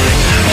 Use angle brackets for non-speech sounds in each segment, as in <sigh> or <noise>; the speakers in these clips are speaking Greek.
Thank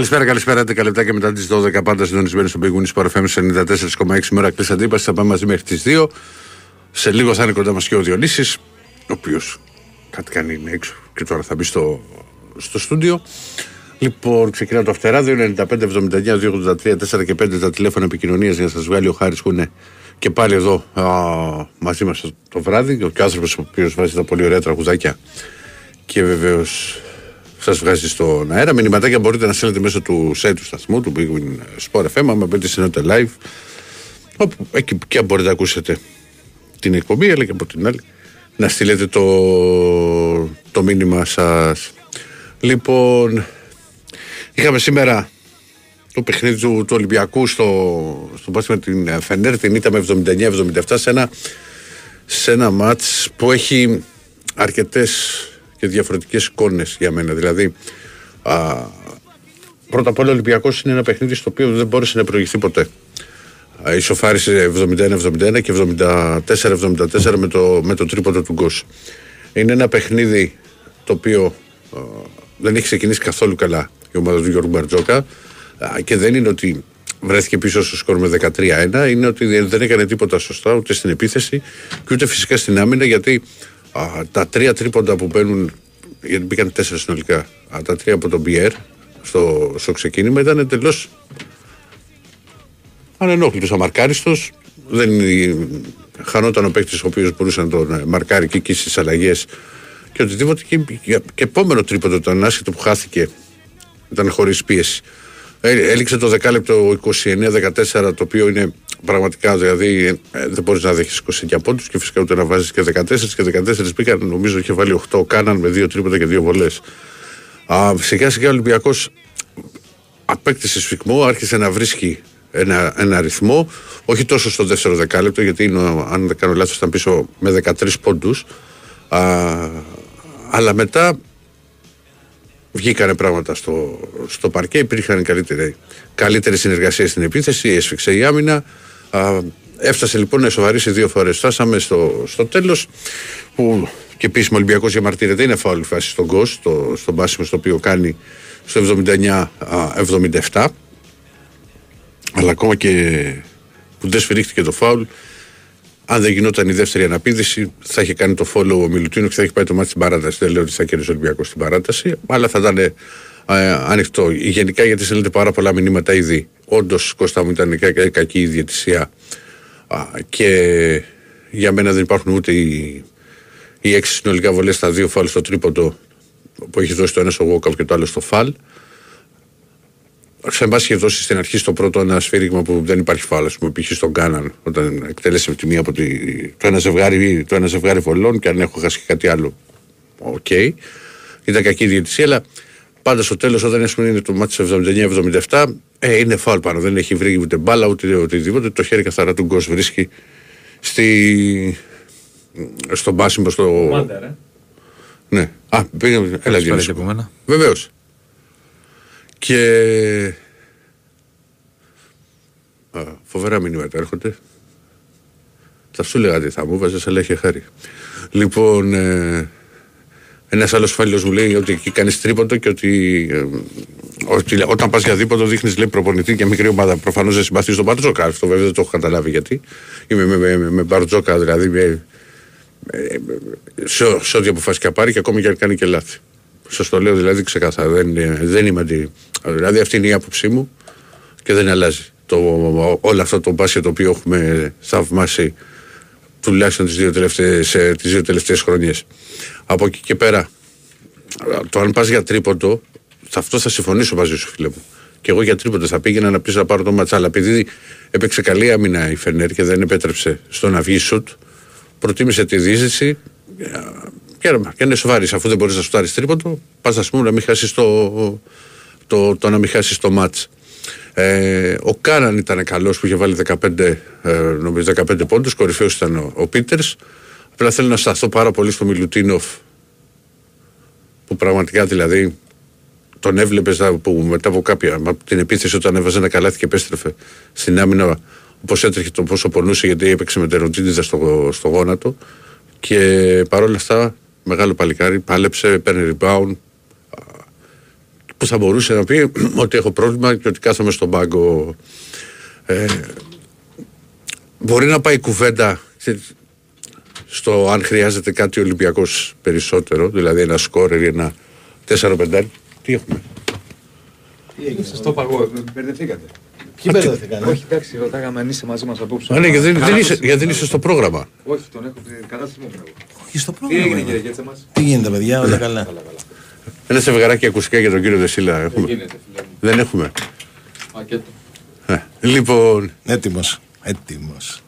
Καλησπέρα, καλησπέρα. 11 λεπτά και μετά τις 12 πάντα συντονισμένοι στον Big Wings Sport FM 94,6 μέρα κλείσει αντίπασης. Θα πάμε μαζί μέχρι τις 2. Σε λίγο θα είναι κοντά μας και ο Διονύσης, ο οποίος κάτι κάνει είναι έξω και τώρα θα μπει στο, στο στούντιο. Λοιπόν, ξεκινάω το φτεράδιο 95 79 283 4 και 5 τα τηλέφωνα επικοινωνίας για να σας βγάλει ο Χάρης που είναι και πάλι εδώ α, μαζί μας το βράδυ. Και ο άνθρωπος ο οποίος βάζει τα πολύ ωραία τραγουδάκια και βεβαίως σας βγάζει στον αέρα. Μηνυματάκια μπορείτε να στέλνετε μέσω του site του σταθμού, του Big Win Sport FM. Άμα μπείτε στην live, όπου εκεί και αν μπορείτε να ακούσετε την εκπομπή, αλλά και από την άλλη να στείλετε το, το μήνυμα σας. Λοιπόν, είχαμε σήμερα το παιχνίδι του, του Ολυμπιακού στο, στο πάση με την Φενέρ, την ήττα με 79-77 σε ένα, σε ένα μάτς που έχει αρκετές και διαφορετικές εικόνες για μένα. Δηλαδή, α, πρώτα απ' όλα ο Ολυμπιακός είναι ένα παιχνίδι στο οποίο δεν μπόρεσε να προηγηθεί ποτέ. Α, Ισοφάρισε 71-71 και 74-74 με το, με το τρίποντο του Γκος. Είναι ένα παιχνίδι το οποίο α, δεν έχει ξεκινήσει καθόλου καλά η ομάδα του Γιώργου Μπαρτζόκα α, και δεν είναι ότι βρέθηκε πίσω στο σκορ με 13-1 είναι ότι δεν έκανε τίποτα σωστά ούτε στην επίθεση και ούτε φυσικά στην άμυνα γιατί α, τα τρία τρίποντα που μπαίνουν γιατί μπήκαν τέσσερα συνολικά α, τα τρία από τον Μπιέρ στο, στο ξεκίνημα ήταν εντελώς ανενόχλητος, αμαρκάριστος. Δεν χανόταν ο παίκτης ο οποίος μπορούσε να τον ε, μαρκάρει και εκεί στις αλλαγές και οτιδήποτε. Και, και, και επόμενο τρίποντο ήταν άσχετο που χάθηκε. Ήταν χωρίς πίεση. Ε, Έληξε το δεκάλεπτο 29-14, το οποίο είναι πραγματικά δηλαδή ε, δεν μπορείς να δέχει 29 πόντου και φυσικά ούτε να βάζεις και 14 και 14 πήγαν. Νομίζω είχε βάλει 8 κάναν με 2 τρίποτα και 2 βολές. Σιγά σιγά ο Ολυμπιακός απέκτησε σφιγμό, άρχισε να βρίσκει ένα, ένα αριθμό, όχι τόσο στο δεύτερο δεκάλεπτο, γιατί είναι, αν δεν κάνω λάθος, ήταν πίσω με 13 πόντους. Αλλά μετά βγήκανε πράγματα στο, στο παρκέ, υπήρχαν καλύτερη, καλύτερη συνεργασία στην επίθεση, έσφιξε η άμυνα. Α, έφτασε λοιπόν να σοβαρήσει δύο φορές. Φτάσαμε στο, στο τέλος που και επίσημο Ολυμπιακός διαμαρτύρεται. Είναι φάουλ φάση στον Κο, στο, στον Πάσιμο, στο οποίο κάνει στο 79-77. Αλλά ακόμα και που δεν σφυρίχτηκε το φάουλ, αν δεν γινόταν η δεύτερη αναπήδηση, θα είχε κάνει το follow ο Μιλουτίνος και θα είχε πάει το μάτι στην παράταση. Δεν λέω ότι θα κέρδισε ο Ολυμπιακός στην παράταση, αλλά θα ήταν ε, ανοιχτό. Γενικά γιατί στέλνετε πάρα πολλά μηνύματα ήδη. Όντως, Κώστα μου ήταν κακή η διαιτησία και για μένα δεν υπάρχουν ούτε οι, οι έξι συνολικά βολές στα δύο φάλ στο τρίποντο που έχει δώσει το ένα στο Γόκαπ και το άλλο στο φάλ. Σε πάση είχε δώσει στην αρχή στο πρώτο ένα σφύριγμα που δεν υπάρχει φάλα, που π.χ. στον Κάναν, όταν εκτέλεσε τη μία από τη, το, ένα ζευγάρι, το ένα ζευγάρι βολών και αν έχω χάσει κάτι άλλο. OK. Okay. Ήταν κακή διαιτησία, αλλά πάντα στο τέλος, όταν πούμε, είναι το ματς 79-77, ε, είναι φάουλ πάνω. Δεν έχει βρει ούτε μπάλα ούτε οτιδήποτε. Το χέρι καθαρά του Γκος βρίσκει στη... στον Μπάσιμο. Στο... Μάντερ, ε. Ναι. Α, πήγαμε. Έλα, Γιάννη. Βεβαίως. Και. Α, φοβερά μηνύματα έρχονται. Θα σου έλεγα τι θα μου βάζεις, αλλά έχει χάρη. Λοιπόν, ε, ένας άλλος φίλος μου λέει ότι εκεί κάνεις τρίποντο και ότι, ε, ότι όταν πας για δίποντο δείχνεις λέει προπονητή και μικρή ομάδα. Προφανώς δεν συμπαθείς στον Μπαρτζόκα. Αυτό βέβαια δεν το έχω καταλάβει γιατί. Είμαι με, με, με, με Μπαρτζόκα δηλαδή με, σε, σε ό,τι αποφάσει και πάρει και ακόμη και αν κάνει και λάθη. Σας το λέω δηλαδή ξεκάθαρα. Δεν, δεν είμαι αντι... Δηλαδή αυτή είναι η άποψή μου και δεν αλλάζει. Το, όλο αυτό το μπάσκετ το οποίο έχουμε θαυμάσει τουλάχιστον τις δύο τελευταίες, ε, τις δύο τελευταίες χρονιές. Από εκεί και πέρα, το αν πας για τρίποντο, αυτό θα συμφωνήσω μαζί σου φίλε μου. Και εγώ για τρίποντο θα πήγαινα να πεις να πάρω το ματσάλα. Επειδή έπαιξε καλή άμυνα η Φενέρ και δεν επέτρεψε στο να βγει σουτ, προτίμησε τη δίζηση και, και είναι σοβαρή. Αφού δεν μπορείς να σου πάρει τρίποντο, πας ας πούμε να μην χάσεις το, το, το, να μην χάσεις το μάτ. Ε, ο Κάναν ήταν καλός που είχε βάλει 15, ε, νομίζω 15 πόντους. Κορυφαίος ήταν ο, ο Πίτερς. Απλά θέλω να σταθώ πάρα πολύ στο Μιλουτίνοφ που πραγματικά δηλαδή τον έβλεπες που μετά από κάποια από την επίθεση όταν έβαζε ένα καλάθι και επέστρεφε στην άμυνα όπως έτρεχε το πόσο πονούσε γιατί έπαιξε με τεροτζίδιδα στο, στο γόνατο και παρόλα αυτά μεγάλο παλικάρι πάλεψε, παίρνει rebound που θα μπορούσε να πει <clears throat> ότι έχω πρόβλημα και ότι κάθομαι στον πάγκο ε, μπορεί να πάει κουβέντα στο αν χρειάζεται κάτι Ολυμπιακός περισσότερο, δηλαδή ένα σκόρ ή ένα 4-5. Τι έχουμε; Σας το είπα εγώ, μπερδευτήκατε. Ποιοι μπερδευτήκαν. Όχι, εντάξει, ρωτάγαμε αν είσαι μαζί μας απόψε. Α, ναι, γιατί δεν, δεν, είσαι, γιατί δεν είσαι στο πρόγραμμα. Όχι, τον έχω την κατάσταση μου. Όχι στο Τι πρόγραμμα. έγινε, είναι. κύριε Γέτσα μα. Τι γίνεται, παιδιά, όλα καλά. Ένα ζευγαράκι ακουστικά για τον κύριο Δεσίλα έχουμε. Γίνεται, φίλε μου. Δεν έχουμε. Πακέτο. Ε, λοιπόν. Έτοιμος. Έτοιμος.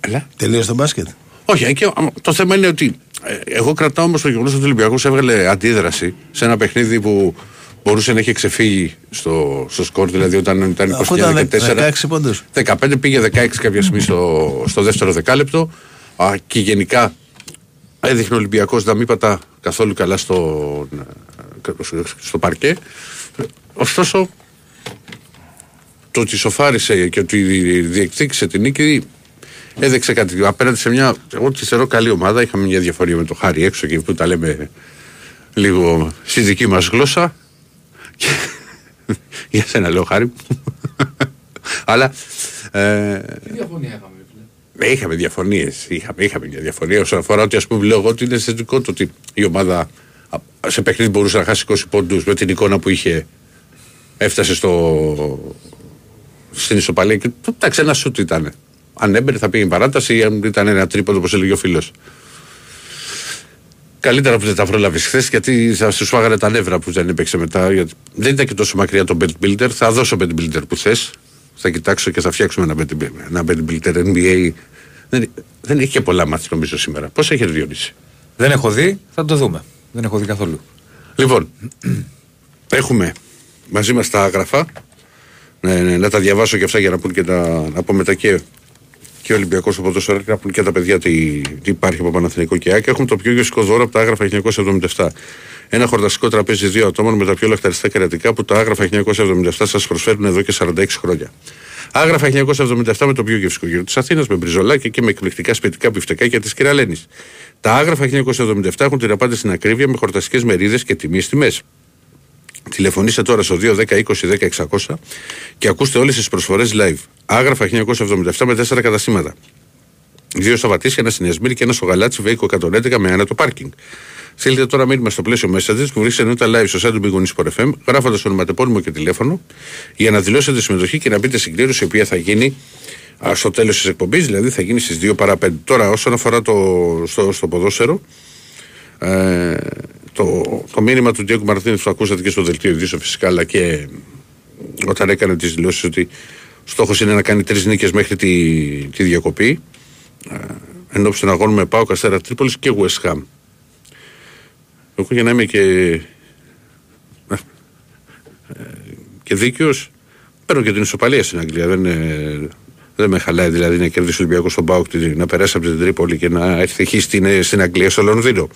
Έλα. Τελείωσε το μπάσκετ; Όχι, ε, και, α, το θέμα είναι ότι ε, εγώ κρατάω όμως το γεγονός ότι ο Ολυμπιακός έβγαλε αντίδραση σε ένα παιχνίδι που μπορούσε να έχει ξεφύγει στο, στο σκορ, δηλαδή όταν ήταν Αφού ήταν 29-14. 16 πόντους. 15 πήγε 16 κάποια στιγμή στο, στο δεύτερο δεκάλεπτο α, και γενικά έδειχνε ο Ολυμπιακός να μην πατά καθόλου καλά στο, στο παρκέ. Ωστόσο, το ότι σοφάρισε και ότι διεκδίκησε την νίκη έδειξε κάτι απέναντι σε μια, εγώ τη θεωρώ καλή ομάδα. Είχαμε μια διαφορία με το Χάρη έξω και που τα λέμε λίγο στη δική μας γλώσσα. Και- <laughs> Για σένα λέω Χάρη. <laughs> Αλλά ε, Τι διαφωνία είχαμε, φίλε. ε, είχαμε διαφωνίες. Είχαμε, είχαμε μια διαφωνία όσον αφορά ότι, ας πούμε, λέω εγώ ότι είναι θετικό το ότι η ομάδα Α, Σε παιχνίδι μπορούσε να χάσει 20 πόντους με την εικόνα που είχε. Έφτασε στο. στην ισοπαλία και εντάξει, ένα σουτ ήταν. Αν έμπαινε θα πήγαινε παράταση ή αν ήταν ένα τρίποντο όπως έλεγε ο φίλος. Καλύτερα που δεν τα πρόλαβες χθες γιατί θα σου φάγανε τα νεύρα που δεν έπαιξε μετά. Γιατί δεν ήταν και τόσο μακριά το bed builder. Θα δώσω bed builder που θες. Θα κοιτάξω και θα φτιάξουμε ένα bed, ένα bed builder NBA. Δεν, δεν έχει και πολλά μάτια νομίζω σήμερα. Πώς έχει διονύσει. Δεν έχω δει, θα το δούμε. Δεν έχω δει καθόλου. Λοιπόν, έχουμε μαζί μας τα άγραφα. Ναι, ναι, να τα διαβάσω και αυτά για να, πούν και τα, να πω μετά και, και ο Ολυμπιακός από τόσο και να πούν και τα παιδιά τι, τι υπάρχει από Παναθηνικό και ΑΕΚ. Έχουμε το πιο γευστικό δώρο από τα άγραφα 1977. Ένα χορταστικό τραπέζι δύο ατόμων με τα πιο λαχταριστά κερατικά που τα άγραφα 1977 σας προσφέρουν εδώ και 46 χρόνια. Άγραφα 1977 με το πιο γευστικό γύρο της Αθήνας, με μπριζολάκια και με εκπληκτικά σπιτικά πιφτεκάκια τη Κυραλένη. Τα άγραφα 1977 έχουν την απάντηση στην ακρίβεια με χορταστικές μερίδες και τιμίες τιμές. Τηλεφωνήστε τώρα στο 210 20 10 600 και ακούστε όλες τις προσφορές live. Άγραφα 1977 με 4 καταστήματα. Δύο στα Βατήσια, ένα στην Ιασμήρη και ένα στο Γαλάτσι Βέικο 111 με άνετο πάρκινγκ. Στείλτε τώρα μήνυμα στο πλαίσιο Messages που βρίσκεται εννοείται live στο site του Big Wings Sport FM, γράφοντα ονοματεπώνυμο και τηλέφωνο, για να δηλώσετε συμμετοχή και να μπείτε στην κλήρωση η οποία θα γίνει α, στο τέλος της εκπομπής, δηλαδή θα γίνει στις 2 παρα 5. Τώρα, όσον αφορά το, στο, στο ποδόσφαιρο, ε, το, το μήνυμα του Ντιέγκου Μαρτίνε που ακούσατε και στο δελτίο ειδήσεων φυσικά, αλλά και όταν έκανε τις δηλώσεις ότι στόχος είναι να κάνει τρεις νίκες μέχρι τη, τη διακοπή. Ε, εν ώψη των αγώνων με Πάο Καστέρα Τρίπολης και West Ham. Εγώ για να είμαι και, ε, και δίκαιος, παίρνω και την ισοπαλία στην Αγγλία. Δεν, είναι- δεν με χαλάει δηλαδή να κερδίσει ο Ολυμπιακός στον Πάοκ να περάσει από την Τρίπολη και να έρθει εκεί στην, στην Αγγλία, στο Λονδίνο.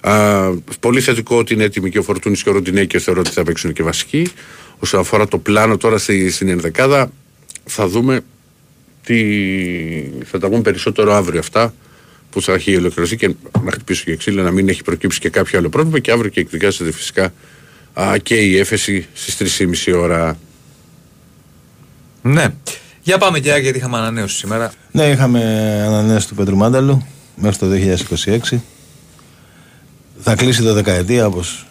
Α, πολύ θετικό ότι είναι έτοιμοι και ο Φορτούνης και ο Ροντινέ και θεωρώ ότι θα παίξουν και βασικοί. Όσον αφορά το πλάνο τώρα στη, στην ενδεκάδα, θα δούμε τι. θα τα πούμε περισσότερο αύριο αυτά που θα έχει ολοκληρωθεί και να χτυπήσω και ξύλο να μην έχει προκύψει και κάποιο άλλο πρόβλημα και αύριο και εκδικάζεται φυσικά α, και η έφεση στις 3.30 ώρα. Ναι. Για πάμε και γιατί είχαμε ανανέωση σήμερα. Ναι, είχαμε ανανέωση του Πέτρου Μάνταλου μέχρι το 2026. Θα κλείσει το δεκαετία όπως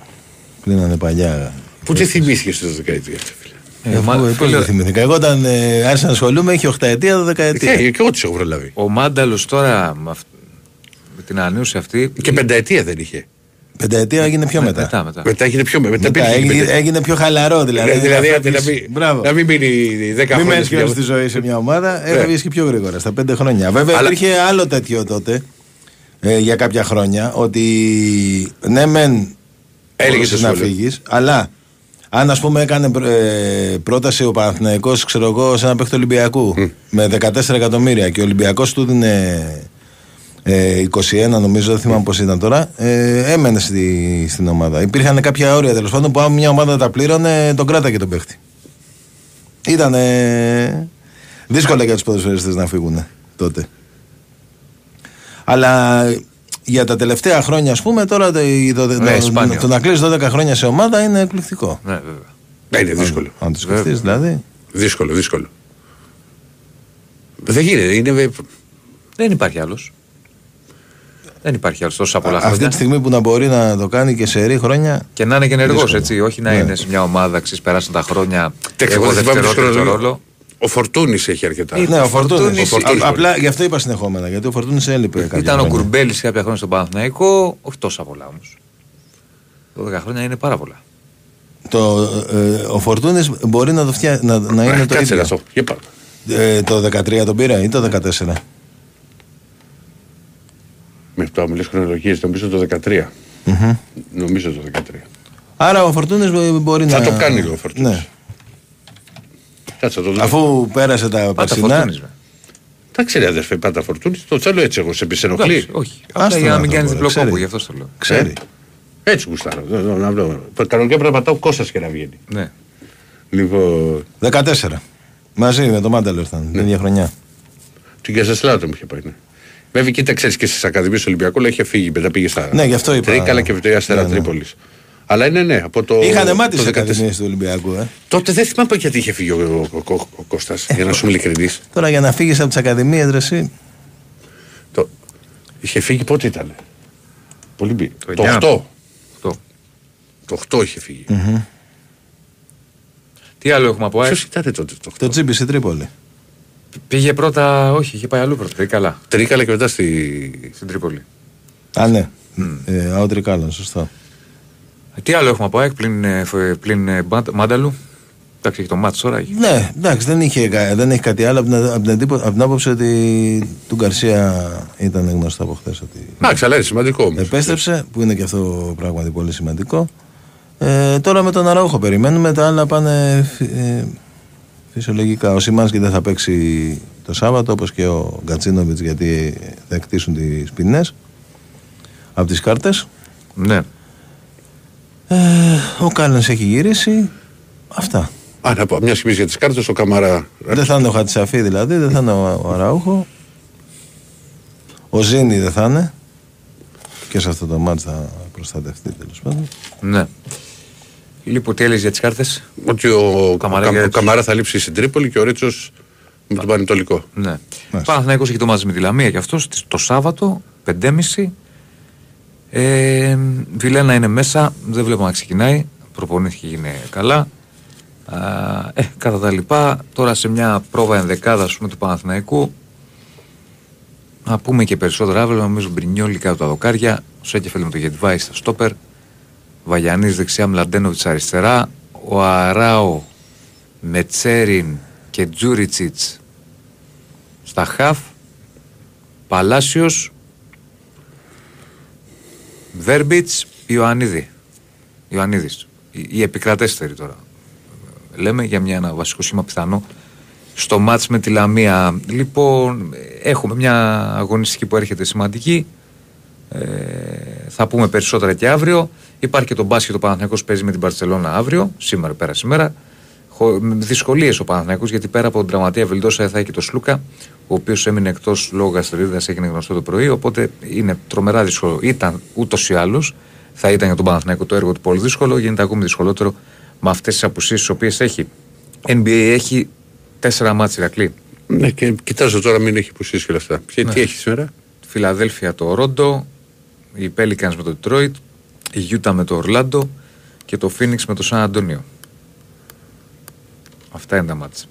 κλείνανε παλιά. Που τι θυμήθηκες στη δεκαετία αυτή, φίλε; Ε, μα- Πώ φίλε, δεν θυμηθήκα. Εγώ όταν ε, άρχισα να ασχολούμαι είχε οχταετία, το δεκαετία. Ε, και εγώ τις έχω προλάβει. Ο Μάνταλος τώρα με, αυ- με την ανανέωση αυτή. Και πενταετία δεν είχε. Πενταετία έγινε πιο Με- μετά. μετά, μετά. Μετά έγινε πιο μετά. Μετά υπήρχε και έγινε, πενταετία. έγινε πιο χαλαρό δηλαδή. Δηλαδή, δηλαδή Να άντε να φεύγεις- μην, Μπράβο. να μην μείνει 10 Μην χρόνια. μένεις και όλη στην τη ζωή σε μια ομάδα, ε, Ναι. θα βγεις και πιο γρήγορα, στα πέντε χρόνια. Βέβαια, Αλλά- υπήρχε άλλο τέτοιο τότε ε, για κάποια χρόνια ότι ναι, μεν Έλεγε μπορούσες το να σχόλιο. φύγεις, αλλά αν ας πούμε έκανε ε, πρόταση ο Παναθηναϊκός ξέρω εγώ, σε ένα παίχτη Ολυμπιακού με 14 εκατομμύρια και ο Ολυμπιακός του δίνει ε, 21 νομίζω, δεν θυμάμαι πώς ήταν τώρα, ε, έμενε στη, στην ομάδα. Υπήρχαν κάποια όρια τέλος πάντων που αν μια ομάδα τα πλήρωνε, τον κράταγε τον παίχτη. Ήταν δύσκολο για τους ποδοσφαιριστές να φύγουν τότε. Αλλά για τα τελευταία χρόνια, ας πούμε, τώρα το, το, το, Ναι, το- σπάνιο. το να κλείσει 12 χρόνια σε ομάδα είναι εκπληκτικό. Ναι, βέβαια. Ναι, είναι δύσκολο. Αν το σκεφτείς, Βέβαια. δηλαδή. Δύσκολο, δύσκολο. Δεν γίνεται. Είναι... Δεν υπάρχει άλλος. Δεν υπάρχει άλλος τόσα πολλά Αυτή χρόνια. τη στιγμή που να μπορεί να το κάνει και σε ρή χρόνια. Και να είναι και ενεργός, Δύσκολο. έτσι. Όχι να Ναι. είναι σε μια ομάδα, ξέρεις, περάσαν τα χρόνια. Εντάξει, εγώ εγώ δεν θυμάμαι δευτερό, δύσκολο τρίτο ρόλο. Ο Φορτούνης έχει αρκετά. Ήταν Ναι, ο ο Φορτούνης. Φορτούνης, Απλά γι' αυτό είπα συνεχόμενα. Γιατί ο Φορτούνης έλειπε. κάποια Ήταν ο χρόνια. Κουρμπέλης κάποια χρόνια στον Παναθηναϊκό, όχι τόσα πολλά όμως. 12 χρόνια είναι πάρα πολλά. Το, ε, ο Φορτούνης μπορεί να, το φτιά, να, να είναι το Κάτσε ίδιο. να το. Για πάμε. Ε, το 13 τον πήρε ή το 14. Με το μιλέ χρονολογίες, νομίζω το 13. Μμμ. Νομίζω το 13. Άρα ο Φορτούνης μπορεί Θα να. το κάνει ο Φορτούνης. Ναι. Κάτσε να το δω. Αφού πέρασε τα Πάτα περσινά. φορτούνης. Εντάξει, ρε αδερφέ, πάτα Φορτούνης. Το θέλω έτσι εγώ. Σε πισενοχλεί. Όχι. Άστο Απλά για να να μην το κάνεις πω, διπλό ξέρει. κόπο, γι' αυτό το λέω. Ξέρει. Έτσι γουστάρω. Δω, δω, να βρω. Κανονικά πρέπει να πατάω Κώστας και να βγαίνει. Ναι. Λοιπόν, 14. Μαζί με το Μάνταλο ήταν. Την ίδια χρονιά. την Κασασλάτο μου είχε πάει. Ναι. Βέβαια, κοίτα, ξέρεις και στις Ακαδημίες του Ολυμπιακού αλλά είχε φύγει. Μετά πήγε στα Ναι, γι' αυτό είπα. Τρίκαλα και βιτρία Αστέρα Ναι, ναι. Τρίπολη. Αλλά είναι ναι, από το. Είχαν μάτι το σε 14. ακαδημίες του Ολυμπιακού. Ε. Τότε δεν θυμάμαι γιατί είχε φύγει ο, ο, ο, ο Κώστας, για να σου είμαι ειλικρινής. Τώρα για να φύγεις από τις ακαδημίες, ρε εσύ. Το... Είχε φύγει πότε ήταν. Πολύ μπει. Το Το, εννιά. 8. Το 8 είχε φύγει. Τι άλλο έχουμε από ΑΕΚ; Ποιο ήταν τότε το 8. Το τσίμπι στη Τρίπολη. Πήγε πρώτα, όχι, είχε πάει αλλού πρώτα. Τρίκαλα Τρίκαλα και μετά στη. στην Τρίπολη. Α, ναι. Ε, Άουτρι Κάλλον, σωστά. Ε, Τι άλλο έχουμε από ΑΕΚ πλην, ε, φ- πλην ε, Μάντα- Μάνταλου; Εντάξει, έχει το μάτσο τώρα. έχει. Ναι, εντάξει, δεν, είχε, κα- δεν έχει κάτι άλλο από την, από την, εντύπω- από την άποψη ότι του Γκαρσία ήταν γνωστό από χθες ότι Εντάξει, αλλά είναι σημαντικό όμως. επέστρεψε, που είναι και αυτό πράγματι πολύ σημαντικό. Ε, τώρα με τον Αραούχο περιμένουμε, τα άλλα πάνε φυ- ε, φυσιολογικά. Ο Σιμάνσκι δεν θα παίξει το Σάββατο, όπως και ο Γκατσίνοβιτς, γιατί θα εκτίσουν τις ποινές από τις κάρτες. Ναι. Ε, ο Κάλλενς έχει γυρίσει. Αυτά. Α, να πω, μια στιγμή για τις κάρτες, ο Καμαρά. Δεν θα είναι ο Χατσαφή δηλαδή, δεν θα είναι ο, ο Αραούχο. Ο Ζήνη δεν θα είναι. Και σε αυτό το μάτς θα προστατευτεί τέλος πάντων. ναι. Λοιπόν, τι έλεγες για τις κάρτες; Ότι ο, Καμαρά ο, για ο έτσι. Καμαρά θα λείψει στην Τρίπολη και ο Ρίτσος με τον Πανετολικό. Ναι. Παναθηναϊκός έχει το μαζί με τη Λαμία και αυτός το Σάββατο, 5.30. Ε, Βιλένα είναι μέσα, δεν βλέπω να ξεκινάει. Προπονήθηκε και είναι καλά. Α, ε, κατά τα λοιπά, τώρα σε μια πρόβα ενδεκάδα ας πούμε, του Παναθηναϊκού να πούμε και περισσότερα αύριο, νομίζω Μπρινιόλι κάτω τα δοκάρια, ο Σέκεφελ με το Γετβάη στα στόπερ, Βαγιανής δεξιά, Μλαντένοβιτς αριστερά, ο Αράο με Τσέριν και Τζούριτσιτς. Στα χαφ Παλάσιος Βέρμπιτς Ιωαννίδη. Ιωαννίδης. Η, η επικρατέστερη τώρα. Λέμε για μια, ένα βασικό σήμα πιθανό στο μάτς με τη Λαμία. Λοιπόν έχουμε μια αγωνιστική που έρχεται σημαντική. Ε, θα πούμε περισσότερα και αύριο υπάρχει και το μπάσκετ ο Παναθηναϊκός παίζει με την Παρσελώνα αύριο σήμερα πέρα σήμερα δυσκολίες ο Παναθηναϊκός γιατί πέρα από τον τραυματία Βελντόσα θα έχει και το Σλούκα, ο οποίος έμεινε εκτός λόγω γαστρίδα, έγινε γνωστό το πρωί. Οπότε είναι τρομερά δύσκολο. Ήταν ούτως ή άλλως, θα ήταν για τον Παναθηναϊκό το έργο του πολύ δύσκολο. Γίνεται ακόμη δυσκολότερο με αυτές τις απουσίες τις οποίες έχει. NBA έχει τέσσερα μάτια Ηρακλή. Ναι, και κοιτάζω τώρα μην έχει πουσίσει και όλα αυτά. Και Ναι. τι έχει σήμερα; Φιλαδέλφια το Ρόντο, οι Pelicans με το Detroit, η Γιούτα με το Ορλάντο και το Phoenix με το Σαν Αντώνιο. Αυτά είναι τα μάτια.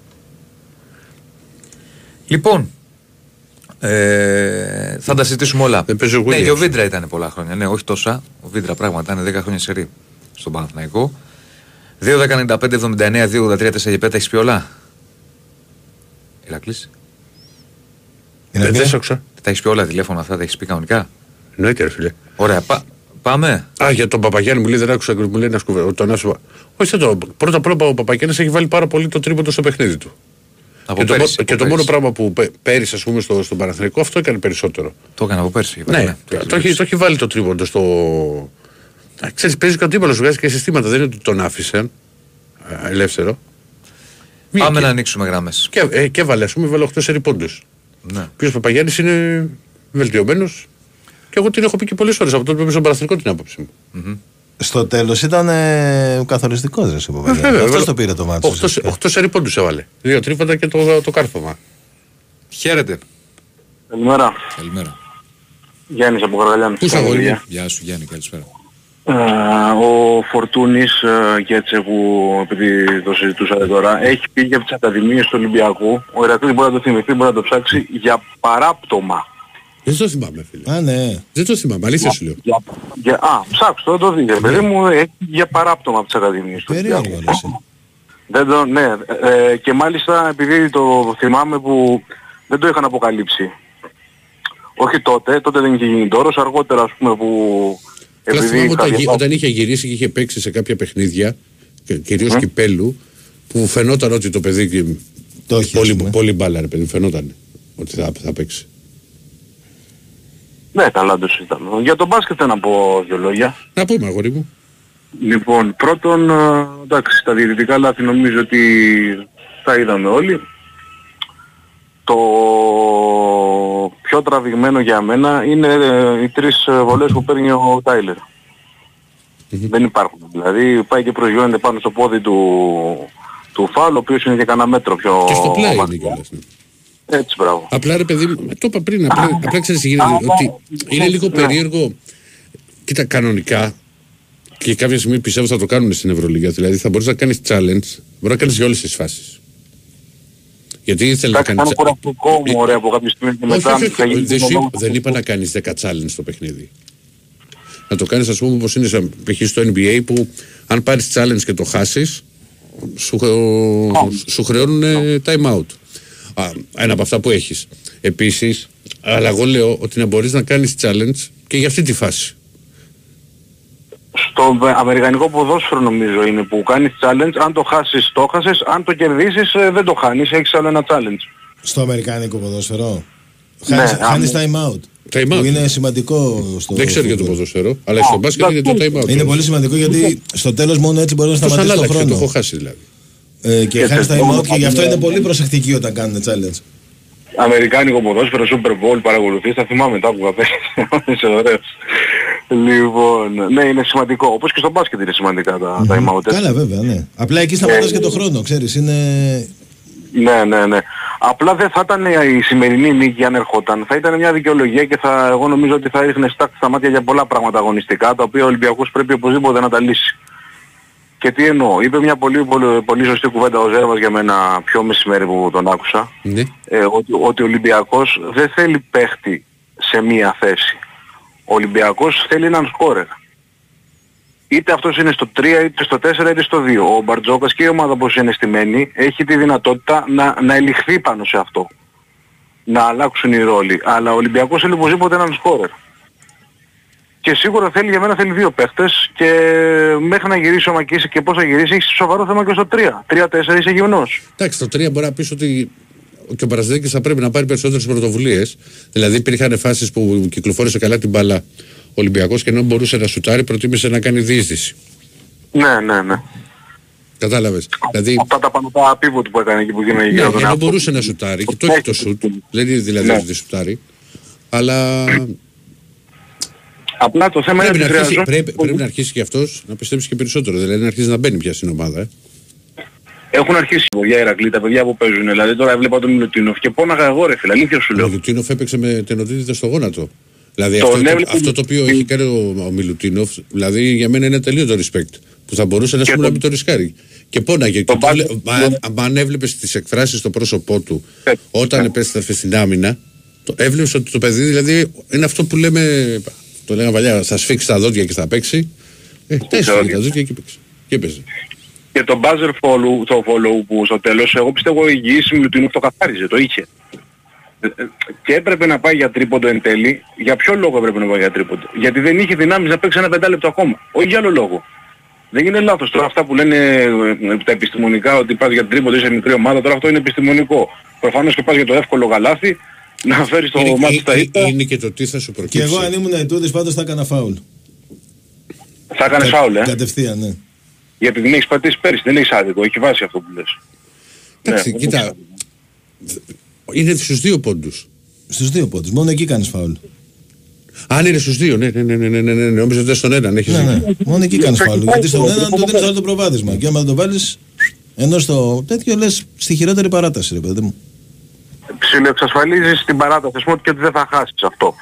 Λοιπόν, ε, θα τα συζητήσουμε όλα. Δεν παίζει ο ναι, Williams. και ο Βίντρα ήταν πολλά χρόνια. Ναι, όχι τόσα. Ο Βίντρα πράγματι ήταν 10 χρόνια σερή στον Παναθηναϊκό. 2, 10, 95, 79, 2, 83, 4 και 5 έχεις πει όλα; Ηρακλής. Είναι Δεν ποια; δεν σ' άκουσα. Τα έχεις πει όλα τηλέφωνα αυτά, τα έχεις πει κανονικά; Εννοείται, ρε φίλε. Ωραία, πα- πάμε. Α, για τον Παπαγιάννη μου λέει δεν άκουσα μου λέει ένα σκουβέ. Τον άσο. Όχι, δεν το. Πρώτα απ' όλα ο Παπαγιάννης έχει βάλει πάρα πολύ το τρίποντο στο παιχνίδι του. Από και το, πέρυσι, μο- και από το μόνο πέρυσι. πράγμα που πέ- πέρυσι, ας πούμε, στο, στον Παναθηναϊκό αυτό έκανε περισσότερο. Το έκανα από πέρσι. είχε Ναι, πάει, το, το έχει, το έχει βάλει το τρίποντο στο. Α, Ξέρεις, παίζει και ο αντίπαλο, βγάζει και συστήματα. Δεν είναι ότι τον άφησε α, ελεύθερο. Πάμε Βγήκε. να ανοίξουμε γραμμέ. Και, ε, και έβαλε, ας πούμε, βάλε 8 σερι πόντους. Ναι. Ο οποίος Παπαγιάννης είναι βελτιωμένος. Και εγώ την έχω πει και πολλές φορές από τότε που είμαι στον Παναθηναϊκό την άποψη μου. Στο τέλος ήταν ε, καθοριστικός ρε ο Παπαγιάννης. Αυτός το πήρε το μάτσο. 8, 8 σερι πόντους έβαλε. Δύο τρίποτα και το, το κάρφωμα. Χαίρετε. Καλημέρα. Καλημέρα. Γιάννης από Καραγαλιάνη. Πού είσαι, αγόρι μου; Γεια σου Γιάννη, καλησπέρα. Ε, ο Φορτούνης ε, Γκέτσε που επειδή το συζητούσατε τώρα έχει πήγε από τις Ακαδημίες του Ολυμπιακού ο Ηρακλής μπορεί να το θυμηθεί, μπορεί να το ψάξει για παράπτωμα. Δεν το θυμάμαι, φίλε. Α, ναι. Δεν το θυμάμαι, αλήθεια σου λέω. Για, για, α, ψάξτε το, το δείτε. Παιδί μου έχει για παράπτωμα από τις Ακαδημίες του Περίεργο Ολυμπιακού. λες, ε. Δεν το, ναι, ε, και μάλιστα επειδή το θυμάμαι που δεν το είχαν αποκαλύψει. Όχι τότε, τότε δεν είχε γίνει τόρος, αργότερα ας πούμε που... Απλά θυμάμαι είχα όταν, γι- διαβάσει- όταν είχε γυρίσει και είχε παίξει σε κάποια παιχνίδια, κυρίως κυπέλου, που φαινόταν ότι το παιδί. και- Το έχει, ας πολύ, πούμε. πολύ μπάλα, ρε παιδί, φαινόταν ότι θα, θα παίξει. Ναι, ταλάντος ήταν. Για τον μπάσκετ να πω δύο λόγια. Να πούμε, αγόρι μου. Λοιπόν, πρώτον, ε, εντάξει, τα διαιτητικά λάθη νομίζω ότι τα είδαμε όλοι. Το πιο τραβηγμένο για μένα είναι ε, οι τρεις ε, βολές που παίρνει ο Τάιλερ. Δεν υπάρχουν. Δηλαδή πάει και προσγειώνεται πάνω στο πόδι του, του φάουλ, ο οποίος είναι και κανένα μέτρο πιο... Και στο πλάι είναι μακριά. κιόλας. ναι. Έτσι, μπράβο. Απλά ρε παιδί, μου, το είπα πριν, απλά, απλά ξέρεις τι γίνεται, ότι είναι λίγο περίεργο. Κοίτα, κανονικά, Και κάποια στιγμή πιστεύω θα το κάνουν στην Ευρωλίγα. Δηλαδή θα μπορείς να κάνεις challenge, μπορεί να κάνεις για όλες τις φάσεις. Γιατί ήθελες να Εντάξει, κάνεις. ήταν κουραστικό μου, ωραία, από κάποια στιγμή και Όχι, μετά όχι, θα όχι, γίνει δεν, το σου- λόγο. δεν είπα να κάνεις 10 challenge στο παιχνίδι. Να το κάνεις, ας πούμε, όπως είναι σαν π.χ. στο NBA που αν πάρεις challenge και το χάσεις, σου, χρεω- σου χρεώνουν ε, time out. Α, ένα από αυτά που έχεις. Επίσης, αλλά εγώ λέω ότι να μπορείς να κάνεις challenge και για αυτή τη φάση. Στο βε- αμερικανικό ποδόσφαιρο νομίζω είναι που κάνεις challenge, αν το χάσεις το χάσεις, αν το κερδίσεις ε, δεν το χάνεις, έχεις άλλο ένα challenge. Στο αμερικάνικο ποδόσφαιρο. Ναι, Χάνεις, άμα- χάνεις time out. Time out. Που είναι σημαντικό στο. Δεν ξέρω για το football. ποδοσφαίρο, αλλά στο μπάσκετ είναι το time out. Είναι πολύ σημαντικό γιατί στο τέλος μόνο έτσι μπορείς να Πώς σταματήσεις το άλλαξε, το έχω χρόνο. χάσει δηλαδή. Ε, και Και χάνει σε time αυτό out και γι' αυτό είναι- είναι πολύ προσεκτικοί όταν κάνουν challenge. Αμερικάνικο ποδόσφαιρο, Super Bowl παρακολουθείς, θα θυμάμαι τα που θα παίξεις. Είσαι ωραίος. Λοιπόν, ναι είναι σημαντικό. Όπως και στο μπάσκετ είναι σημαντικά τα time out. έτσι. Καλά, βέβαια, ναι. Απλά εκεί σταματά Ε, και το χρόνο, ξέρεις. Είναι. Ναι, ναι, ναι. Απλά δεν θα ήταν η σημερινή νίκη αν ερχόταν. Θα ήταν μια δικαιολογία και θα, εγώ νομίζω ότι θα έριχνε στάχτη στα μάτια για πολλά πράγματα αγωνιστικά, τα οποία ο Ολυμπιακός πρέπει οπωσδήποτε να τα λύσει. Και τι εννοώ. Είπε μια πολύ, πολύ, πολύ σωστή κουβέντα ο Ζέρβας για μένα πιο μεσημέρι που τον άκουσα. Ναι. Ε, ότι, ότι ο Ολυμπιακός δεν θέλει παίχτη σε μία θέση. Ο Ολυμπιακός θέλει έναν σκόρερ. Είτε αυτός είναι στο 3, είτε στο 4, είτε στο 2. Ο Μπαρτζόκας και η ομάδα που είναι στημένη έχει τη δυνατότητα να, να ελιχθεί πάνω σε αυτό. Να αλλάξουν οι ρόλοι. Αλλά ο Ολυμπιακός θέλει οπωσδήποτε έναν σκόρερ. Και σίγουρα θέλει για μένα θέλει δύο παίχτες και μέχρι να γυρίσει ο Μακής και πώς θα γυρίσει έχει σοβαρό θέμα και στο 3. 3-4 είσαι γυμνός. Εντάξει, το 3 μπορεί να πεις ότι και ο Παρασδέκη θα πρέπει να πάρει περισσότερες πρωτοβουλίες. Δηλαδή, υπήρχαν φάσεις που κυκλοφόρησε καλά την μπάλα ο Ολυμπιακός και ενώ μπορούσε να σουτάρει, προτίμησε να κάνει διείσδυση. Ναι, ναι, ναι. Κατάλαβες. Δηλαδή, Αυτά τα πάνω τα pivot που έκανε εκεί που γίνανε ναι, γύρω τον ενώ εαυτό μπορούσε του. να σουτάρει και το έχει το σουτ. Δεν είναι δηλαδή Ναι. ότι δεν σουτάρει. Αλλά Απλά το θέμα πρέπει είναι να, ότι αρχίσει, χρειαζόταν- πρέπει, πρέπει να αρχίσει και αυτός να πιστέψει και περισσότερο. Δηλαδή να αρχίσει να μπαίνει πια στην ομάδα. Ε. Έχουν αρχίσει τα παιδιά Ηρακλή, τα παιδιά που παίζουν. Δηλαδή τώρα έβλεπα τον Μιλουτίνοφ και πόναγα εγώ ρε φίλε, αλήθεια σου Ο λέω. Μιλουτίνοφ έπαιξε με τενοτήτητα στο γόνατο. Δηλαδή Τον αυτό, το, έβλεπε- αυτό το οποίο έχει κάνει ο, ο Μιλουτίνοφ, δηλαδή για μένα είναι τελείω το respect. Που θα μπορούσε να, Και πούμε, να τον- μην το ρισκάρει. Και πόναγε. Και Τον το Μπάζο- βλέ- μα- μα αν έβλεπες τις εκφράσεις στο πρόσωπό του Ε, όταν ε. επέστρεφε στην άμυνα, το έβλεπες ότι το παιδί δηλαδή είναι αυτό που λέμε. Το λέγαμε παλιά, θα σφίξει τα δόντια και θα παίξει. Ε, τέσσερα δόντια. τα δόντια και παίξει. Και παίζει. Και το buzzer follow, το follow που στο τέλος, εγώ πιστεύω η υγιής Μιλουτίνοφ το καθάριζε, το είχε. Ε, ε, Και έπρεπε να πάει για τρίποντο εν τέλει. Για ποιο λόγο έπρεπε να πάει για τρίποντο; Γιατί δεν είχε δυνάμεις να παίξει ένα πεντάλεπτο ακόμα. Όχι για άλλο λόγο. Δεν είναι λάθος τώρα αυτά που λένε ε, ε, τα επιστημονικά ότι πας για τρίποντο είσαι μικρή ομάδα. Τώρα αυτό είναι επιστημονικό. Προφανώς και πας για το εύκολο γαλάθι να φέρεις το Είναι, μάτι στα είναι- ήττα. είναι και το τι θα σου Και προκύψει. εγώ αν ήμουν ετούδη πάντως θα έκανα φάουλ. Θα έκανες φάουλ, ε. Κατευθείαν, ναι. Γιατί δεν έχεις πατήσει πέρυσι. Δεν έχεις άδικο. Έχει βάσει αυτό που λες. Εντάξει, Ναι, κοίτα. δεν Είναι στους δύο πόντους. Στους δύο πόντους. Μόνο εκεί κάνεις φάουλ. Αν είναι στους δύο, ναι, ναι, ναι, ναι, ναι, ναι, ναι, νόμιζα ότι ήταν στον έναν. Έχεις Ναι, δίκιο. ναι. Μόνο εκεί κάνεις φάουλ. Γιατί στον έναν του δίνει άλλο το προβάδισμα. Και άμα δεν το βάλεις. Ενώ στο τέτοιο λες στη χειρότερη παράταση, ρε παιδί μου. Ψιλοεξασφαλίζεις την παράταση ας πούμε, και ότι δεν θα χάσεις αυτό.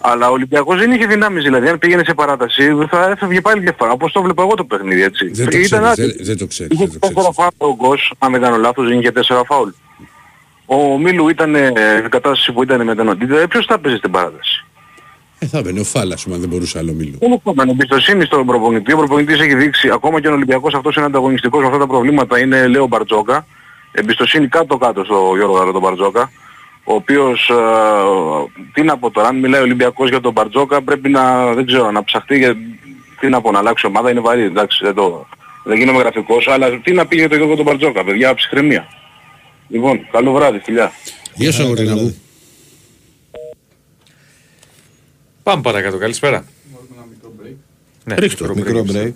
Αλλά ο Ολυμπιακός δεν είχε δυνάμεις δηλαδή. Αν πήγαινε σε παράταση θα έφευγε πάλι διαφορά. Όπως το βλέπω εγώ το παιχνίδι έτσι. Δεν το Ήταν ξέρεις, άτυπο. δεν, δεν το ξέρεις. Είχε δεν το τέσσερα ξέρεις. φάουλ ο Γκος, αν δεν κάνω λάθος, δεν είχε τέσσερα φάουλ. Ο Μίλου ήταν ε, η κατάσταση που ήταν με τον Οντίδα. Ε, ποιος θα παίζει στην παράταση; Ε, θα μπαίνει ο Φάλας, αν δεν μπορούσε άλλο μίλο. Δεν έχω με εμπιστοσύνη στον προπονητή. Ο προπονητής έχει δείξει, ακόμα και ο Ολυμπιακός αυτός είναι ανταγωνιστικός με αυτά τα προβλήματα, είναι λέω Μπαρτζόκα. Εμπιστοσύνη κάτω-κάτω στο Γιώργο Δάρο τον Μπαρτζόκα. Ο οποίος, ε, τι να πω τώρα, αν μιλάει ο Ολυμπιακός για τον Μπαρτζόκα πρέπει να, δεν ξέρω, να ψαχτεί για, τι να πω, να αλλάξει ομάδα, είναι βαρύ, εντάξει, δεν, το, δεν γίνομαι γραφικός, αλλά τι να πει για τον Γιώργο τον Μπαρτζόκα, παιδιά, ψυχραιμία. Λοιπόν, καλό βράδυ, φιλιά. Γεια σου, αγορίνα μου. Πάμε παρακάτω. Καλησπέρα. Ναι, Ρίχτω. Μικρό break.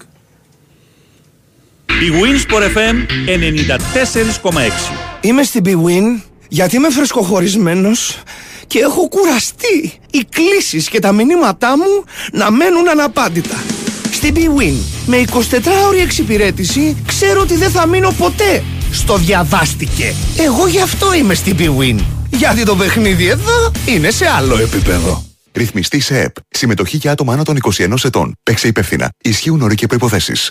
Η Winsport FM 94,6. Είμαι στην Bwin γιατί είμαι φρεσκοχωρισμένος και έχω κουραστεί οι κλήσεις και τα μηνύματά μου να μένουν αναπάντητα. Στην Bwin με 24ωρη εξυπηρέτηση ξέρω ότι δεν θα μείνω ποτέ στο διαβάστηκε. Εγώ γι' αυτό είμαι στην Bwin. Γιατί το παιχνίδι εδώ είναι σε άλλο επίπεδο. Ρυθμιστή σε ΕΠ. Συμμετοχή για άτομα άνω των 21 ετών. Παίξε υπεύθυνα. Ισχύουν όροι και προποθέσει.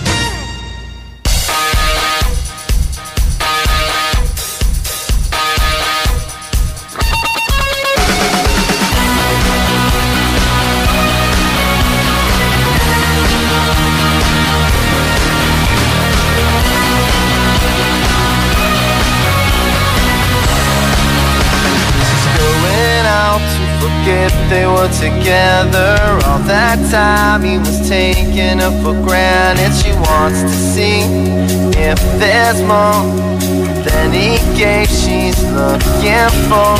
Forget they were together. All that time he was taking her for granted. She wants to see if there's more than he gave. She's looking for.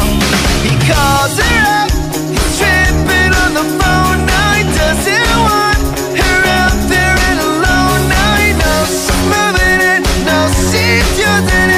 He calls her up, he's tripping on the phone. Now he doesn't want her out there and alone. Now he knows she's moving it, knows she's using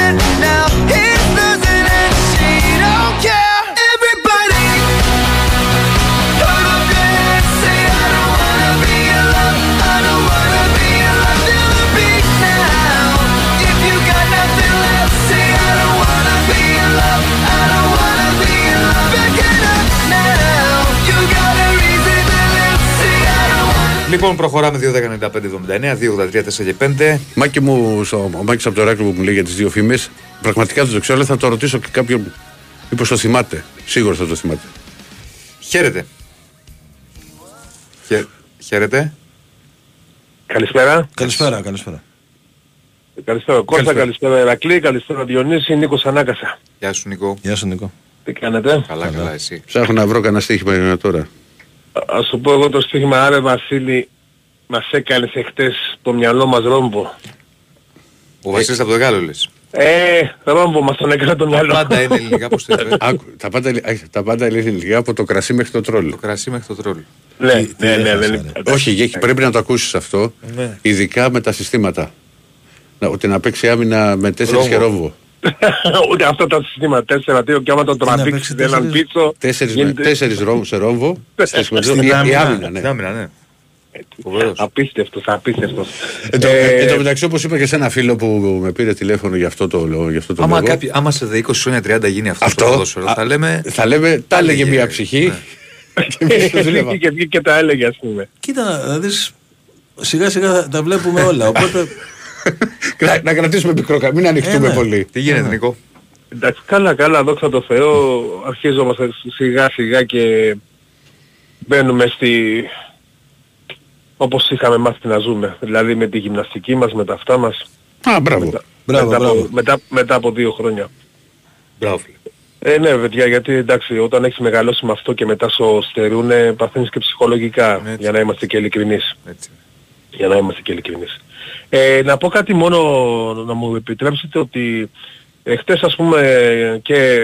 Λοιπόν, προχωράμε 2-10-95-79, 2-83-4 και 5. Μάκη μου, στο, ο Μάκης από το Ράκλο που μου λέει για τις δύο φήμες, πραγματικά δεν το ξέρω, αλλά θα το ρωτήσω και κάποιον μήπως το θυμάται. Σίγουρα θα το θυμάται. Χαίρετε. Χαι... Χαίρετε. Καλησπέρα. Καλησπέρα, καλησπέρα. Καλησπέρα Κώστα, καλησπέρα Ερακλή, καλησπέρα Διονύση, Νίκος Ανάκασα. Γεια σου Νικό. Γεια σου Νικό. Τι κάνετε; Καλά, καλά, εσύ. Ψάχνω να βρω κανένα στοίχημα για τώρα. Α- Ας σου πω εγώ το στοίχημα, άρε Βασίλη, μας έκανες εχθές το μυαλό μας ρόμπο. Ο Βασίλης από το Γάλλο λες. Ε, ρόμπο μας τον έκανε το μυαλό. Πάντα είναι ελληνικά πώς το είπες. <laughs> Άκου, τα πάντα, α, τα πάντα είναι ελληνικά από το κρασί μέχρι το τρόλ. Το κρασί μέχρι το τρόλ. Ναι, Τι- τι ναι, ναι, έχασα, δεν ρε. Όχι, Γέκη, πρέπει να το ακούσεις αυτό, Ναι. ειδικά με τα συστήματα. Να, ότι να παίξει άμυνα με τέσσερις Ρόμβο. και ρόμβο. <laughs> Ούτε αυτά τα συστήματα 4-2 και άμα το να παίξει τραβήξεις έναν τέσσερις- πίτσο. Τέσσερις, με, γίνεται- τέσσερις ρόμβο σε ρόμβο. Στην συμμετοχή- η- η άμυνα. άμυνα, ναι. Στην άμυνα, ναι. Φοβερός. Απίστευτος, απίστευτος. Εν τω- Ε, εν τω μεταξύ, όπως είπα και σε ένα φίλο που με πήρε τηλέφωνο για αυτό το, λο- για αυτό το Άμα, λόγο, κάποιοι, άμα σε 20 χρόνια 30 γίνει αυτός, Αυτό, στο ποδόσφαιρο, α, θα λέμε... θα λέμε, τα έλεγε έλεγε, μια ψυχή. ναι. <laughs> και εμείς το δούλευα. και βγήκε και τα έλεγε ας πούμε. Κοίτα, να δεις, σιγά σιγά τα βλέπουμε όλα. Οπότε Να- να κρατήσουμε μικρό κα- μην ανοιχτούμε Ε, ναι. πολύ. Τι γίνεται Νικό. Εντάξει, καλά, καλά, δόξα τω Θεώ, αρχίζομαστε σιγά σιγά και μπαίνουμε στη... όπως είχαμε μάθει να ζούμε. Δηλαδή με τη γυμναστική μας, με τα αυτά μας. Α, μπράβο. Μπράβο, μετά, μπράβο. Από, μετά, μετά από δύο χρόνια. Μπράβο φίλε. Ε, ναι, παιδιά, γιατί εντάξει, όταν έχεις μεγαλώσει με αυτό και μετά σου στερούνε, παθαίνεις και ψυχολογικά, Έτσι. για να είμαστε και ειλικρινείς. Έτσι. Για να είμαστε και ειλικρινείς. Ε, να πω κάτι μόνο, να μου επιτρέψετε, ότι ε, χτες ας πούμε και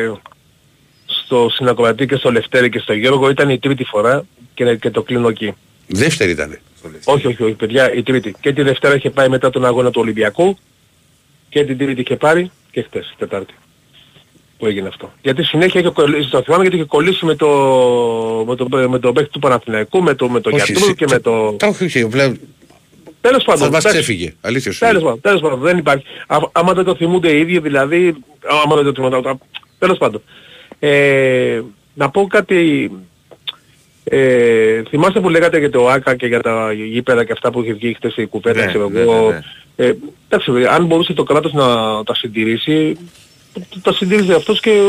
στο Συνακροατή και στο Λευτέρη και στο Γιώργο ήταν η τρίτη φορά και, και το κλείνω εκεί. Δεύτερη ήταν. Όχι, όχι, όχι, παιδιά, η τρίτη. Και τη Δευτέρα είχε πάει μετά τον αγώνα του Ολυμπιακού και την τρίτη είχε πάρει και χτες, Τετάρτη. Που έγινε αυτό. Γιατί συνέχεια είχε κολλήσει, το θυμάμαι γιατί είχε κολλήσει με το, με το, με το παίκτη του Παναθηναϊκού, με το, με το Όχι, γιατρού εσύ- και με το... Τα όχι, όχι, πλέον Τέλος πάντων. θα μας εντάξει. ξέφυγε. Αλήθεια σου. Τέλος λέω. πάντων, τέλος πάντων, δεν υπάρχει. Α, άμα δεν το θυμούνται οι ίδιοι, δηλαδή, άμα δεν το θυμούνται, α, τέλος πάντων. Ε, να πω κάτι, ε, θυμάστε που λέγατε για το ΆΚΑ και για τα γήπεδα και αυτά που είχε βγει χτες η κουβέντα, Ναι, ξέρω ναι, εγώ. ναι, ναι. Ε, εντάξει, βέβαια, αν μπορούσε το κράτος να τα συντηρήσει, τα συντήρησε αυτός και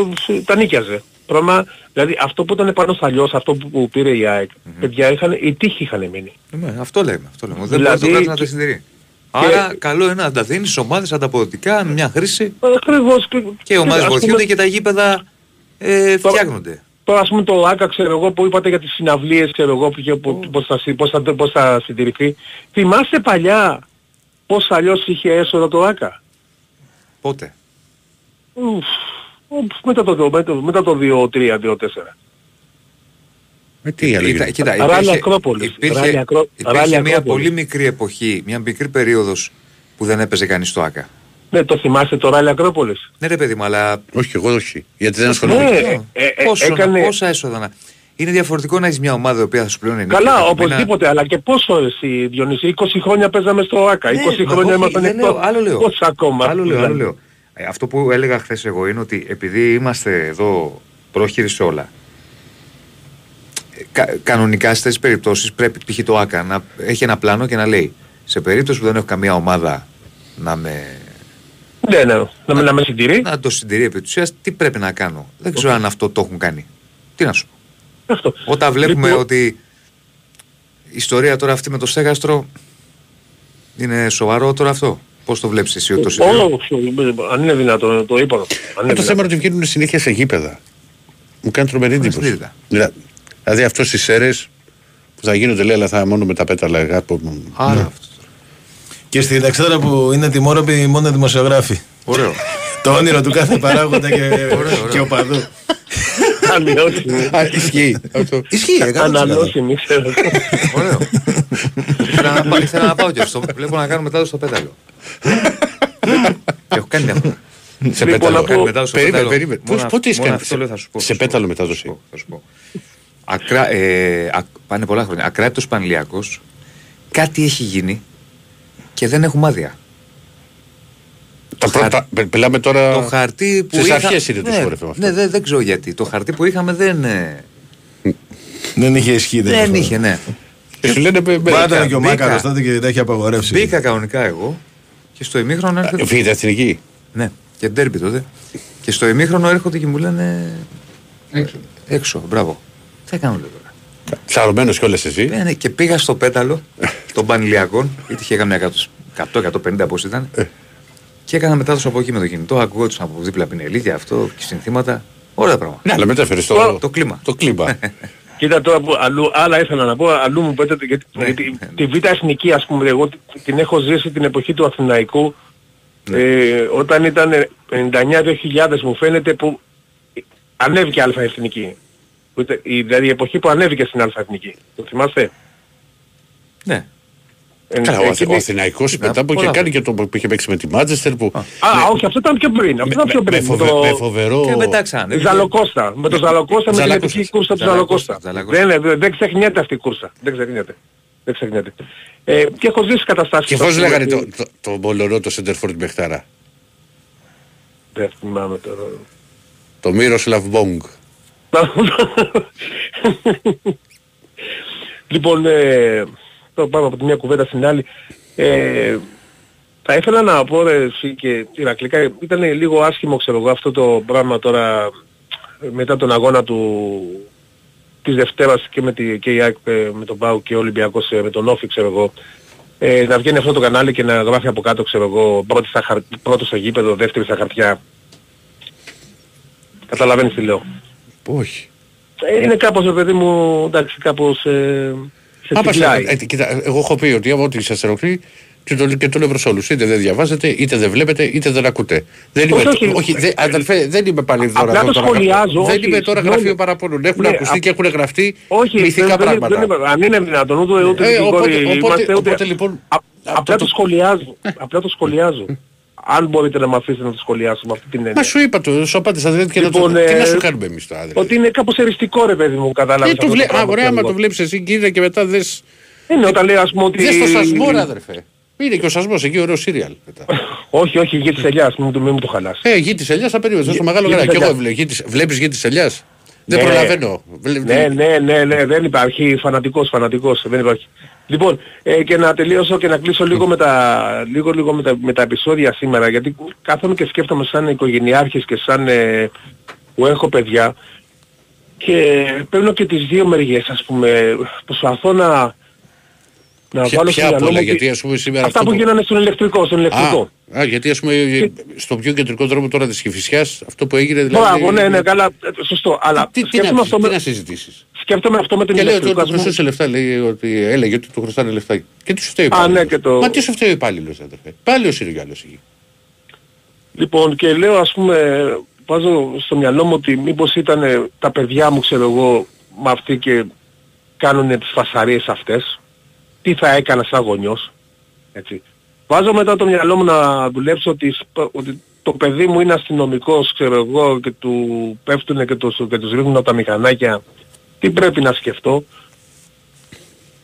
τα νίκιαζε. Πράγμα, δηλαδή αυτό που ήταν πάνω στα αλλιώς, αυτό που, που πήρε η ΑΕΚ, παιδιά, είχαν, οι τείχοι είχαν μείνει. Ναι, αυτό λέμε. Αυτό λέμε. Δεν Δηλαδή, μπορεί το κράτος να τα και- συντηρεί. Άρα καλό είναι να τα δίνεις στις ομάδες ανταποδοτικά με μια χρήση Ακριβώς. και οι ομάδες ας πούμε, βοηθούνται και τα γήπεδα ε, φτιάχνονται. Τώρα ας πούμε το ΆΚΑ ξέρω εγώ που είπατε για τις συναυλίες ξέρω εγώ που, που, πώς, θα, συ- πώς, θα, πώς θα συντηρηθεί. Θυμάστε παλιά πώς αλλιώς είχε έσοδα το ΆΚΑ; Πότε; Ουφ, ουφ, μετά το, μετά, μετά το 2-3, 2-4. Με τι άλλο Κοίτα, γίνεται. κοίτα, Ράλια υπήρχε, Ακρόπολης. υπήρχε, Ράλια Ακρό- υπήρχε Ράλια μια Ακρόπολης. πολύ μικρή εποχή, μια μικρή περίοδος που δεν έπαιζε κανείς στο ΆΚΑ. Ναι, το θυμάστε το Ράλια Ακρόπολης; Ναι ρε παιδί μου, αλλά Όχι, εγώ όχι. Γιατί δεν ασχολούμαι. Ναι, με αυτό. ε, ε, πόσο, έκανε- πόσα έσοδα να... Είναι διαφορετικό να έχεις μια ομάδα η οποία θα σου πληρώνει νίκη Καλά, κάθε μήνα. οπωσδήποτε, αλλά και πόσο εσύ Διονύση, 20 χρόνια παίζαμε στο ΆΚΑ, 20 Ναι, μα χρόνια όχι, ήμασταν δεν λέω, εκτός. άλλο λέω. Πόσα ακόμα. Άλλο λέω, άλλο δηλαδή. λέω. Ε, αυτό που έλεγα χθες εγώ είναι ότι επειδή είμαστε εδώ πρόχειροι σε όλα, ε, κα, κανονικά σε τέτοιες περιπτώσεις πρέπει π.χ. το ΆΚΑ να έχει ένα πλάνο και να λέει σε περίπτωση που δεν έχω καμία ομάδα να με, Ναι, ναι, να, με- να με συντηρεί. να το συντηρεί επί της ουσίας, τι πρέπει να κάνω; Δεν ξέρω αν αυτό το έχουν κάνει. Τι να σου πω. Αυτό. Όταν βλέπουμε Λοιπόν- ότι η ιστορία τώρα αυτή με το στέγαστρο είναι σοβαρό τώρα αυτό. Πώς το βλέπεις εσύ το σημείο. Όλο, αν είναι δυνατόν, το είπα. Αν είναι Ε, το δυνατόν. θέμα είναι ότι βγαίνουν συνέχεια σε γήπεδα. Μου κάνει τρομερή εντύπωση. Συνείδητα. Δηλα- Δηλαδή αυτός στις αίρες που θα γίνονται λέει, αλλά θα μόνο με τα πέταλα. αργά που- Άρα Ναι. αυτό. Και στην εξέδρα που είναι τιμόρροποι μόνο δημοσιογράφοι. Ωραίο. <laughs> Το όνειρο του κάθε παράγοντα και, και οπαδού. Αναλώσιμη. Α, ισχύει αυτό. Ισχύει, 100%. Αναλώσιμη, ξέρω. Ωραίο. ήθελα, να, πάω- ήθελα να πάω και στο βλέπω να κάνω μετά στο πέταλο. Έχω κάνει μια φορά. Σε Λοιπόν, πέταλο. να πω- Κάνει μετά στο Περίμενε, πέταλο. περίμενε. Μόνο Πώς- αυτό- Πότε έχεις μόνο κάνεις; αυτό λέω, θα σου πω. σε θα σου πέταλο πω, μετάδοση. θα σου πω, θα σου πω. Ακρά, ε, α, πάνε πολλά χρόνια. Ακράτητος Πανλιακός κάτι έχει γίνει και δεν έχουμε άδεια. Τα πρώτα, πε- Μιλάμε τώρα. Το χαρτί που Στις είχα... αρχές είναι το ναι, σπορεφέ αυτό. Ναι, δεν, δεν ξέρω γιατί. Το χαρτί που είχαμε δεν, ε, Δεν είχε ισχύ. δεν είχε, ναι. Και σου λένε. με- με- Μπορεί να ήταν και ο μπήκα. Μάκαρος τότε και τα έχει απαγορεύσει. Μπήκα κανονικά εγώ και στο ημίχρονο έρχεται... Β' εθνική. Ναι, και ντέρμπι τότε. Και στο ημίχρονο έρχονται και μου λένε. Έξω. Έξω, μπράβο. Τι θα κάνω λέω τώρα; Ψαρωμένος κιόλας εσύ. Ναι, ναι, και πήγα στο πέταλο των Πανηλιακών, γιατί είχε καμιά 100-150 πώς ήταν. Και έκανα μετάδοση από εκεί με το κινητό. Ακούω τους από δίπλα πινελίδια αυτό και συνθήματα. Ωραία πράγματα. Ναι, αλλά μετέφερες το, Το κλίμα. το κλίμα. <laughs> Κοίτα τώρα που αλλού, άλλα ήθελα να πω, αλλού μου πέτετε γιατί, Ναι, γιατί ναι. τη Β' Εθνική ας πούμε εγώ την- την έχω ζήσει την εποχή του Αθηναϊκού Ναι. ε, όταν ήταν 99-2000 μου φαίνεται που ανέβηκε Α Εθνική. Που ήταν- η- Δηλαδή η εποχή που ανέβηκε στην Α Εθνική. Το θυμάστε; Ναι. Ε, Καλά, ο, Αθ, εκείνη- ο Αθηναϊκός Κοίτα, μετά που είχε πολλά κάνει και το που είχε παίξει με τη Μάντσεστερ που. Α, όχι, αυτό ήταν πιο πριν. Αυτό με, ήταν πιο με, πριν. φοβε- το- με φοβερό. Και μετά ξανά. Ζαλοκώστα. Με τον Ζαλοκώστα, με την Ζαλακώστας. επική κούρσα του Ζαλακώστα, Ζαλοκώστα. Ζαλακώστα. Δεν, δεν ξεχνιέται αυτή η κούρσα. Δεν ξεχνιέται. Δεν ξεχνιέται. Ε, και έχω ζήσει καταστάσεις. Και ας πώς πούμε, λέγανε που- το, το, το Μπολορό το Σέντερφορντ Μπεχτάρα; Δεν θυμάμαι τώρα. Το Μύροσλαβ Μπόγκ. <laughs> λοιπόν, ε, τώρα πάμε από τη μια κουβέντα στην άλλη. Ε, θα ήθελα να πω ρε, εσύ και Ηρακλικά, ήταν λίγο άσχημο ξέρω εγώ αυτό το πράγμα τώρα μετά τον αγώνα του της Δευτέρας και με, τη, και η ΑΕΚ ε, με τον Πάου και ο Ολυμπιακός ε, με τον Όφη ξέρω εγώ ε, να βγαίνει αυτό το κανάλι και να γράφει από κάτω ξέρω εγώ πρώτη στα χαρ... πρώτο στο γήπεδο, δεύτερη στα χαρτιά. Καταλαβαίνεις τι λέω. Όχι. Ε, είναι κάπως ρε παιδί μου, εντάξει, κάπως ε, σε Άπα, τσιγκλάει. ε, κοίτα, εγώ έχω πει ότι άμα ό,τι σας ενοχλεί και το, και το λέω προς όλους. Είτε δεν διαβάζετε, είτε δεν βλέπετε, είτε δεν ακούτε. Δεν Όχι, είμαι, όχι. δε, αδελφέ, δεν είμαι πάλι τώρα. Απλά εδώ το τώρα σχολιάζω, γραφείο. Δεν όχι, είμαι τώρα συγγνώμη. γραφείο παραπώνων. Έχουν Ναι, ακουστεί α- και έχουν γραφτεί Όχι, μυθικά δεν, δεν, πράγματα. δεν, είναι- αν είναι δυνατόν, ούτε, ούτε Ε, δικηγόροι οπότε- είμαστε, οπότε- ούτε... οπότε, λοιπόν, Α- από απλά το- το σχολιάζω. απλά το σχολιάζω. Αν μπορείτε να με αφήσετε να το σχολιάσω με αυτή την έννοια. Μα σου είπα το, σου απάντησα δηλαδή και Λοιπόν, να το, τι ε, να σου κάνουμε εμείς τώρα. δηλαδή; Ότι είναι κάπως εριστικό ρε παιδί μου, κατάλαβες Ε, το αυτό βλέ... το πράγμα, Α, ωραία, ξέρω άμα το εγώ. βλέπεις εσύ κύριε και μετά δες, Είναι όταν λέει ας πούμε ότι... δες το σασμό ρε αδερφέ. Είναι και ο σασμός εκεί ωραίο σύριαλ. μετά. <laughs> όχι, όχι, γη της ελιάς, μην, μην μου το χαλάς. Ε, γη της ελιάς θα περίμενες, στο μεγάλο γη της γράμμα. Και εγώ ελιάς. βλέ- γη της- βλέπεις γη της ελιάς; Δεν Ναι. προλαβαίνω. Βλέ- Ναι, ναι, ναι, ναι, δεν υπάρχει. Φανατικός, φανατικός. Δεν υπάρχει. Λοιπόν, ε, και να τελειώσω και να κλείσω λίγο με τα, λίγο, λίγο με τα, με τα επεισόδια σήμερα, γιατί κάθομαι και σκέφτομαι σαν οικογενειάρχης και σαν ε, που έχω παιδιά και παίρνω και τις δύο μεριές, ας πούμε. Προσπαθώ να, να Ποια- βάλω ποια στο απ' μυαλό όλα, μου γιατί, ότι- ας πούμε, σήμερα αυτά αυτό που που- γίνανε στον ηλεκτρικό, στον ηλεκτρικό. Α, α, γιατί ας πούμε στο πιο κεντρικό δρόμο τώρα της Κηφισιάς αυτό που έγινε δηλαδή... Μπράβο, ναι, ναι, καλά, ε, σωστό. Αλλά Τι, τι, σκέφτομαι, να, αυτό τι με, να συζητήσεις; σκέφτομαι αυτό με τον Και λέει ότι ηλεκτρικό. του ας πούμε. χρωστούσε λεφτά, λέει ότι έλεγε ότι του χρωστάνε λεφτά. Και τι σου φταίει ο Α, υπάλληλος. ναι, και το- Μα τι σου φταίει ο υπάλληλος, αδερφέ; Πάλι ο Συριγιάλος εκεί. Λοιπόν και λέω ας πούμε, βάζω στο μυαλό μου ότι μήπως ήταν τα παιδιά μου ξέρω εγώ με αυτοί και κάνουν τις φασαρίες αυτές. Τι θα έκανα σαν γονιός. Έτσι. Βάζω μετά το μυαλό μου να δουλέψω ότι, σ- ότι το παιδί μου είναι αστυνομικός ξέρω εγώ και του πέφτουν και τους, και τους ρίχνουν από τα μηχανάκια τι πρέπει να σκεφτώ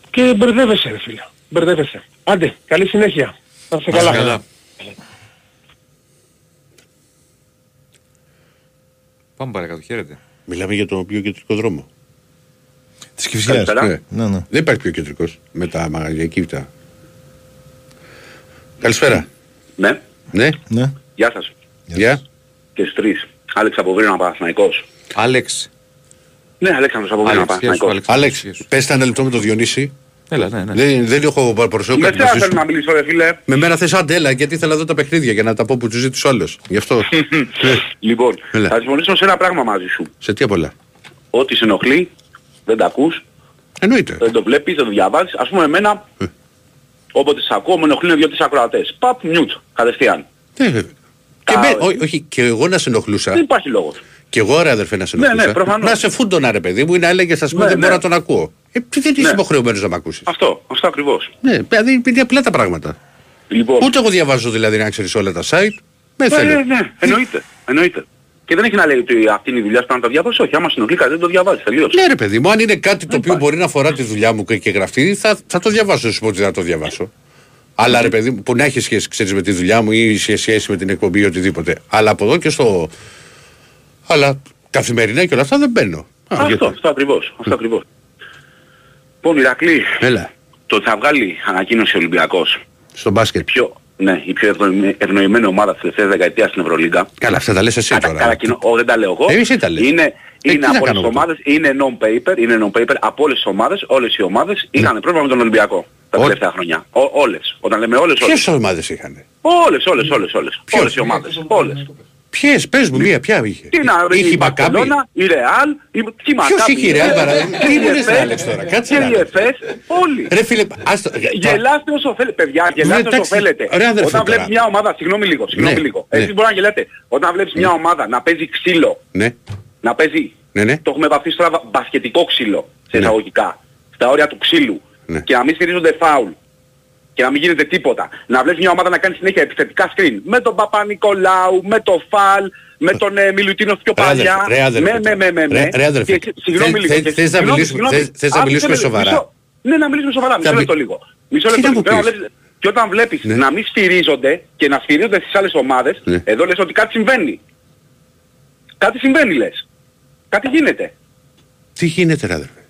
και μπερδεύεσαι ρε φίλε. Μπερδεύεσαι. Άντε, καλή συνέχεια. Να είστε Να είστε καλά. καλά. Πάμε παρακάτω, χαίρετε. Μιλάμε για τον πιο κεντρικό δρόμο. Της Κυφσιάς. Ναι. Ναι, ναι. Δεν υπάρχει πιο κεντρικός με τα μαγαζιά εκεί. τα- Καλησπέρα. Ναι, Ναι, ναι. γεια σας. γεια. Και στους τρεις. Άλεξ από Βρίνα Παναθηναϊκός. Άλεξ. Ναι, Αλέξανδρος από Βρίνα Άλεξ, γεια σου, Παναθηναϊκός. Άλεξ. Άλεξ, πες ένα λεπτό με το Διονύση. Έλα, ναι, ναι. Δεν, δεν έχω προσωπικό Με κάτι σένα μαζί θέλω σου. να μιλήσω ρε φίλε. Με μένα θες αντέλα γιατί ήθελα να δω τα παιχνίδια για να τα πω που τους ζήτησε ο άλλος. Γι' αυτό. Ναι. <laughs> Λοιπόν, Έλα. θα συμφωνήσω σε ένα πράγμα μαζί σου. Σε τι απ' όλα. Ό,τι σε ενοχλεί, δεν τα ακούς, Εννοείται. δεν το βλέπεις, δεν το διαβάζεις. Ας πούμε εμένα, Ε. όποτε σε ακούω, με ενοχλούν δύο-τρεις ακροατές. Παπ, μιούτ, κατευθείαν. Ναι, βέβαια. Και Α, με, όχι. ό, όχι, και εγώ να σε ενοχλούσα. Δεν υπάρχει λόγος. Και εγώ ρε αδερφέ να σε Ναι, ναι, ενοχλούσα. προφανώς. να σε φούντονα ρε παιδί μου ή να έλεγες ας πούμε Ναι, δεν ναι. μπορώ να τον ακούω. Ε, τι δεν είσαι Ναι. υποχρεωμένος να με ακούσεις. Αυτό, αυτό ακριβώς. Ναι, δηλαδή είναι απλά τα πράγματα. Λοιπόν, Ούτε εγώ διαβάζω δηλαδή να ξέρεις όλα τα site. Δεν ναι, θέλω. ναι, ναι, εννοείται, εννοείται. Και δεν έχει να λέει ότι αυτή είναι η δουλειά σου πρέπει να το διαβάσεις. Όχι, άμα συνοχλεί κάτι δεν το διαβάζει. Τελείως. Ναι, ρε παιδί μου, αν είναι κάτι το οποίο μπορεί να αφορά τη δουλειά μου και και γραφτεί, θα, θα το διαβάσω. Δεν σου πω ότι δεν θα το διαβάσω. Αλλά ρε παιδί μου, που να έχει σχέση ξέρεις, με τη δουλειά μου ή σε σχέση με την εκπομπή ή οτιδήποτε. Αλλά από εδώ και στο. Αλλά καθημερινά και όλα αυτά δεν μπαίνω. Α, Αυτό, γιατί- αυτό ακριβώς, αυτό ακριβώς. Λοιπόν, Ηρακλή, Έλα, το ότι θα βγάλει ανακοίνωση ο Ολυμπιακός. στο μπάσκετ. Πιο, ναι, η πιο ευνοη- ευνοημένη ομάδα της τελευταίας δεκαετίας στην Ευρωλίγκα. Καλά, αυτά τα λες εσύ Κατα, τώρα. κατακοινω- Ω, δεν τα λέω εγώ. Ε, εσύ τα λες. Είναι, Ε, τι είναι να από όλες κάνω τις εγώ ομάδες, είναι non-paper, είναι non-paper από όλες τις ομάδες, όλες οι ομάδες είχαν πρόβλημα με τον Ολυμπιακό τα Ό- τελευταία χρόνια. Ό, όλες. Όταν λέμε όλες, όλες. Ποιε ομάδες είχαν. Όλες, όλες, όλες, όλες. Όλες οι ομάδες. Όλες. Ποιες, πες μου, μία, ποια είχε; Τι να Είχε η η Μακάμπη. Μπαρσελόνα, η Ρεάλ, η... τι Μακάμπη. είχε η Ρεάλ, παραδείγμα. Τι μου λες, η Άλεξ, τώρα, Εφές, κάτσε Και να η δεις. Εφές, όλοι. Ρε φίλε, άστο. Γελάστε όσο θέλετε, παιδιά, γελάστε όσο εντάξει, θέλετε. ρε, αδερφέ, Όταν τώρα. βλέπεις μια ομάδα, συγγνώμη λίγο, συγγνώμη Ναι, λίγο. ναι. Εσείς μπορεί να γελάτε. Όταν βλέπεις μια ομάδα να παίζει ξύλο, Ναι, να παίζει, ναι, ναι. το έχουμε βαφτίσει τώρα μπασκετικό ξύλο, σε Ναι. εισαγωγικά, στα όρια του ξύλου, Ναι. και να μην στηρίζονται φάουλ, και να μην γίνεται τίποτα. Να βλέπεις μια ομάδα να κάνει συνέχεια επιθετικά screen, με τον Παπα-Νικολάου, με τον Φαλ, με τον ε, Μιλουτίνο πιο Ρε, παλιά, αδερφέ, ρε, αδερφέ. με, με, με, με, με. Ρε, ρε, αδερφέ. Και, συγγνώμη Θες- λίγο. θες- και- θες να συγγνώμη, μιλήσουμε- συγγνώμη. θες- θες να Α, μιλήσουμε μισό λεπτό, σοβαρά. μισό- Ναι, να μιλήσουμε σοβαρά. Μισό Θα λεπτό μι- λίγο. Μισό Τι λεπτό να μου λίγο. Όταν πεις; βλέπεις- Και όταν βλέπεις Ναι. να μην στηρίζονται και να στηρίζονται στις άλλες ομάδες, Ναι. εδώ λες ότι κάτι συμβαίνει. Κάτι συμβαίνει λες. Κάτι γίνεται. Τι γίνεται, ρε, αδερφέ;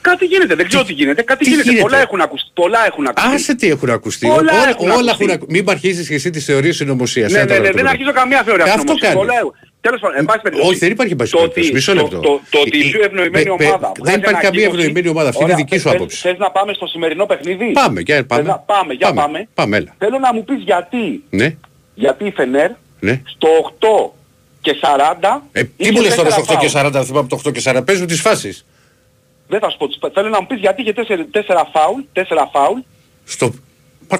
Κάτι γίνεται. Δεν ξέρω τι γίνεται. Κάτι τι γίνεται. γίνεται; Πολλά έχουν ακουστεί. Πολλά έχουν ακουστεί. Άσε τι έχουν ακουστεί. Όλα Όλα, έχουν όλα ακουστεί. έχουν ακουστεί. Μην αρχίσεις και εσύ τις θεωρίες συνωμοσίας. Ναι, ναι, ναι, δεν αρχίζω καμία θεωρία Αυτό συνωμοσίας. κάνεις. Πολλά έχουν. Τέλος πάντων, εν πάση περιπτώσει. Όχι, δεν υπάρχει πάση το περιπτώσει. ότι- Μισό το- λεπτό. Το το ότι η Ε, πιο ευνοημένη πε- πε- ομάδα. δεν βγάζει υπάρχει καμία ανακοίνωση- ευνοημένη ομάδα. Αυτή είναι Ωραία, δική σου θες- άποψη. Θες να πάμε στο σημερινό παιχνίδι; Πάμε, για πάμε. Θες να- Πάμε, για πάμε. Πάμε, έλα. Θέλω να μου πεις γιατί. Ναι, Γιατί η Φενέρ ναι. στο 8 και 40... Ε, τι είχε μου λες τώρα τέσσερα στο 8 και φάουλ. 40, θυμάμαι από το 8 και 40. Πες μου τις φάσεις. Δεν θα σου πω. τις- Θέλω να μου πεις γιατί είχε 4 φάουλ. 4 φάουλ. Στο...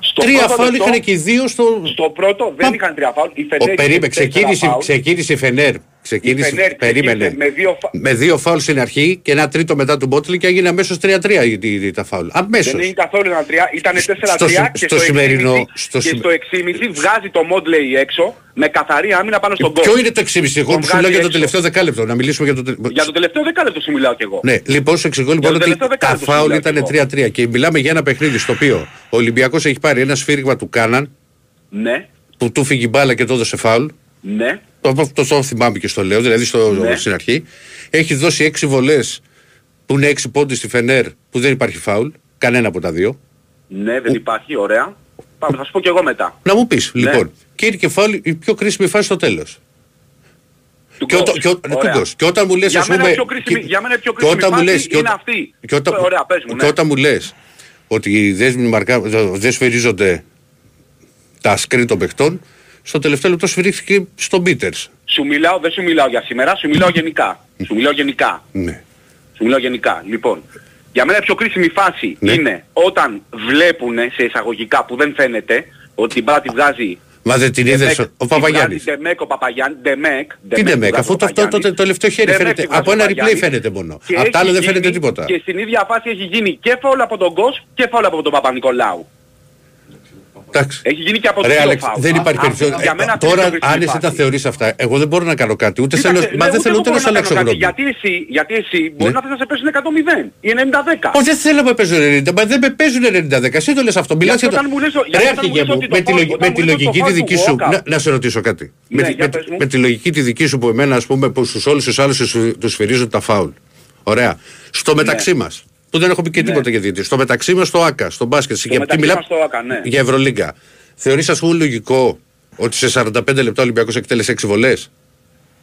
Στο Τρία πρώτο φάουλ λεπτό- είχαν και οι δύο στο... Στο πρώτο δεν Μα- είχαν 3 φάουλ. Η Ο, Φενέρ είχε περίμε, τέσσερα ξεκίνησε, φάουλ. ξεκίνησε η Φενέρ. Ξεκίνησε, Η Φενέρ περίμενε. ξεκίνησε με δύο φα- Με δύο φάουλ στην αρχή και ένα τρίτο μετά του Μπότλι και έγινε αμέσως 3-3 η- η- η- τα φάουλ. Αμέσως. Δεν είναι καθόλου ένα 3, ήταν 4-3 στο συ- και στο στο, σημερινό- 6,5 στο και συμ- στο 6,5 βγάζει το Μόντλεϊ έξω με καθαρή άμυνα πάνω στον Ποιο κόλ. είναι το 6,5 εγώ Τον που σου λέω βγάζει για το έξω. τελευταίο δεκάλεπτο. Να μιλήσουμε για το. τε- Για το τελευταίο δεκάλεπτο σου μιλάω κι εγώ. Ναι, λοιπόν, σου εξηγώ λοιπόν το ότι τελευταίο τα δεκάλεπτο σου φάουλ μιλάω ήταν κι εγώ. 3-3 και μιλάμε για ένα παιχνίδι στο οποίο ο Ολυμπιακός έχει πάρει ένα σφύριγμα του Κάναν Ναι, που του φύγει μπάλα και το έδωσε φάουλ. ναι, Το, το, το θυμάμαι και στο λέω, δηλαδή στο, Ναι. στην αρχή. Έχει δώσει 6 βολές που είναι 6 πόντοι στη Φενέρ που δεν υπάρχει φάουλ. Κανένα από τα δύο. ναι, δεν υπάρχει, ωραία. Πάμε, θα σου πω κι εγώ μετά. Να μου πεις, Ναι. λοιπόν. Και είναι και φάουλ η πιο κρίσιμη φάση στο τέλος. Του Και, όταν- Γκος. και, ο- του Ωραία. Γκος. και όταν μου λες Για ας μένα πούμε... πιο κρίσιμη- και- για μένα πιο και κρίσιμη όταν μου φάση λες- και είναι όταν- αυτή. Και όταν, Ωραία, πες μου, και ναι. όταν μου λες ότι οι δέσμοι μαρκα... δεν σφυρίζονται τα σκριν των παιχτών, στο τελευταίο λεπτό σφυρίχθηκε στον Πίτερς. Σου μιλάω, δεν σου μιλάω για σήμερα, σου μιλάω γενικά. Σου μιλάω γενικά. Ναι. Σου μιλάω γενικά. Λοιπόν, για μένα η πιο κρίσιμη φάση Ναι. είναι όταν βλέπουν σε εισαγωγικά που δεν φαίνεται ότι την μπάλα τη βγάζει Μα δεν την είδες Ντεμέκ, ο τη Παπαγιάννης. βγάζει Ντεμέκ ο Παπαγιάννης, Ντεμέκ. Τι Ντεμέκ Ντεμέκ, βγάζει αφού ο το, αυτό το, Παπαγιάννης. το τελευταίο χέρι Ντεμέκ φαίνεται. τη βγάζει Από ο ένα replay Παπαγιάννης. φαίνεται μόνο. Και Απ' τα άλλα έχει δεν φαίνεται γίνει- τίποτα. Και στην ίδια φάση έχει γίνει και φάουλ από τον Γκος και φάουλ από τον Παπα-Νικολάου. Εντάξει. Έχει γίνει και από Ρε δύο Άλεξ, φάουλ. δεν Α, υπάρχει α, περιθώριο. για Ε, μένα αυτή είναι Τώρα, η κρίσιμη αν εσύ φάση. τα θεωρείς αυτά, εγώ δεν μπορώ να κάνω κάτι. Ούτε Κοίταξε, θέλω, μα ναι, δεν ούτε θέλω εγώ ούτε να μπορώ σου αλλάξω κάνω κάτι, γνώμη. Γιατί εσύ, γιατί εσύ μπορεί Ναι. να θες να σε πέσουν 100-0 ή 90-10. Όχι, δεν θέλω να με παίζουν 90, μα δεν με παίζουν 90-10. Εσύ το λες αυτό. Μιλάς Γιατί για το... όταν μου λες το- Ρε γιατί όταν αρχηγέ μου λες μου, ότι το με τη φάουλ- λογι- όταν με τη μου λες το λογική τη φάουλ του δική σου. Walker. Να- Να σε ρωτήσω κάτι. Ναι, Με τη- για με πες τη- μου. Με τη λογική τη δική σου που εμένα, ας πούμε, που στους όλους τους άλλους τους- τους σφυρίζουν τα φάουλ. Ωραία. Στο Ναι. μεταξύ μας. Που δεν έχω πει και τίποτα για διαιτητή. Στο μεταξύ μας στο ΆΚΑ, στο μπάσκετ. Στο και- και μεταξύ μιλά- μας στο ΆΚΑ, ναι. Για Ευρωλίγκα. Θεωρείς ας πούμε λογικό ότι σε 45 λεπτά ο Ολυμπιακός εκτέλεσε 6 βολές;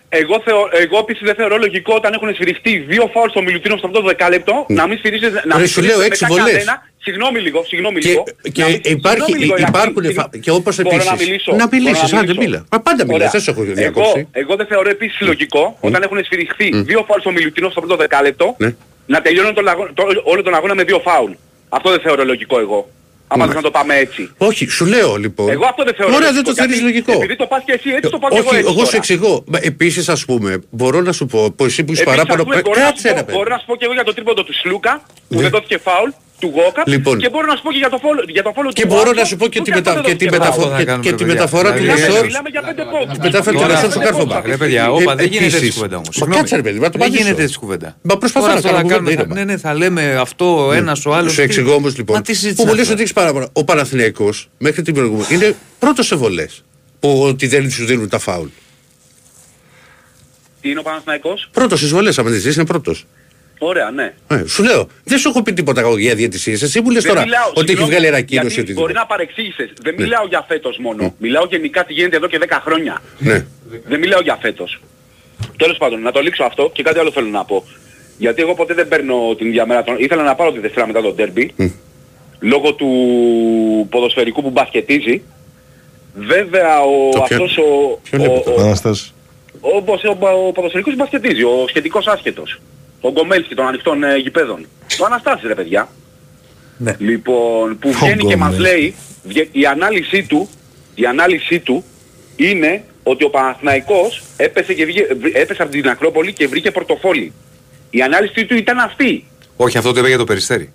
Εγώ, θεω, εγώ επίσης δεν θεωρώ λογικό όταν έχουν σφυριστεί δύο φάουλ στο Μιλουτίνο στο αυτό το δεκάλεπτο να μην σφυρίζεις να Ρε, μην σου λέω σφυρίζεις έξι μετά βολές. κανένα. Συγγνώμη λίγο, συγγνώμη Και, λίγο. και Να μην- υπάρχει, συγγνώμη λίγο, Ηρακλή, υπάρχουν. συγγνώμη. φα- Και όπως Μπορώ επίσης. να μιλήσω. Να Μπορώ μιλήσεις, να άντε μιλήσω. μίλα. Μα πάντα μιλάς, Ωραία. δεν σε έχω Εγώ, διακόψει. εγώ δεν θεωρώ επίσης λογικό όταν έχουν σφυριστεί δύο φάουλ στο Μιλουτίνο στο πρώτο δεκάλεπτο Ναι. να τελειώνουν τον αγώνα- το- όλο τον αγώνα με δύο φάουλ. Αυτό δεν θεωρώ λογικό εγώ. Άμα θες να το πάμε έτσι. Όχι, σου λέω λοιπόν. Εγώ αυτό δεν θεωρώ Ωραία, δεν λογικό, το θέλεις γιατί λογικό. Επειδή το πας και εσύ έτσι το πάω και εγώ Όχι, έτσι εγώ σου τώρα. εξηγώ. Επίσης, ας πούμε, μπορώ να σου πω, που εσύ που είσαι Επίσης, παράπονο. ας πούμε, μπορώ, να σου Κάτσε, ρε πω, παιδί. μπορώ να σου πω και εγώ για το τρίποντο του Σλούκα που Ναι. δεν δόθηκε φάουλ του Γόκαπ Λοιπόν. και μπορώ να σου πω και για το φόλο, για το φόλο Και του μπορώ Βάτσο, να σου πω και που τη, αυτό μετα... δεν και τη, δόθηκε μεταφο... φάουλ. και, κάνουμε, και τη παιδιά. μεταφορά του Δηλαδή, Λεσόρ. Μιλάμε για πέντε πόντους. Τη μετάφερα του Τώρα, Λεσόρ στο πέντε κάρφωμα. πόντους. Ρε παιδιά, όπα, δεν γίνεται έτσι Επίσης. κουβέντα όμως. Μα Συγγνώμη. κάτσε, ρε παιδί, να το Δεν απαντήσω. γίνεται έτσι κουβέντα. Μα προσπαθώ Τώρα να αυτό κάνω να κουβέντα, κάνουμε, θα- είπα. Ναι, ναι, θα λέμε αυτό ο ένας ο άλλος. Σου τι- εξηγώ όμως λοιπόν. Μα τι Που συζήτησαν μου λες τώρα. ότι έχεις παράπονα. Ο Παναθηναϊκός μέχρι την προηγούμενη είναι πρώτος σε βολές. Που ότι δεν σου δίνουν τα φάουλ. Τι είναι ο Παναθηναϊκός; Πρώτος στις βολές, άμα δεν είναι πρώτος. Ωραία, ναι. Ε, σου λέω, δεν σου έχω πει τίποτα εγώ για διαιτησίες. Εσύ μου λες Δεν τώρα μιλάω, ότι έχει συγγνώμη, βγάλει ανακοίνωση γιατί ότι Μπορεί να παρεξήγησες. Δεν Ναι. μιλάω για φέτος μόνο. Μιλάω γενικά τι γίνεται εδώ και 10 χρόνια. Ναι. Δεν μιλάω για φέτος. Τέλος πάντων, να το λήξω αυτό και κάτι άλλο θέλω να πω. Γιατί εγώ ποτέ δεν παίρνω την ίδια μέρα. Των... Ήθελα να πάρω τη Δευτέρα μετά το ντέρμπι. Λόγω του ποδοσφαιρικού που μπασκετίζει. Βέβαια ο, Το ποιο- αυτός ο, Ποιον ο, έπαιξε, ο, Αναστάση. ο, ο, ο, ο ποδοσφαιρικός που μπασκετίζει, ο σχετικός άσχετος. Ο Γκομέλσκι των ανοιχτών ε, γηπέδων. Το Αναστάσης ρε παιδιά. Ναι. Λοιπόν, που Ο βγαίνει και μας Γκομέλσκι. λέει, βγε- η ανάλυση του, η ανάλυση του είναι ότι ο Παναθηναϊκός έπεσε, και βγήκε, βρ- έπεσε από την Ακρόπολη και βρήκε πορτοφόλι. Η ανάλυση του ήταν αυτή. Όχι, αυτό το είπε για το περιστέρι.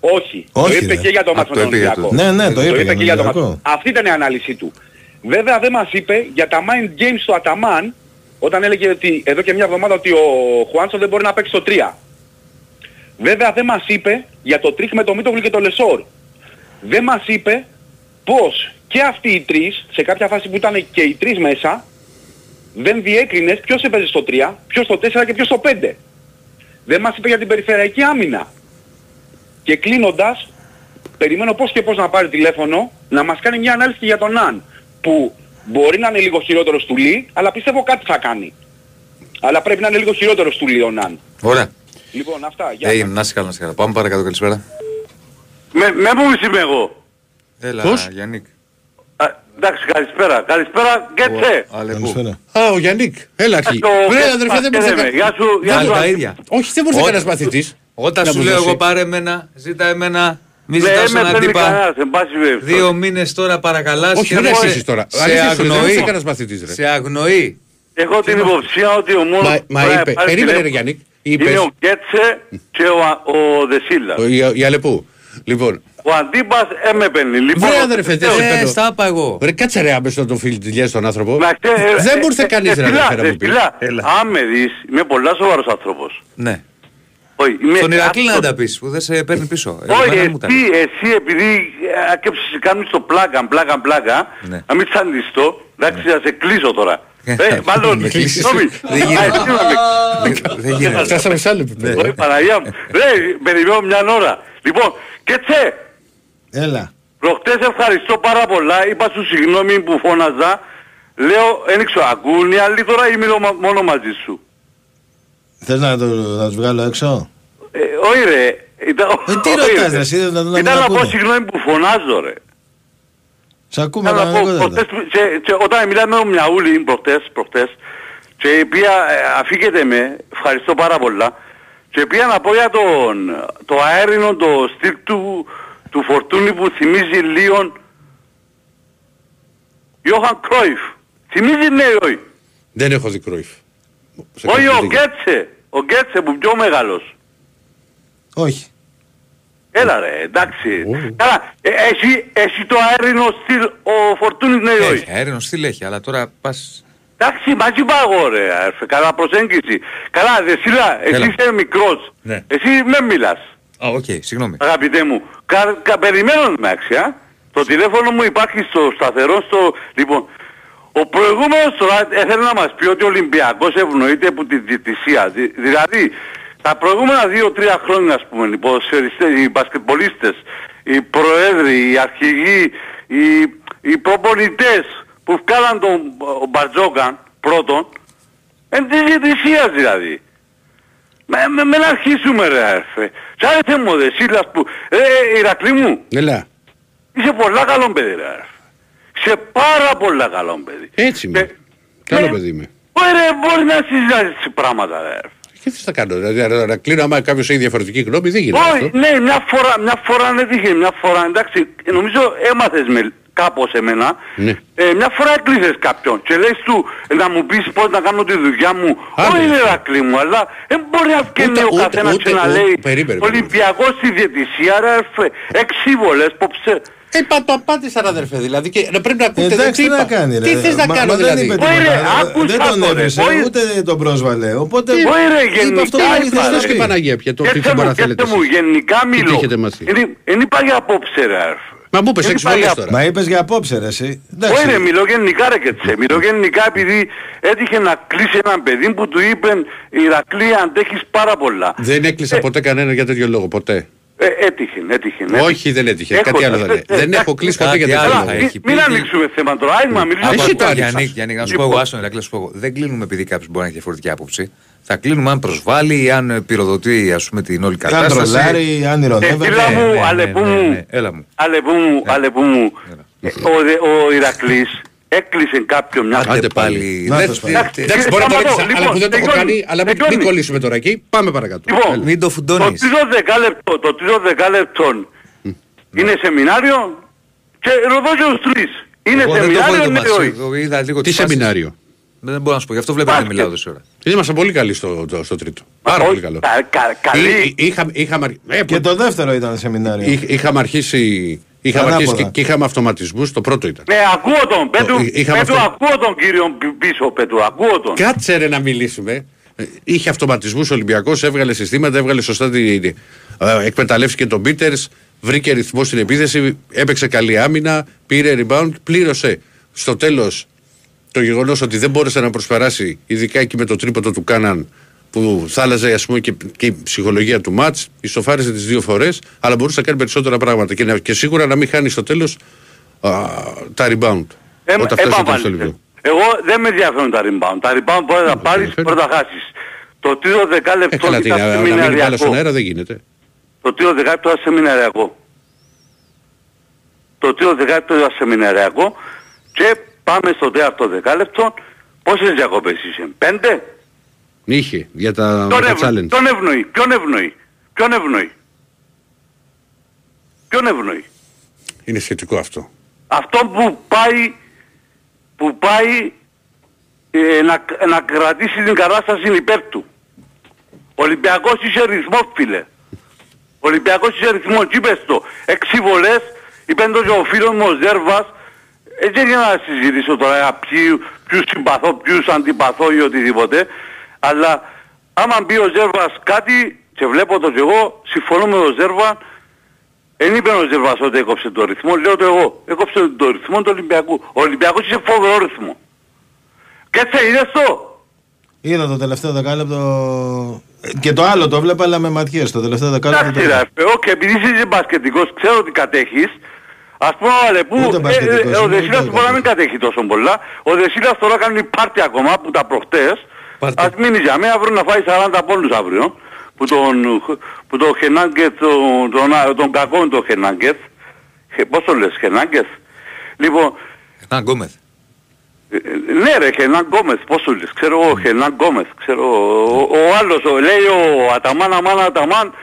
Όχι. Όχι, το είπε ρε. και για το Α, μάτς με το τον είπε για το- Ολυμπιακό. Ναι, ναι, το είπε για τον και για το Ολυμπιακό. μάτς. Αυτή ήταν η ανάλυση του. Βέβαια δεν μας είπε για τα mind games του Αταμάν όταν έλεγε ότι εδώ και μια εβδομάδα ότι ο Χουάνσο δεν μπορεί να παίξει το 3. Βέβαια δεν μας είπε για το τρίχ με το Μίτογλου και το Λεσόρ. Δεν μας είπε πως και αυτοί οι τρεις, σε κάποια φάση που ήταν και οι τρεις μέσα, δεν διέκρινες ποιος έπαιζε στο 3, ποιος στο 4 και ποιος στο 5. Δεν μας είπε για την περιφερειακή άμυνα. Και κλείνοντας, περιμένω πώς και πώς να πάρει τηλέφωνο, να μας κάνει μια ανάλυση και για τον Ναν, που μπορεί να είναι λίγο χειρότερος του Λί, αλλά πιστεύω κάτι θα κάνει. Αλλά πρέπει να είναι λίγο χειρότερος του Λί ο Ναν. Ωραία. Λοιπόν, αυτά. Γεια Έγινε, να είσαι καλά, να είσαι καλά. Πάμε παρακάτω, καλησπέρα. Με, με πού είμαι εγώ. Έλα, Πώς; Γιάννικ. Α, εντάξει, καλησπέρα. Καλησπέρα και τσε. Αλεπού. Καλησπέρα. Α, ο Γιάννικ. Έλα, αρχή. Το- Βρε, αδερφέ, δεν μπορούσε Λέμε. να Γεια σου, γεια Πάλι σου. τα ίδια. Όχι, δεν μπορούσε Όταν- κανένας μαθητή. Όταν Να σου μου λέω δώσει. εγώ πάρε εμένα, ζήτα εμένα, μη Ναι, ζητάς με τον παίρνει αντίπα. κανένας, εν πάση περιπτώσει. Δύο μήνες τώρα παρακαλάς Όχι, και δεν σε- αρχίσεις τώρα. Σε Αλήθεια σου λέω, δεν αγνοεί. είσαι κανένας μαθητής, ρε. Σε αγνοεί. Έχω την υποψία ότι ο μόνος Μα, που μα πρέπει να είπε, πάρει περίμενε ρε τηλέφωνο Γιάννικ, Είναι είπες, ο Κέτσε και ο, ο Δεσίλα. ο- η, η Αλεπού. Λοιπόν, Ο αντίπας έμεπαινε. Λοιπόν, Βρε, αδερφέ, δεν σε Ε, παίρνω. στα είπα εγώ. Ρε, κάτσε ρε άμεσα να τον φίλει τη στον άνθρωπο. να ξέρεις, Δεν ε, μπορούσε ε, κανείς ε, ρε φιλά, αδερφέ να ε, μου πει. φιλά. Έλα. Αν με δεις, είμαι πολλά σοβαρός άνθρωπος. Ναι. Όχι, είμαι Στον Ηρακλή να άστος. τα πεις που δεν σε παίρνει πίσω. Ε, Όχι, εμένα μου τα εσύ, λέει. εσύ επειδή ε, άκεψες κάνεις το πλάκα, πλάκα, πλάκα, Ναι. να μην τσαντιστώ, εντάξει, θα σε κλείσω τώρα. Ε, μάλλον, Με κλείσεις. συγγνώμη. Δεν γίνεται. Α, εσύ να με- Δεν γίνεται. Φτάσαμε σε άλλο επίπεδο. Όχι, Παναγία μου. Ρε, περιμένω μια ώρα. Λοιπόν, και τσε, Έλα. προχτές ευχαριστώ πάρα πολλά, είπα σου συγγνώμη που φώναζα, λέω, δεν ξέρω, ακούν οι άλλοι τώρα ή μιλώ μα- μόνο μαζί σου; Θες να, το, να τους βγάλω έξω; Ε, όχι ρε. Ήταν, Ε, τι όχι, ρωτάς, ρε. ρε, εσύ, να- να μην Ήταν να πω ακούνε. συγγνώμη που φωνάζω ρε. Σ' ακούμε Θέλω να πω, κανονικότατα. προχτές, που- και, και όταν μιλάμε με τον Μιαούλη προχτές, προχτές, και η οποία ε, αφήκεται με, ευχαριστώ πάρα πολλά, και πήγα να πω για τον, το αέρινο, το στυλ του, του φορτούνι που θυμίζει λίγο Ιώχαν Κρόιφ. Θυμίζει ναι ή όχι; Δεν έχω δει Κρόιφ. Σε Όχι κάποια ο δίκαια. Γκέτσε. Ο Γκέτσε που πιο μεγάλος. Όχι. Έλα ρε, εντάξει. Καλά, ε, εσύ, εσύ το αέρινο στυλ ο Φορτούνης ναι ή όχι. Έχει, αέρινο στυλ έχει, αλλά τώρα πας... Εντάξει, μαζί πάω ρε, αρφε, καλά προσέγγιση. Καλά, Δεσίλα, εσύ Έλα. είσαι μικρός. Ναι. Εσύ με μιλάς. Α, οκ, συγγνώμη. Αγαπητέ μου, κα, κα, περιμένω εντάξει, α. Το τηλέφωνο μου υπάρχει στο σταθερό στο... Λοιπόν, ο προηγούμενος τώρα έθελε να μας πει ότι ο Ολυμπιακός ευνοείται από τη διαιτησία. Δη- δηλαδή, τα προηγούμενα δύο-τρία χρόνια, ας πούμε, οι ποδοσφαιριστές, οι μπασκετμπολίστες, οι προέδροι, οι αρχηγοί, οι, οι προπονητές που βγάλαν τον ο Μπαρτζόκαν πρώτον, εν της διαιτησίας δηλαδή. Με, με, με να αρχίσουμε ρε αρφε. Σ' άρεσε μου δε Σίλας που... Ε, Ηρακλή μου, Έλα. είσαι πολλά καλό παιδί ρε αρφε. Είσαι πάρα πολλά καλό παιδί. Έτσι είμαι. Καλό παιδί είμαι. Ωραία, μπορείς να συζητήσεις πράγματα ρε αρφε. Και τι θα κάνω, δηλαδή να- να κλείνω άμα κάποιος έχει διαφορετική γνώμη, δεν γίνεται Όχι, αυτό. ναι, μια φορά, μια φορά ναι τύχε, μια φορά, εντάξει, νομίζω έμαθες με κάπως εμένα, Ναι. ε, μια φορά έκλεισες κάποιον και λες του ε, να μου πεις πώς να κάνω τη δουλειά μου, Άντε. όχι ρε Ρακλή μου, αλλά δεν μπορεί να βγαίνει Ούτε- ο ούτε- καθένας ούτε- και να ούτε- λέει περίμενε, Ολυμπιακός στη διαιτησία ρε αρφέ, έξι βολές, ποψε. Ε, πα, το απάντησα ρε αδερφέ, δηλαδή και να πρέπει να ακούτε Εντάξει, τι είπα. να κάνει, ρε. Τι θες να Μα- κάνω μα δεν δηλαδή; είπε Ωραία, τίποτα. άκουσα Δεν τον το, ρε. έβρισε, Ωραία. ούτε τον πρόσβαλε. Οπότε Όχι ρε, είπε γενικά αυτό που είπα, ήθελε να ρε. Χριστός και πει. Παναγία πια, το τι Κέτσε μπορεί μου, να θέλετε κέτσε μου, εσείς. γενικά Τι μιλώ. τύχετε μαζί. Δεν είπα για απόψε ρε αρφέ. Μα μου είπες Δεν έξι είπα βολές για- τώρα. Μα είπες για απόψε, ρε, εσύ. Εντάξει. Όχι ρε, μιλώ γενικά ρε και τσε. Μιλώ γενικά επειδή έτυχε να κλείσει έναν παιδί που του είπε Ηρακλή αντέχεις πάρα πολλά. Δεν έκλεισα ποτέ κανένα για τέτοιο λόγο, ποτέ. Ε, έτυχε, έτυχε. έτυχε. Όχι, δεν έτυχε. Έχω- Κάτι άλλο θα ε, λέει. ε, Δεν ε, έχω κλείσει ποτέ κάτι για τέτοιο άλλο λόγο. θα Μην- έχει πει. Μην ανοίξουμε θέμα τώρα. Άμα μιλήσουμε. Εσύ το άνοιξες. Γιάννη, Γιάννη, να σου πω Λοιπόν. εγώ, άστον, Ηρακλή, να σου πω εγώ. Δεν κλείνουμε επειδή κάποιος μπορεί να έχει διαφορετική άποψη. Θα κλείνουμε αν προσβάλλει ή αν ε, πυροδοτεί ας πούμε, την όλη Αν κατάσταση. τρολάρει, αν Ε, ηρωνεύεται. φίλα ναι, μου, ναι, αλεπού ναι, ναι, μου, ναι. Έλα μου. αλεπού μου, αλεπού μου. Ε, Ο δε- Ο Ηρακλής έκλεισε κάποιον μια Άντε Άντε πάλι. πάλι. Να Δεν- το σπάει. δεν- Εντάξει, Εντάξει, μπορεί να το Σταματώ, έκλεισα, αλλά λοιπόν, που δεν το έχω τελειώνει, κάνει, αλλά μην- μην τελειώνει. κολλήσουμε τώρα εκεί. Πάμε παρακάτω. Λοιπόν, Έλα. Μην το το φουντώνεις. τρίτο δεκάλεπτο, το τρίτο δεκάλεπτο είναι σεμινάριο και ρωτώ και τους τρεις. Είναι Εγώ δεν το έχω σεμινάριο το ναι μάτι. ή όχι. Εγώ είδα λίγο Τι τις φάσεις. σεμινάριο; Δεν μπορώ να σου πω, γι' αυτό βλέπω να Μπάσκετ. μιλάω τόση ώρα. Ήμασταν πολύ καλοί στο, το- στο τρίτο. Πάρα Όχι, πολύ καλό. κα- κα- Καλή. Εί- εί- είχα- Είχαμε αρ- ε, Και το δεύτερο ήταν σεμινάριο. Είχ- Είχαμε αρχίσει, είχαμε Ανάποδα. αρχίσει και, και είχαμε αυτοματισμούς, το πρώτο ήταν. Ναι, ακούω τον, Πέτρου, Εί- είχαμε Πέτρου, αυτό. ακούω τον κύριο πι- πίσω, Πέτρου, ακούω τον. Κάτσε ρε να μιλήσουμε. Ε, Είχε αυτοματισμούς ο Ολυμπιακός, έβγαλε συστήματα, έβγαλε σωστά τη, τη- ε, εκμεταλλεύτηκε τον Πίτερς, βρήκε ρυθμό στην επίθεση, έπαιξε καλή άμυνα, πήρε rebound, πλήρωσε στο τέλος το γεγονός ότι δεν μπόρεσε να προσπεράσει, ειδικά εκεί με το τρίποτο του Κάναν, που θα άλλαζε ας πούμε, και, και η ψυχολογία του μάτς, ισοφάρισε τις δύο φορές, αλλά μπορούσε να κάνει περισσότερα πράγματα και, να- και σίγουρα να μην χάνει στο τέλος α, τα rebound. Ε, όταν φτάσει στο τέλος του επαναλήφθη. λεπτού. Εγώ δεν με ενδιαφέρουν τα rebound. Τα rebound μπορεί να πάρεις, ενδιαφέρουν. πρώτα χάσεις. Το τρίτο Ε, δεκάλεπτο καλά, τι, ήταν να, να μείνει μπάλα στον σεμιναριακό. αέρα δεν γίνεται. Το τρίτο δεκάλεπτο ήταν σεμιναριακό. Το τρίτο δεκάλεπτο ήταν σεμιναριακό και πάμε στο τέταρτο δεκάλεπτο. Πόσες διακοπές είσαι, πέντε; Είχε για τα, Ποιον, για ευ... τα challenge. ποιον ευνοεί, ποιον ευνοεί, ποιον ευνοεί. Ποιον ευνοεί. Είναι σχετικό αυτό. Αυτό που πάει, που πάει ε, να, να κρατήσει την κατάσταση υπέρ του. Ο Ολυμπιακός είσαι ρυθμός φίλε. Ο Ολυμπιακός είσαι ρυθμός και είπες το. Έξι βολές, είπε το και ο φίλος μου ο Ζέρβας. Έτσι για να συζητήσω τώρα για ποιου- ποιους συμπαθώ, ποιους αντιπαθώ ή οτιδήποτε. Αλλά άμα μπει ο Ζέρβας κάτι και βλέπω το και εγώ, συμφωνώ με τον Ζέρβα, δεν είπε ο Ζερβάς ότι έκοψε το ρυθμό, λέω το εγώ. Έκοψε το ρυθμό του Ολυμπιακού. Ο Ολυμπιακός είχε φοβερό ρυθμό. Και έτσι είδες το. Είδα το τελευταίο δεκάλεπτο. Και το άλλο το βλέπα, αλλά με ματιές. Το τελευταίο δεκάλεπτο. Εντάξει το- ρε, ε, όχι, επειδή είσαι μπασκετικός, ξέρω ότι κατέχεις. Ας πούμε ο Αλεπού, Ούτε ε, μπασκετικός ε, ο είμαι, Δεσίλας ούτε μπορεί να μην κατέχει τόσο πολλά. Ο Δεσίλας τώρα κάνει πάρτι ακόμα που τα προχτές. Πάρτι. Ας μείνεις για μένα αύριο να φάει 40 πόντους αύριο. Που τον, που το Χενάγκετ, τον, τον, τον κακό το Χενάγκετ. Ε, Πώς το λες, Χενάγκετ. Λοιπόν, Να Γκόμεθ. ε, ναι ρε, Χενάν Γκόμεθ, πώς το λες, ξέρω εγώ, Χενάν Γκόμεθ, ξέρω ο, ο άλλος, ο, λέει ο Αταμάν, Αμάν, Αταμάν,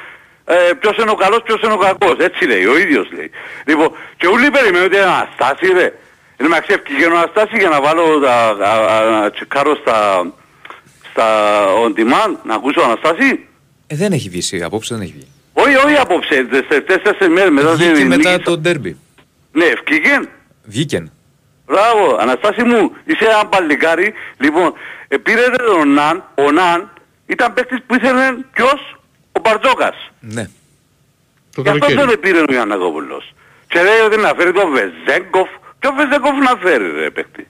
ε, ποιος είναι ο καλός, ποιος είναι ο κακός, έτσι λέει, ο ίδιος λέει. Λοιπόν, και ούλοι περιμένουν ότι είναι Αναστάση ρε. Είναι με αξιεύκη και Αναστάση για να βάλω τα, α, α, να τσεκάρω στα, στα on demand, να ακούσω Αναστάση. Ε, δεν έχει βγει, εσύ, απόψε δεν έχει βγει. Όχι, όχι απόψε, τέσσερις τέσσερις μέρες μετά Βγήκε την μετά νίκη. το ντέρμπι. Ναι, ευκήγεν. Βγήκε. Μπράβο, Αναστάση μου, είσαι ένα παλικάρι. Λοιπόν, ε, πήρε τον Ναν, ο Ναν ήταν παίκτης που ήθελε ποιος, ο Μπαρτζόκας. Ναι. Το Γι' αυτό καλοκαίρι. τον επήρε ο Γιαννακόπουλος. Και λέει ότι να φέρει τον Βεζέγκοφ. Ποιο Βεζέγκοφ να φέρει ρε παίκτη;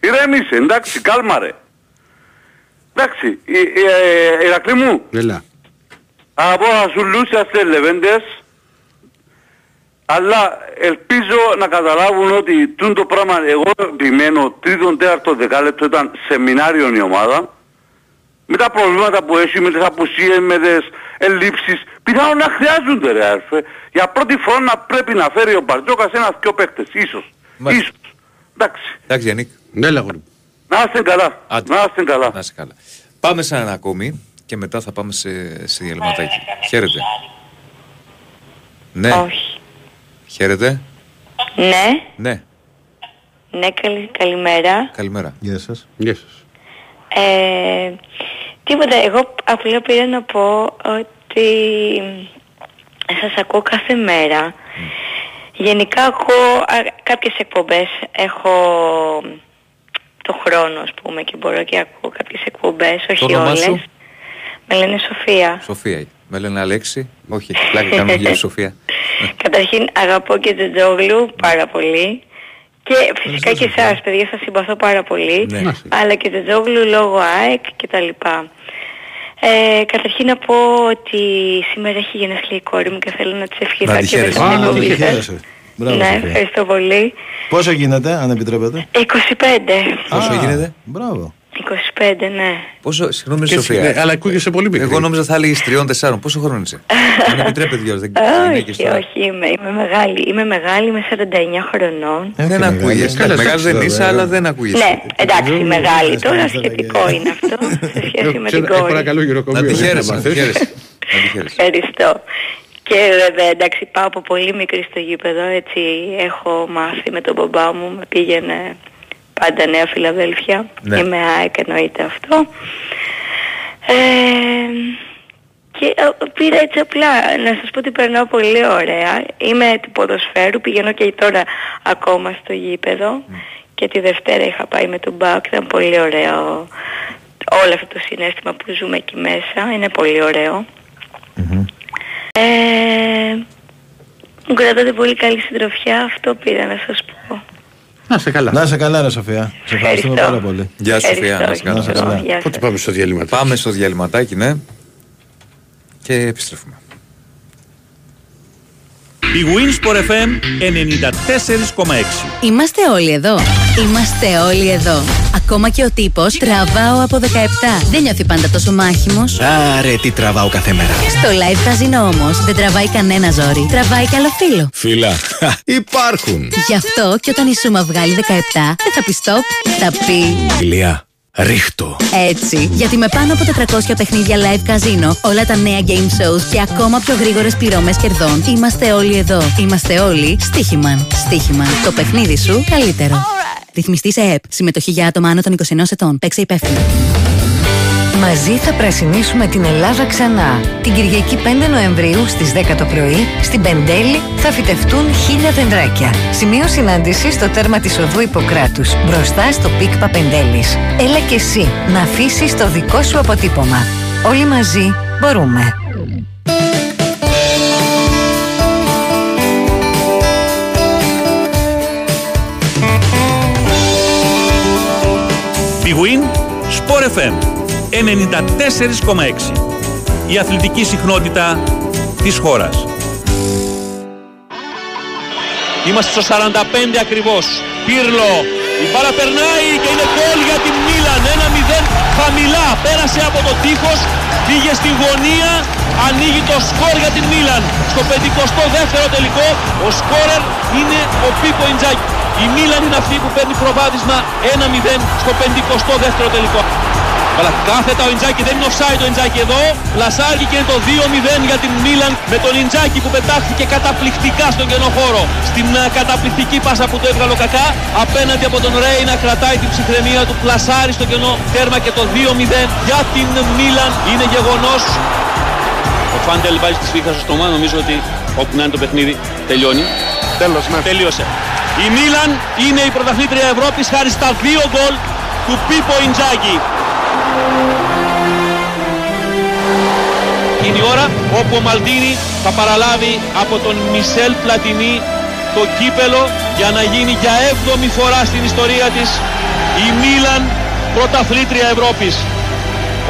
Ηρέμησε, εντάξει, κάλμα ρε. Εντάξει, ε, ε, ε, Ηρακλή μου, Έλα. από να σου λούσιαστε λεβέντες, αλλά ελπίζω να καταλάβουν ότι τούν το πράγμα, εγώ επιμένω, τρίτον, τέταρτο, δεκάλεπτο ήταν σεμινάριο η ομάδα, με τα προβλήματα που έχει, με τις απουσίες, με τις ελλείψεις, πιθανόν να χρειάζονται ρε άρφε. Για πρώτη φορά να πρέπει να φέρει ο Μπαρτζόκας ένας δυο παίκτες, ίσως. Μάλιστα. Ίσως. Εντάξει. Εντάξει, Γιάννη. Έλα, γόρι μου. Να είστε καλά. Άντε. Να είστε καλά. Να είσαι καλά. Πάμε σε ένα ακόμη και μετά θα πάμε σε, σε διαλυματάκι. Χαίρετε. Ναι. Όχι. Χαίρετε. Ναι, Ναι. ναι, καλη, καλημέρα. Καλημέρα. Γεια σας. Γεια σας. Ε, τίποτα, εγώ απλά πήρα να πω ότι σας ακούω κάθε μέρα. Γενικά ακούω α, κάποιες εκπομπές. Έχω το χρόνο, ας πούμε, και μπορώ και ακούω κάποιες εκπομπές, όχι όνομά όλες. σου; Με λένε Σοφία. Σοφία. Με λένε Αλέξη. Όχι, πλάκα κάνουμε για <laughs> Σοφία. Καταρχήν αγαπώ και Τζετζόγλου πάρα πολύ. Και φυσικά και εσάς παιδιά σας συμπαθώ πάρα πολύ. Ναι. Αλλά και Τζετζόγλου λόγω ΑΕΚ και τα λοιπά. Ε, καταρχήν να πω ότι σήμερα έχει γενέθλια η κόρη μου και θέλω να της ευχηθώ Να τη και με χαίρεσαι. την Α, να τη εκπομπή σας. χαίρεσαι. Μπράβο, Ναι, Σοφία. ευχαριστώ πολύ. Πόσο γίνεται, αν επιτρέπετε; 25. Πόσο γίνεται; Μπράβο. 25, ναι. Πόσο, συγγνώμη Και Σοφία. ναι, αλλά ακούγεσαι πολύ μικρή. Εγώ νόμιζα θα έλεγε τριών-τεσσάρων. Πόσο χρόνο είσαι; <laughs> Αν επιτρέπετε δυο, δεν γυναίκες όχι, τώρα. όχι, είμαι, είμαι μεγάλη. Είμαι μεγάλη, είμαι 49 χρονών. Δεν μεγάλη. ακούγεσαι. Καλά, Μεγάλη εντάξει, δεν είσαι, βέβαια. αλλά δεν ακούγεσαι. Ναι, εντάξει, Τζόγλου, μεγάλη. δεν Τώρα θα σχετικό είναι αυτό σε σχέση με την Ξέρω, ε, κόρη. παρακαλώ, Να γυροκομείο. τη δεν χαίρεσαι, θα να τη μάθεις. χαίρεσαι. Να τη χαίρεσαι. Ευχαριστώ. Και βέβαια εντάξει πάω από πολύ μικρή στο γήπεδο, έτσι έχω μάθει με τον μπαμπά μου, με πήγαινε πάντα Νέα Φιλαδέλφια, Ναι. είμαι ΑΕΚ εννοείται αυτό. Ε, και ε, πήρα έτσι απλά να σας πω ότι περνάω πολύ ωραία. Είμαι του ποδοσφαίρου, πηγαίνω και τώρα ακόμα στο γήπεδο και τη Δευτέρα είχα πάει με τον Μπάκ, ήταν πολύ ωραίο όλο αυτό το συνέστημα που ζούμε εκεί μέσα, είναι πολύ ωραίο. Ε, μου κρατάτε πολύ καλή συντροφιά, αυτό πήρα να σας πω. Να σε καλά. Να είσαι καλά, ρε Σοφία. Σε ευχαριστούμε Ευχαριστώ. πάρα πολύ. Γεια σου, Σοφία. Ευχαριστώ. Να είσαι καλά. Να είσαι καλά. Γεια σας. Πότε πάμε στο διάλειμμα. Πάμε στο διαλυματάκι, ναι. Και επιστρέφουμε. Η Winsport FM 94,6. Είμαστε όλοι εδώ. Είμαστε όλοι εδώ. Ακόμα και ο τύπος τραβάω από 17. Δεν νιώθει πάντα τόσο μάχημος. Άρε, τι τραβάω κάθε μέρα. Στο live καζίνο όμως δεν τραβάει κανένα ζόρι. Τραβάει κι άλλο φίλο. Φίλα, υπάρχουν. Γι' αυτό και όταν η Σούμα βγάλει 17, δεν θα πεις stop, θα πει Ηλία, ρίχτω. έτσι. Γιατί με πάνω από 400 παιχνίδια live καζίνο, όλα τα νέα game shows και ακόμα πιο γρήγορες πληρώμες κερδών, είμαστε όλοι εδώ. Είμαστε όλοι στοίχημαν. Στοίχημαν. Το παιχνίδι σου καλύτερο. Ρυθμιστή σε ΕΕΕΠ. Συμμετοχή για άτομα άνω των 21 ετών. Παίξε υπεύθυνα. Μαζί θα πρασινίσουμε την Ελλάδα ξανά. Την Κυριακή 5 Νοεμβρίου στις 10 το πρωί, στην Πεντέλη θα φυτευτούν χίλια δεντράκια. Σημείο συνάντησης στο τέρμα της οδού Ιπποκράτους, μπροστά στο ΠΙΚΠΑ Πεντέλης. Έλα και εσύ να αφήσεις το δικό σου αποτύπωμα. Όλοι μαζί μπορούμε. Big Win, Sport FM 94,6. Η αθλητική συχνότητα της χώρας. Είμαστε στο 45 ακριβώς. Πύρλο. Η μπάλα περνάει και είναι γκολ για την Μίλαν. 1-0 χαμηλά. Πέρασε από το τείχος. Πήγε στη γωνία. Ανοίγει το σκορ για την Μίλαν. Στο 52ο τελικό ο σκόρερ είναι ο Πίκο Ιντζάκη. Η Μίλαν είναι αυτή που παίρνει προβάδισμα 1-0 στο 52ο τελικό. Αλλά κάθετα ο Ιντζάκη δεν είναι offside ο Ιντζάκη εδώ. Λασάρκη και είναι το 2-0 για την Μίλαν με τον Ιντζάκη που πετάχθηκε καταπληκτικά στον κενό χώρο. Στην α, καταπληκτική πάσα που το έβγαλε ο Κακά. Απέναντι από τον Ρέι να κρατάει την ψυχραιμία του. Πλασάρει στο κενό τέρμα και το 2-0 για την Μίλαν είναι γεγονός. Ο Φάντελ βάζει τη σφίχα στο στόμα, νομίζω ότι όπου να είναι το παιχνίδι τελειώνει. Τέλος, ναι. Τελείωσε. Η Μίλαν είναι η πρωταθλήτρια Ευρώπης χάρη στα δύο γκολ του Πίπο Ιντζάκη. Είναι η ώρα όπου ο Μαλτίνη θα παραλάβει από τον Μισελ Πλατινί το κύπελο για να γίνει για έβδομη φορά στην ιστορία της η Μίλαν πρωταθλήτρια Ευρώπης.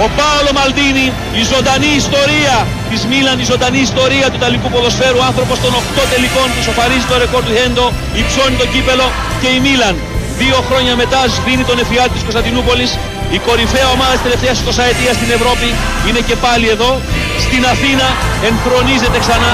Ο Πάολο Μαλτίνη, η ζωντανή ιστορία της Μίλαν, η ζωντανή ιστορία του Ιταλικού ποδοσφαίρου, άνθρωπος των 8 τελικών που σοφαρίζει το ρεκόρ του Χέντο, υψώνει το κύπελο και η Μίλαν. Δύο χρόνια μετά σβήνει τον εφιάλτη της Κωνσταντινούπολης. Η κορυφαία ομάδα της τελευταίας 20 ετίας στην Ευρώπη είναι και πάλι εδώ. Στην Αθήνα ενθρονίζεται ξανά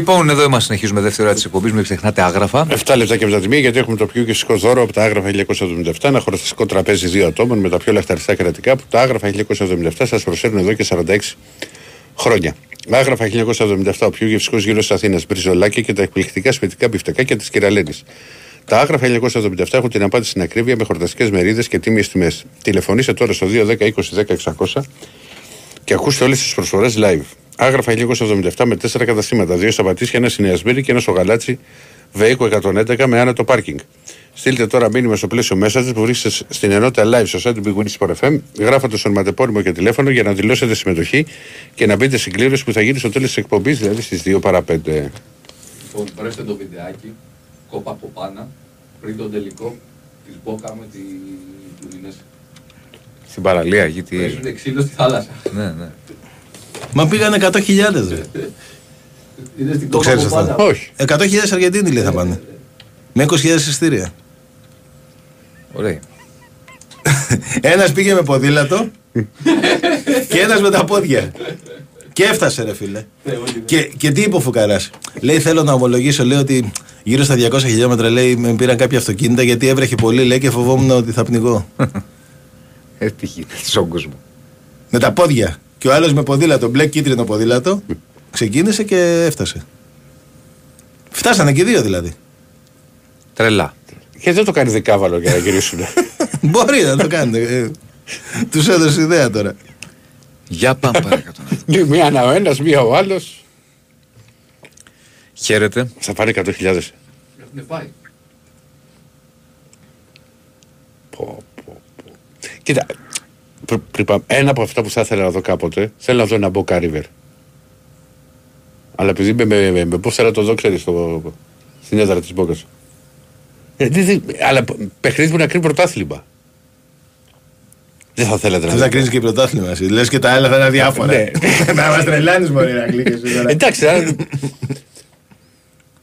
Λοιπόν, εδώ είμαστε, συνεχίζουμε δεύτερη ώρα της εκπομπής. Μην ξεχνάτε άγραφα. 7 λεπτά και 70 γιατί έχουμε το πιο γευστικό δώρο από τα άγραφα 1977. Ένα χορταστικό τραπέζι δύο ατόμων με τα πιο λαχταριστά κρεατικά που τα άγραφα 1977 σας προσφέρουν εδώ και 46 χρόνια. Άγραφα 1977, ο πιο γευστικός γύρος της Αθήνας, μπριζολάκια και τα εκπληκτικά σπιτικά μπιφτεκάκια της κυρα-Λένης. Τα άγραφα 1977 έχουν την απάντηση στην ακρίβεια με χορταστικές μερίδες και τίμιες τιμές. Τηλεφωνήστε τώρα στο 210 20 10 600 και ακούστε όλες τις προσφορές live. Άγραφα 1977 με τέσσερα καταστήματα, δύο στα Πατήσια, ένα στη Νέα Σμύρνη και ένα στο Γαλάτσι Βέικο 111 με άνετο πάρκινγκ. Στείλτε τώρα μήνυμα στο πλαίσιο μέσα της που βρίσκεται στην ενότητα live στο site του Big Win Sport FM, γράφοντα ονοματεπώνυμο και τηλέφωνο για να δηλώσετε συμμετοχή και να μπείτε στην κλήρωση που θα γίνει στο τέλος της εκπομπής, δηλαδή στις 2 παρα 5. Λοιπόν, βρέστε το βιντεάκι, κόπα από πάνω, πριν τον τελικό της Μπόκα με τη Τουρίνες. Στην παραλία, γιατί. Παίζουν ξύλο στη θάλασσα. Ναι, ναι. Μα πήγανε 100.000 ρε. Είναι στην Το κόπα ξέρεις από αυτό; πάνω. Όχι. 100.000 Αργεντίνοι λέει θα πάνε. Με 20.000 εισιτήρια. Ωραία. Ένας πήγε με ποδήλατο και ένας με τα πόδια. Και έφτασε, ρε φίλε. Και, και τι είπε ο Φουκαρά. Λέει: Θέλω να ομολογήσω, λέει ότι γύρω στα 200 χιλιόμετρα λέει, με πήραν κάποια αυτοκίνητα γιατί έβρεχε πολύ λέει, και φοβόμουν ότι θα πνιγώ. Ε, τι γίνεται στον κόσμο. με τα πόδια. Και ο άλλος με ποδήλατο, μπλε κίτρινο ποδήλατο, ξεκίνησε και έφτασε. Φτάσανε και οι δύο δηλαδή. Τρελά. Και δεν το κάνει δεκάβαλο για να γυρίσουν. <laughs> Μπορεί να το κάνετε. Ε, Τους έδωσε ιδέα τώρα. Για πάμε παρακάτω. <laughs> μία ένα ο ένας, μία ο άλλος. Χαίρετε. Θα πάνε 100.000. Έχουν πάει. Πω, πω, πω. Κοίτα, πρι- πριν πάμε, ένα από αυτά που θα ήθελα να δω κάποτε, θέλω να δω ένα Boca River. Αλλά επειδή με, με, με, με πώς θέλω να το δω, ξέρεις, στο, στην έδρα της Μπόκας. Ε, δεν- δεν- αλλά παιχνίδι που να κρίνει πρωτάθλημα. Δεν θα θέλατε να Θε δω. να κρίνεις και πρωτάθλημα εσύ. Λες και τα άλλα θα είναι αδιάφορα. Ναι. <laughs> Να μας τρελάνεις, Μωρή Ρακλή και εσύ τώρα. Εντάξει, αλλά...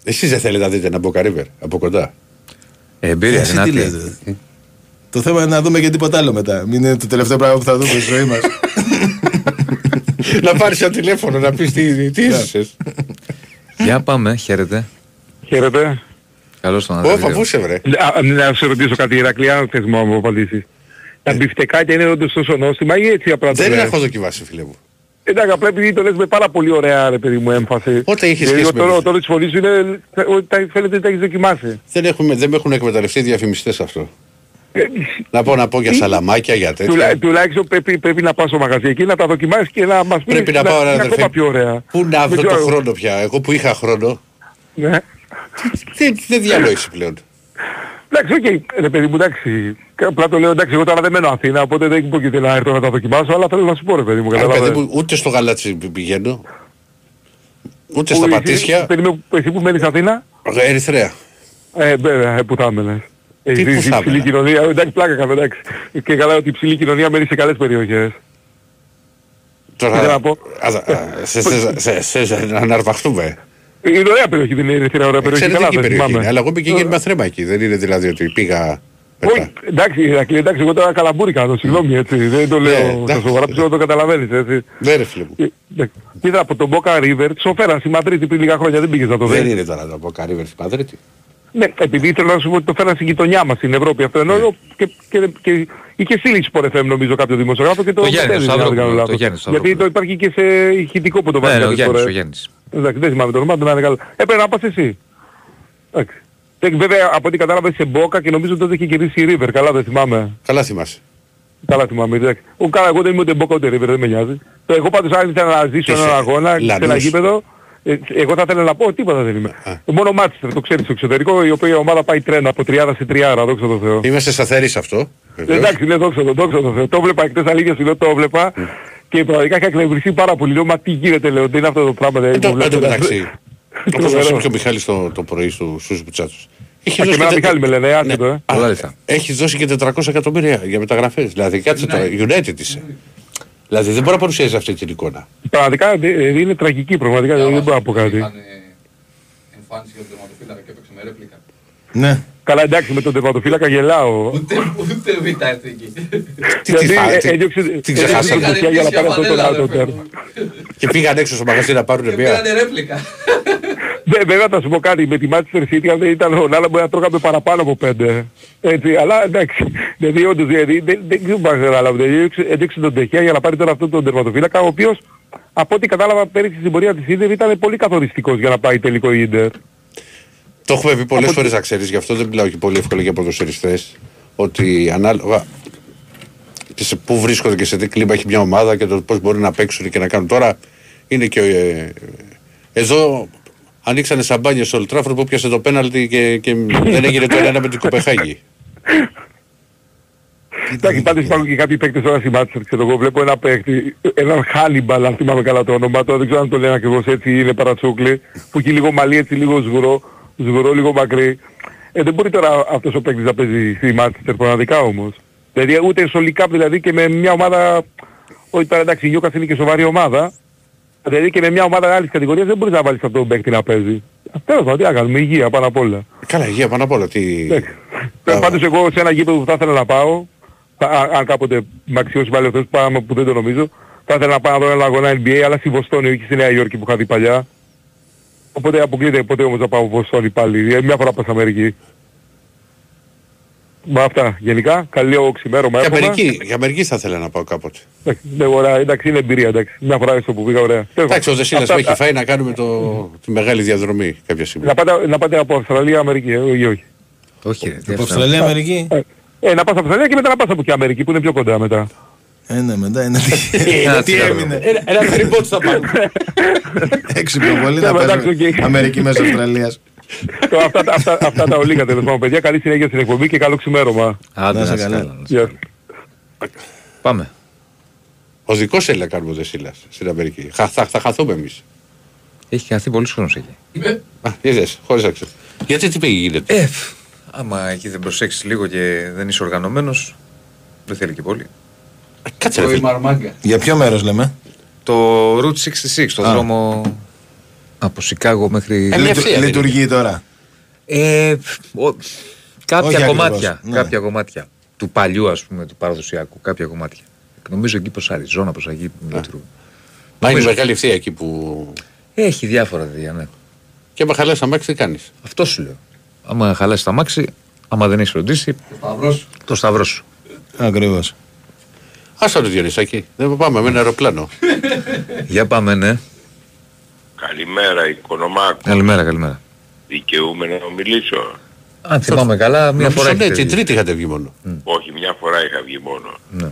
Εσείς δεν θέλετε να δείτε ένα Boca River από κοντά. Εμπειρία, Εσύ τι δυνατή. Λες, ρε. Το θέμα είναι να δούμε και τίποτα άλλο μετά. Μην είναι το τελευταίο πράγμα που θα δούμε στη ζωή μας. <laughs> να πάρεις ένα τηλέφωνο να πεις τι, τι είσαι. Για πάμε, χαίρετε. Χαίρετε. Καλώς τον Ω, Ανδρέα. φαβούσε βρε. Α, Να σε ρωτήσω κάτι, Ηρακλή, αν θες μου να μου απαντήσεις. Τα μπιφτεκάκια είναι όντως τόσο νόστιμα ή έτσι απλά το Ε. Δεν λες; έχω δοκιμάσει φίλε μου. Εντάξει, απλά επειδή το λες με πάρα πολύ ωραία ρε παιδί μου έμφαση. Πότε είχες Δηλαδή, σχέση με τώρα, τους- τώρα της φωνής σου είναι ότι τα- φαίνεται ότι τα έχεις δοκιμάσει. Δεν, έχουμε, δεν με έχουν εκμεταλλευτεί οι διαφημιστές αυτό. Να πω να πω για σαλαμάκια, για τέτοια. Τουλά, τουλάχιστον πρέπει, πρέπει να πας στο μαγαζί εκεί να τα δοκιμάσεις και να μας πεις Πρέπει να πάω, ρε, είναι αδερφέ. ακόμα πιο ωραία. Πού να Δεν βρω το ξέρω. χρόνο πια. Εγώ που είχα χρόνο. Ναι. Δεν, δεν διαλόγησε πλέον. Εντάξει, οκ, ρε παιδί μου, εντάξει. Απλά το λέω, εντάξει, εγώ τώρα δεν μένω Αθήνα, οπότε δεν υπόκειται να έρθω να τα δοκιμάσω, αλλά θέλω να σου πω, ρε παιδί μου, Ρε παιδί κατάλαβες. μου, ούτε στο γαλάτσι πηγαίνω. Ούτε Πού στα εσύ- πατήσια. περίμενε, Εσύ που μένεις Αθήνα, Ερυθρέα. ε, βέβαια, ε, που θα έμενες. Τι Έχει που ζήσει θα υψηλή έμενα; κοινωνία, ε, εντάξει, πλάκα κάνω, εντάξει. Και καλά ότι η υψηλή κοινωνία μένει σε καλές περιοχές. Ήθελα Τώρα να πω. ας, α, σε- σε- σε- σε- σε- να αναρπαχτούμε. Είναι ωραία περιοχή, δεν είναι η Ερυθρέα ωραία περιοχή, καλά Εξαιρετική δεν περιοχή. θυμάμαι. είναι, Αλλά εγώ πήγα και γίνημα θρέμα εκεί. Δεν είναι δηλαδή ότι πήγα. Όχι, εντάξει, Ηρακλή, εντάξει, εγώ τώρα καλαμπούρι κάνω, συγγνώμη, έτσι, δεν το Ναι, λέω στα εντάξει. σοβαρά, πιστεύω το καταλαβαίνεις, έτσι. Δεν ρε φίλε μου. Ε, εντάξει. Κοίτα, από τον Boca River, της φέραν στη Μαδρίτη πριν λίγα χρόνια, δεν πήγες να το Δεν δεις. είναι τώρα το Boca River στην Παδρίτη. Ναι, επειδή ήθελα να σου πω ότι το φέραν στην γειτονιά μας στην Ευρώπη αυτό Ναι. ενώ και, και, και είχε στείλει Sport FM νομίζω κάποιο δημοσιογράφο και το Το Γιάννης, μετέδειξε, ο αν δεν κάνω Σταυρόπουλο, λάθος. το Γιάννη Γιατί το υπάρχει και σε ηχητικό που το Ναι, βάζει ναι, ο κάποιες Γιάννης, ο φορές. Γιάννης. Εντάξει, δεν θυμάμαι το όνομα του, να είναι καλά. Έπρεπε να πας εσύ. Εντάξει. Και βέβαια από ό,τι κατάλαβα σε Μπόκα και νομίζω τότε είχε κερδίσει η River, καλά δεν θυμάμαι. Καλά θυμάσαι. Καλά θυμάμαι, εντάξει. Ο, καλά, εγώ δεν είμαι ούτε Μπόκα ούτε River, δεν με νοιάζει. Το, εγώ πάντως αν ήθελα να ζήσω Είσαι έναν αγώνα σε ένα Λανούς. γήπεδο, ε, εγώ θα ήθελα να πω τίποτα δεν είμαι. Μόνο Μάτσεστερ, το ξέρεις στο εξωτερικό, η οποία ομάδα πάει τρένο από 30 σε 30, δόξα τω Θεώ. Είμαστε σταθεροί σε αυτό. βεβαίως. Εντάξει, ναι, δόξα τω, δόξα τω Θεώ. Το βλέπα εκτός αλήθειας, λέω, το βλέπα και πραγματικά είχα εκνευριστεί πάρα πολύ. Λέω, μα τι γίνεται, λέω, τι είναι αυτό το πράγμα. δεν Εν τω- μου εν τω βλέπετε». μεταξύ, <laughs> όπως Τρομερό. μας είπε και ο Μιχάλης το, το πρωί στου- στους Μπουτσάτσους. Έχει Α, και δώσει εμένα τε- Μιχάλη με λένε, άσχετο, ε. Α, Πολλά λεφτά. Έχεις δώσει και 400 εκατομμύρια για μεταγραφές. Δηλαδή, κάτσε τώρα, United είσαι. Δηλαδή, δεν μπορεί να παρουσιάζει αυτή την εικόνα. Πραγματικά ε, είναι τραγική, πραγματικά δεν μπορώ να πω κάτι. Εμφάνιση για τον τερματοφύλακα και έπαιξε με ρέπλικα. Ναι. Καλά εντάξει με τον τερματοφύλακα γελάω. Ούτε, ούτε β' έρθει εκεί. Τι Γιατί, τη φά- ε, τι- έδιωξε- τι έδιωξε ξεχάσαμε. την κουτιά για να πάρει αυτό το Φανέλα, λάθο αδερφέ τέρμα. μου. Και πήγαν έξω στο μαγαζί να πάρουν Και μια. πήρανε ρέπλικα. Βέ- Βέβαια θα σου πω κάτι, με τη Manchester City αν δεν ήταν ο Νάλα μπορεί να τρώγαμε παραπάνω από πέντε. Έτσι, αλλά εντάξει. Δηλαδή όντως δηλαδή, δεν, δεν ξέρω να καταλάβω. Δηλαδή, έδειξε- έδειξε τον Τεχέα για να πάρει τώρα αυτόν τον τερματοφύλακα, ο οποίος από ό,τι κατάλαβα πέρυσι στην πορεία της Ίντερ ήταν πολύ καθοριστικός για να πάει τελικό η Ίντερ. Το έχουμε πει πολλές φορές να ξέρεις, γι' αυτό δεν μιλάω και πολύ εύκολα για ποδοσφαιριστές. Ότι ανάλογα και σε πού βρίσκονται και σε τι κλίμα έχει μια ομάδα και το πώς μπορεί να παίξουν και να κάνουν. Τώρα είναι και. ε, εδώ ανοίξανε σαμπάνια στο Ολτράφορ που πιάσε το πέναλτι και, και δεν έγινε το ένα με την Κοπεχάγη. Εντάξει, πάντως υπάρχουν και κάποιοι παίκτες τώρα στη Manchester, ξέρω εγώ, βλέπω ένα παίκτη, έναν Χάνιμπαλ, αν θυμάμαι καλά το όνομα, τώρα δεν ξέρω αν το λένε ακριβώς έτσι, είναι παρατσούκλι, που έχει λίγο μαλλί έτσι, λίγο σγουρό, σγουρό, λίγο μακρύ. Ε, δεν μπορεί τώρα αυτός ο παίκτης να παίζει στη Manchester πραγματικά όμως. Δηλαδή ούτε στο League Cup, δηλαδή και με μια ομάδα, όχι τώρα εντάξει η Νιούκας είναι και σοβαρή ομάδα, δηλαδή και με μια ομάδα άλλης κατηγορίας δεν μπορείς να βάλεις αυτόν τον παίκτη να παίζει. Τέλος πάντων, τι να κάνουμε, υγεία πάνω απ' όλα. Καλά, υγεία πάνω απ' όλα. Τι... Ε, Πάντως εγώ σε ένα γήπεδο που θα ήθελα να πάω, θα- α- αν κάποτε με αξιώσει πάλι αυτός πράγμα που δεν το νομίζω, θα ήθελα να πάω να δω ένα αγώνα NBA, αλλά στη Βοστόνη, όχι στη Νέα Υόρκη που είχα δει παλιά. Οπότε αποκλείεται ποτέ όμως να πάω Βοστόνη πάλι, Ε, μια φορά πάω στην Αμερική. Μα αυτά, γενικά, καλή οξυμέρωμα Για εύχομαι. Αμερική, για Αμερική θα ήθελα να πάω κάποτε. Εντάξει, ναι, ωραία, εντάξει, είναι εμπειρία, εντάξει. Μια φορά στο που πήγα, ωραία. Τέλος Εντάξει, ο πάντων. Δεσίλας Αυτά- με έχει φάει να κάνουμε το, τη μεγάλη διαδρομή κάποια στιγμή. Να πάτε, να πάτε από Αυστραλία, Αμερική, ε, όχι, όχι. Όχι, ρε. Από Αυστραλία, Αμερική; Ε, ε, να πας από Αυστραλία και μετά να πας από εκεί Αμερική που είναι πιο κοντά μετά. Ε, ναι, μετά είναι. <laughs> Ένα Τι τσιγάρο. έμεινε. Ένα, ένα φεριμπότ θα πάμε. Έξυπνο πολύ Ναι, να εντάξει, παίζει οκ. Αμερική μέσω Αυστραλίας. Το- αυτά, τα- αυτά, αυτά τα ολίγα τέλος πάντων παιδιά. Καλή συνέχεια στην εκπομπή και καλό ξημέρωμα. Άντε, Να να είσαι είσαι καλά. καλά. Γεια. Πάμε. Ο δικός θέλει να κάνουμε ο Δεσίλα στην Αμερική. Χα, θα, θα χαθούμε εμείς. Έχει χαθεί πολύς κόσμος εκεί. Α, είδες, χωρίς να ξέρω. Γιατί τι πήγε γίνεται; Ε, φ, άμα εκεί δεν προσέξεις λίγο και δεν είσαι οργανωμένος, δεν θέλει και πολύ. Κάτσε ρε φίλε. Για ποιο μέρος λέμε; Το Route 66, το Α. δρόμο από Σικάγο μέχρι... Ε, μια Λειτου- ευθεία δεν Λειτουργεί τώρα. Ε, ο- κάποια Όχι κομμάτια. ακριβώς, ναι. Κάποια κομμάτια. Του παλιού, ας πούμε, του παραδοσιακού. Κάποια κομμάτια. Νομίζω εκεί προς Αριζόνα, προς εκεί λειτουργούν. Μα είναι Νομίζω. μεγάλη ευθεία εκεί που. Έχει διάφορα τέτοια, ναι. Και άμα χαλάσει αμάξι, τι κάνεις; Αυτό σου λέω. Άμα χαλάσει τα μάξι, άμα δεν έχεις φροντίσει, το σταυρό σου. Ακριβώς. Άσε το Διονυσάκη. Δεν πάμε με ένα αεροπλάνο. Για πάμε, ναι. Καλημέρα, Οικονομάκο. Καλημέρα, καλημέρα. Δικαιούμαι να μιλήσω; Αν θυμάμαι καλά, μία φορά ναι, έχετε την βγει. τρίτη είχατε βγει μόνο. Όχι, μια φορά είχα βγει μόνο. Ναι.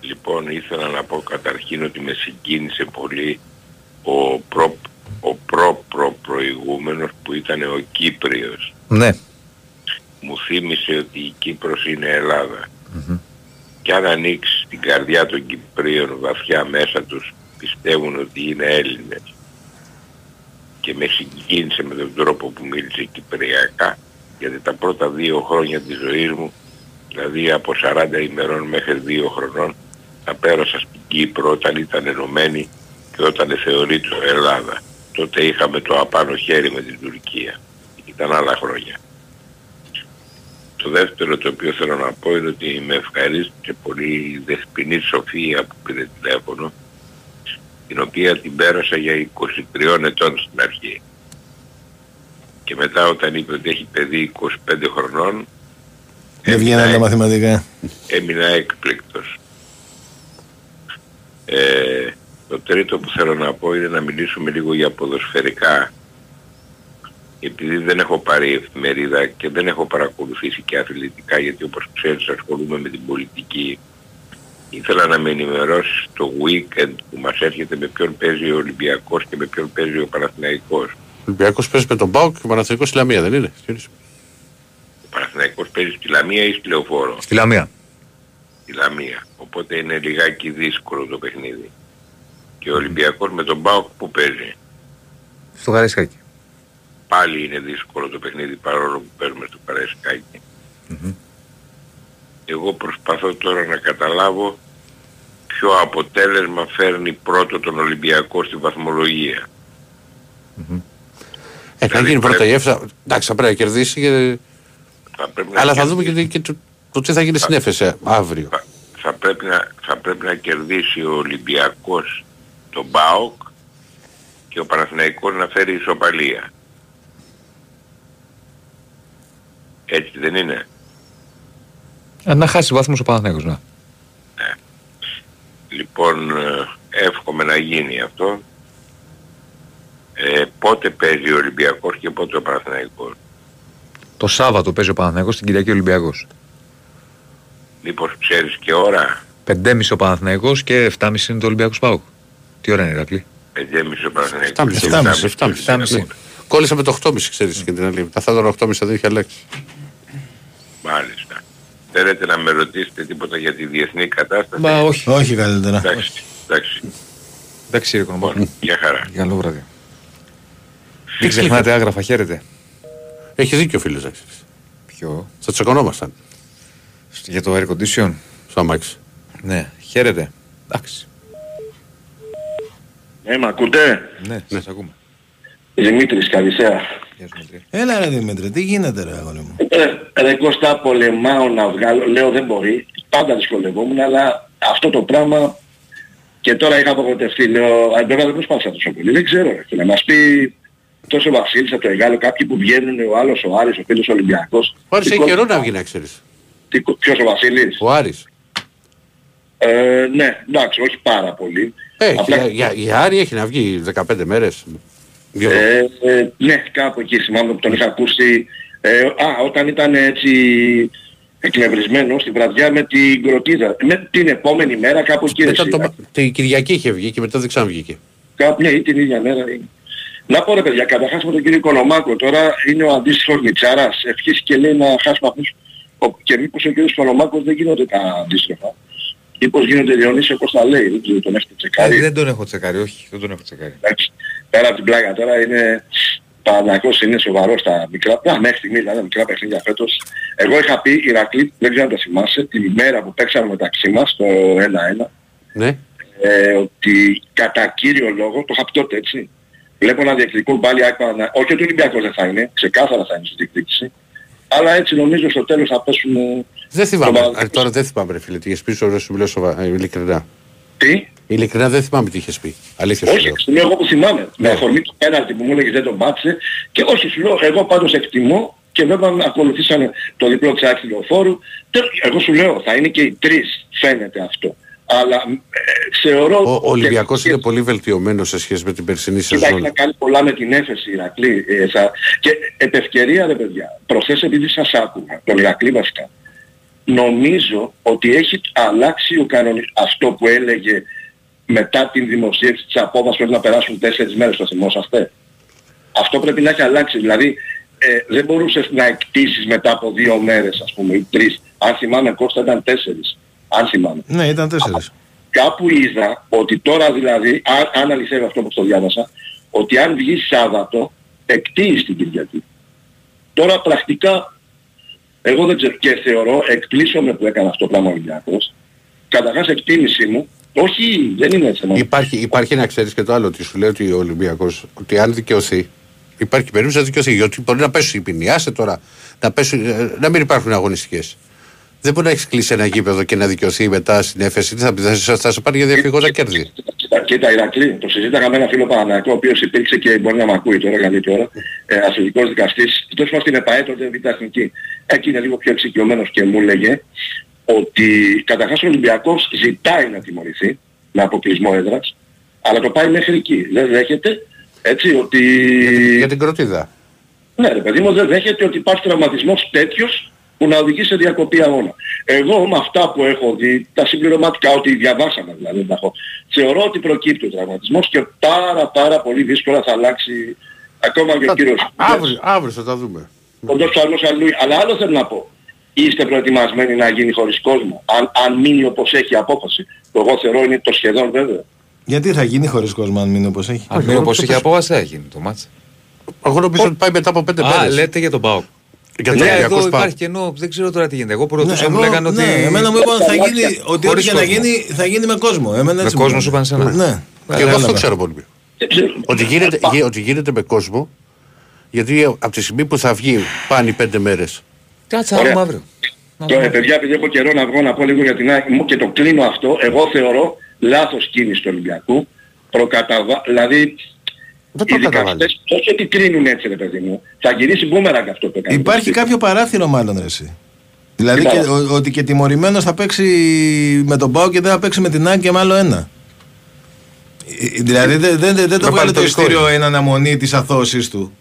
Λοιπόν, ήθελα να πω καταρχήν ότι με συγκίνησε πολύ ο προ, ο προ, προ προηγούμενος που ήταν ο Κύπριος. Ναι. Μου θύμισε ότι η Κύπρος είναι Ελλάδα. Και αν ανοίξει την καρδιά των Κυπρίων βαθιά μέσα τους πιστεύουν ότι είναι Έλληνες. Και με συγκίνησε με τον τρόπο που μίλησε κυπριακά γιατί τα πρώτα δύο χρόνια της ζωής μου δηλαδή από 40 ημερών μέχρι δύο χρονών τα πέρασα στην Κύπρο όταν ήταν ενωμένη και όταν θεωρείται Ελλάδα. Τότε είχαμε το απάνω χέρι με την Τουρκία. Ήταν άλλα χρόνια. Το δεύτερο το οποίο θέλω να πω είναι ότι με ευχαρίστησε πολύ η Δεσποινή Σοφία που πήρε τηλέφωνο την οποία την πέρασα για 23 ετών στην αρχή. Και μετά όταν είπε ότι έχει παιδί 25 χρονών Δεν βγαίνανε τα μαθηματικά. έμεινα έκπληκτος. Ε, το τρίτο που θέλω να πω είναι να μιλήσουμε λίγο για ποδοσφαιρικά. Επειδή δεν έχω πάρει εφημερίδα και δεν έχω παρακολουθήσει και αθλητικά γιατί όπως ξέρεις ασχολούμαι με την πολιτική ήθελα να με ενημερώσεις το weekend που μας έρχεται με ποιον παίζει ο Ολυμπιακός και με ποιον παίζει ο Παναθηναϊκός. Ο Ολυμπιακός παίζει με τον Μπάουκ και ο Παναθηναϊκός στη Λαμία, δεν είναι; Ο Παναθηναϊκός παίζει στη Λαμία ή στη Λεωφόρο; Στη Λαμία. Στη Λαμία. Οπότε είναι λιγάκι δύσκολο το παιχνίδι. Και ο Ολυμπιακός με τον Μπάουκ που παίζει; Στο Γαρισκάκι. Πάλι είναι δύσκολο το παιχνίδι παρόλο που παίρνουμε στο Καραϊσκάκι. Εγώ προσπαθώ τώρα να καταλάβω ποιο αποτέλεσμα φέρνει πρώτο τον Ολυμπιακό στη βαθμολογία. Ε, θα γίνει πρώτα η ΕΦΣΑ. Εντάξει, θα πρέπει να κερδίσει. Και... Θα πρέπει να Αλλά θα κερδίσει. δούμε και, και το, το τι θα γίνει στην ΕΦΕΣ αύριο. θα πρέπει να, θα πρέπει να κερδίσει ο Ολυμπιακός τον ΠΑΟΚ και ο Παναθηναϊκός να φέρει ισοπαλία. Έτσι δεν είναι; Ε, να χάσει βαθμούς ο Παναθηναϊκός, ναι. Λοιπόν, ε, εύχομαι να γίνει αυτό. Ε, πότε παίζει ο Ολυμπιακός και πότε ο Παναθηναϊκός; Το Σάββατο παίζει ο Παναθηναϊκός, την Κυριακή ο Ολυμπιακός. Μήπως ξέρεις και ώρα; 5,5 ο Παναθηναϊκός και 7,5 είναι το Ολυμπιακός Πάουκ. Τι ώρα είναι Ηρακλή. 5,5 ο Παναθηναϊκός. 7,5. 7,5. 7,5. Κόλλησα με το 8,5 ξέρεις και την άλλη. Τα θα τώρα 8,5 δεν είχε αλλάξει. Μάλιστα. Θέλετε να με ρωτήσετε τίποτα για τη διεθνή κατάσταση; Μα όχι. Όχι καλύτερα. Εντάξει. Εντάξει. Εντάξει, ρε Κονομάκη. Γεια χαρά. Καλό βράδυ. Μην ξεχνάτε άγραφα, χαίρετε. Έχει δίκιο ο φίλος να ξέρεις. Ποιο; Θα τσακωνόμασταν. Για το air condition. Στο αμάξι. Ναι, χαίρετε. Εντάξει. Ναι, μ' ακούτε; Ναι, σας ακούμε. Δημήτρης, καλησπέρα. Έλα ρε Δημήτρη, τι γίνεται ρε αγόρι μου; Ε, ρε Κώστα, πολεμάω να βγάλω, λέω δεν μπορεί, πάντα δυσκολευόμουν, αλλά αυτό το πράγμα και τώρα είχα απογοητευτεί, λέω, «Α, βέβαια δεν προσπάθησα τόσο πολύ, δεν ξέρω, ρε, και να μας πει τόσο ο Βασίλης από το Εγάλο, κάποιοι που βγαίνουν, ο άλλος, ο Άρης, ο φίλος Ολυμπιακός. Ο Άρης Τι έχει κο- καιρό να βγει να ξέρεις. τι κο- Ποιος ο Βασίλης; Ο Άρης. Ε, ναι, εντάξει, όχι πάρα πολύ. Ε, Απλά- για, για, για Άρη έχει να βγει 15 μέρες. Δύο. Ε, ε, ναι, κάπου εκεί θυμάμαι που τον είχα ακούσει. Ε, α, όταν ήταν έτσι εκνευρισμένο στη βραδιά με την κροτίδα. Με την επόμενη μέρα κάπου εκεί. Μετά ρε, το, εσύ. την Κυριακή είχε βγει και μετά δεν ξαναβγήκε. Κάπου, ναι, ή την ίδια μέρα. είναι. Να πω ρε παιδιά, καταρχάς με τον κύριο Κονομάκο τώρα είναι ο αντίστοιχος Μιτσάρας. Ευχής και λέει να χάσουμε αυτούς. Ο- Και μήπως ο κύριος Κονομάκος δεν γίνονται τα αντίστροφα. Μήπως γίνονται Διονύσιο Κωνσταλέη, δεν ξέρω τον έχετε τσεκάρει. Ε, δεν τον έχω τσεκάρει, όχι, δεν τον έχω τσεκάρει. Εντάξει, πέρα από την πλάκα τώρα είναι Παναγός είναι σοβαρός στα μικρά, α, μέχρι στιγμή δηλαδή τα μικρά παιχνίδια φέτος. Εγώ είχα πει Ηρακλή, δεν ξέρω αν τα θυμάσαι, την ημέρα που παίξαμε μεταξύ μας το 1-1, Ναι. ε, ότι κατά κύριο λόγο, το είχα πει τότε έτσι, βλέπω να διεκδικούν πάλι άκπα, να... όχι ότι ο Ολυμπιακός δεν θα είναι, ξεκάθαρα θα είναι στη διεκδίκηση, αλλά έτσι νομίζω στο τέλος θα πέσουν... ε, Δεν θυμάμαι. στον Α, Παναθηναϊκό. τώρα δεν θυμάμαι ρε φίλε. Τι είχες πει στο σου μιλάω σοβα... ε, ειλικρινά. Τι; Ειλικρινά δεν θυμάμαι τι είχες πει. Αλήθεια σου Όχι, λέω. σου λέω εγώ που θυμάμαι. Με Ναι. αφορμή του πέναλτι που μου έλεγες δεν τον πάτησε. Και όχι, σου λέω, εγώ πάντως εκτιμώ και βέβαια με ακολουθήσανε το διπλό ξάκι φόρου. Εγώ σου λέω, θα είναι και οι τρεις, φαίνεται αυτό. Αλλά ε, θεωρώ... Ο, ο Ολυμπιακός και- είναι πολύ βελτιωμένος σε σχέση με την περσινή Κοίτα, έχει σεζόν. να κάνει πολλά με την έφεση Ηρακλή. Ε, θα... Και επ' ευκαιρία ρε παιδιά, προχθές επειδή σας άκουγα, τον Ηρακλή βασικά, νομίζω ότι έχει αλλάξει ο κανονι... αυτό που έλεγε μετά την δημοσίευση της απόβασης πρέπει να περάσουν τέσσερις μέρες, το θυμόσαστε; Αυτό πρέπει να έχει αλλάξει. Δηλαδή ε, δεν μπορούσες να εκτίσεις μετά από δύο μέρες ας πούμε ή τρεις. Αν θυμάμαι Κώστα ήταν τέσσερις. Αν θυμάμαι. Ναι, ήταν τέσσερις. Κάπου είδα ότι τώρα δηλαδή, αν, αν αληθεύει αυτό που το διάβασα, ότι αν βγει Σάββατο, εκτίεις την Κυριακή. Τώρα πρακτικά, εγώ δεν ξέρω και θεωρώ, εκπλήσωμαι που έκανε αυτό το πράγμα ο Ολυμπιακός. Καταρχάς εκτίμησή μου, όχι, δεν είναι θέμα. Υπάρχει, υπάρχει να ξέρεις και το άλλο ότι σου λέει ότι ο Ολυμπιακός ότι αν δικαιωθεί υπάρχει περίπτωση να δικαιωθεί γιατί μπορεί να πέσουν οι ποινοί. Άσε τώρα να, πέσουν, ε, να μην υπάρχουν αγωνιστικές. Δεν μπορεί να έχεις κλείσει ένα γήπεδο και να δικαιωθεί μετά στην έφεση. Τι θα πει, θα, σε- θα σε πάρει για διαφυγόντα κέρδη. Κοίτα, κοίτα Ηρακλή, το συζήταγα με ένα φίλο Παναναϊκό, ο οποίος υπήρξε και μπορεί να μ' ακούει τώρα, καλή τώρα, ε, αθλητικός δικαστής, τόσο μας στην ΕΠΑΕ, τότε Β' Εθνική. Εκεί είναι λίγο πιο εξοικειωμένος και μου έλεγε ότι καταρχάς ο Ολυμπιακός ζητάει να τιμωρηθεί με αποκλεισμό έδρας, αλλά το πάει μέχρι εκεί. Δεν δέχεται, έτσι, ότι... Για την κροτίδα. Ναι ρε παιδί μου δεν δέχεται ότι υπάρχει τραυματισμός τέτοιος που να οδηγεί σε διακοπή αγώνα. Εγώ με αυτά που έχω δει, τα συμπληρωματικά, ότι διαβάσαμε δηλαδή, δεν τα έχω, θεωρώ ότι προκύπτει ο τραυματισμός και πάρα πάρα πολύ δύσκολα θα αλλάξει ακόμα και ο κύριος Αύριο, αύριο θα τα δούμε. ο Ντός Καρλός Αλλούι. Αλλά άλλο θέλω να πω. Είστε προετοιμασμένοι να γίνει χωρίς κόσμο. Αν, αν μείνει όπως έχει η απόφαση. Το εγώ θεωρώ είναι το σχεδόν βέβαια. Γιατί θα γίνει χωρίς κόσμο αν μείνει όπως έχει; Αν μείνει όπως είχε απόβαση θα γίνει το μάτς. Εγώ νομίζω ότι πάει μετά από πέντε Α, μέρες. λέτε για τον Πάοκ. Για τον Παιδιά, Ολυμπιακό εδώ Σπα. υπάρχει κενό, δεν ξέρω τώρα τι γίνεται. Εγώ που ρωτούσα Ναι, μου εγώ- λέγανε ότι... ναι, εμένα μου είπαν θα γίνει, ότι ό,τι Χωρίς και να κόσμο. γίνει θα γίνει με κόσμο. Εμένα Με έτσι κόσμο μου σου είπαν είπαν. εσένα. Ναι. Και εγώ αυτό Έλαβα. ξέρω πολύ. Ότι γίνεται, γι- ότι γίνεται με κόσμο, γιατί από τη στιγμή που θα βγει πάνε οι πέντε μέρες. Κάτσε Ωραία. άμα αύριο. Τώρα, παιδιά, επειδή έχω καιρό να βγω να πω λίγο για την άκρη μου και το κλείνω αυτό, εγώ θεωρώ λάθος κίνηση του Ολυμπιακού. Προκαταβα... Δηλαδή, Δεν οι δικαστές όχι ότι κρίνουν έτσι ρε παιδί μου. Θα γυρίσει μπούμεραγκ αυτό που έκανε. Υπάρχει κάποιο παράθυρο μάλλον ρε εσύ. Δηλαδή Τι και, παράθυρο; ο- ότι και τιμωρημένος θα παίξει με τον Πάο και δεν θα παίξει με την Άκη και με άλλο ένα. Ε, Δηλαδή δεν δεν- δεν- δεν το Με βγάλε το παρατηρικό ειστήριο εν αναμονή της αθώσης του.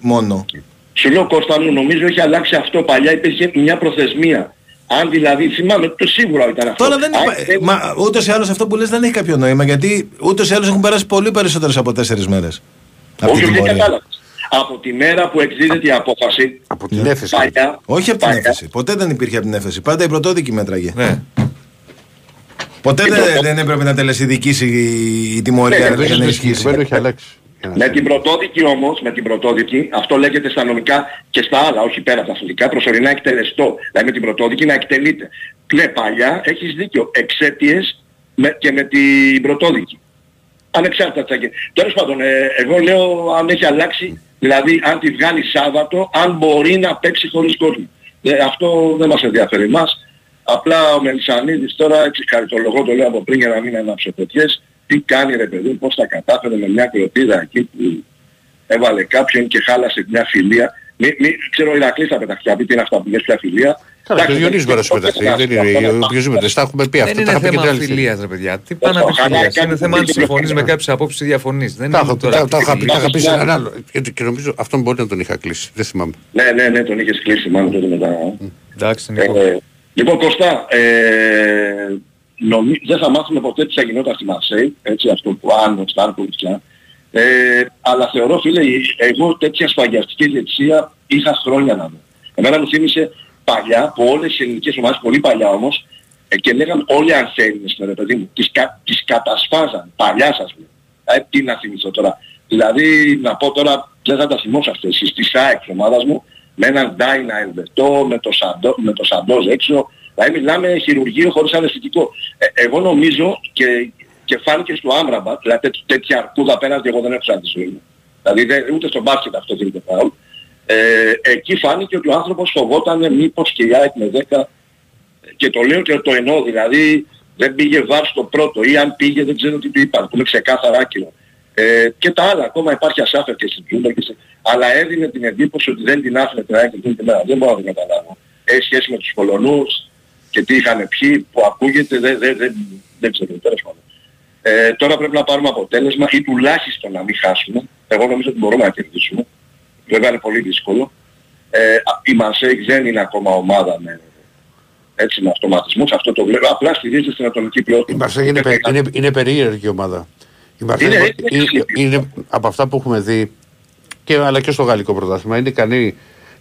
Μόνο. Σου λέω Κώστα μου, νομίζω έχει αλλάξει αυτό. Παλιά υπήρχε μια προθεσμία. Αν δηλαδή, θυμάμαι, το σίγουρα ήταν αυτό. Τώρα δεν Αν υπά... Μα ούτως ή άλλως αυτό που λες δεν έχει κάποιο νόημα γιατί ούτως ή άλλως έχουν περάσει πολύ περισσότερες από τέσσερις μέρες. Όχι, δεν κατάλαβες. Από τη μέρα που εκδίδεται η απόφαση, από την έφεση. παλιά, Όχι από την παλιά, έφεση. Ποτέ δεν υπήρχε από την έφεση. Πάντα η πρωτόδικη μέτραγε. Ναι. Ποτέ Η δεν, πρωτό- δεν έπρεπε να τελεσυδικήσει η, η τιμωρία Ναι, για δεν να έχει ισχύσει. Δεν έχει αλλάξει. Με την πρωτόδικη όμως, με την πρωτόδικη, αυτό λέγεται στα νομικά και στα άλλα, όχι πέρα από τα αθλητικά, προσωρινά εκτελεστό. Δηλαδή με την πρωτόδικη να εκτελείται. Ναι, παλιά έχεις δίκιο. Εξαίτιες με, και με την πρωτόδικη. Ανεξάρτητα τα Τέλος πάντων, ε, εγώ λέω αν έχει αλλάξει, δηλαδή αν τη βγάλει Σάββατο, αν μπορεί να παίξει χωρίς κόσμο. Ε, αυτό δεν μας ενδιαφέρει εμάς. Απλά ο Μελισανίδης τώρα, έτσι χαριτολογώ το λέω από πριν για να μην ανάψω τέτοιες, τι κάνει ρε παιδί, μου, πώς τα κατάφερε με μια κλωτίδα εκεί που έβαλε κάποιον και χάλασε μια φιλία. Μη, μη, ξέρω ο Ηρακλής θα πεταχτεί, να πει τι είναι αυτά που λες πια φιλία. Καλά, και ο Εντάξει, Διονύσης μπορεί να σου δεν- πεταχτεί. Δεν είναι οποιοδήποτε. Τα έχουμε πει Δεν αυτά. Τα είναι είχα πει και θέμα την άλλη φιλίας ρε παιδιά. Τι πάνε να Όχι, πεις αλλά φιλίας. κάτι Είναι που θέμα αν δεν συμφωνείς με είναι. κάποιες απόψεις ή διαφωνείς. Δεν Τα είναι είχα- τώρα τα- τα είχα πει- τα είχα πει σε φιλία. έναν άλλο. Και- Και νομίζω αυτόν μπορεί να τον είχα κλείσει. Δεν θυμάμαι. Ναι, ναι, ναι, τον είχες κλείσει μάλλον τότε μετά. Εντάξει, Ε, ε, λοιπόν, Κωστά, ε, νομι... δεν θα μάθουμε ποτέ τι θα γινόταν στη Μαρσέη, έτσι, αυτό που αν ο Στάνκοβιτς πια. Ε, αλλά θεωρώ, φίλε, εγώ τέτοια σφαγιαστική διετησία είχα χρόνια να δω. Εμένα μου θύμισε παλιά, που όλες οι ελληνικές ομάδες, πολύ παλιά όμως, ε, και λέγαν όλοι ανθένινες, ρε παιδί μου, τις, κα, τις κατασφάζαν, παλιάς σας λέω. Ε, τι να θυμηθώ τώρα. Δηλαδή, να πω τώρα, δεν θα τα θυμόσαστε εσείς, τη ΣΑΕΚ της ομάδας μου, με έναν Ντάινα Ελβετό, με το, Σαντό, με το Σαντόζ έξω, δηλαδή μιλάμε χειρουργείο χωρίς αναισθητικό. Ε, εγώ νομίζω και, και φάνηκε στο Άμραμπατ, δηλαδή τέ, τέτοια αρκούδα απέναντι εγώ δεν έχω σαν τη ζωή μου. Δηλαδή δεν, ούτε στο μπάσκετ αυτό γίνεται φάουλ. Ε, εκεί φάνηκε ότι ο άνθρωπος φοβόταν μήπως και η ΑΕΚ με 10 και το λέω και το εννοώ, δηλαδή δεν πήγε VAR στο πρώτο ή αν πήγε δεν ξέρω τι του είπαν, που είναι ξεκάθαρα άκυρο. Ε, και τα άλλα, ακόμα υπάρχει ασάφεια και στου Τσούμπερ και σε... αλλά έδινε την εντύπωση ότι δεν την άφηνε την ΑΕΚ εκείνη τη μέρα. Δεν μπορώ να το καταλάβω. Έχει σχέση με τους Πολωνούς και τι είχαν πιει που ακούγεται, δεν, δεν, δεν, δεν ξέρω, τέλος πάντων. Ε, τώρα πρέπει να πάρουμε αποτέλεσμα ή τουλάχιστον να μην χάσουμε. Εγώ νομίζω ότι μπορούμε να κερδίσουμε. Βέβαια είναι πολύ δύσκολο. Ε, α- η Μαρσέικ δεν είναι ακόμα ομάδα με, έτσι, με αυτοματισμούς. Αυτό το βλέπω. Απλά στηρίζεται στην ατομική ποιότητα. Η Μαρσέγ είναι, περί- είναι, είναι περίεργη ομάδα. Η Μαρσέγ Είναι- είναι, είναι είναι, είναι από αυτά που έχουμε δει και, αλλά και στο γαλλικό πρωτάθλημα. Είναι ικανή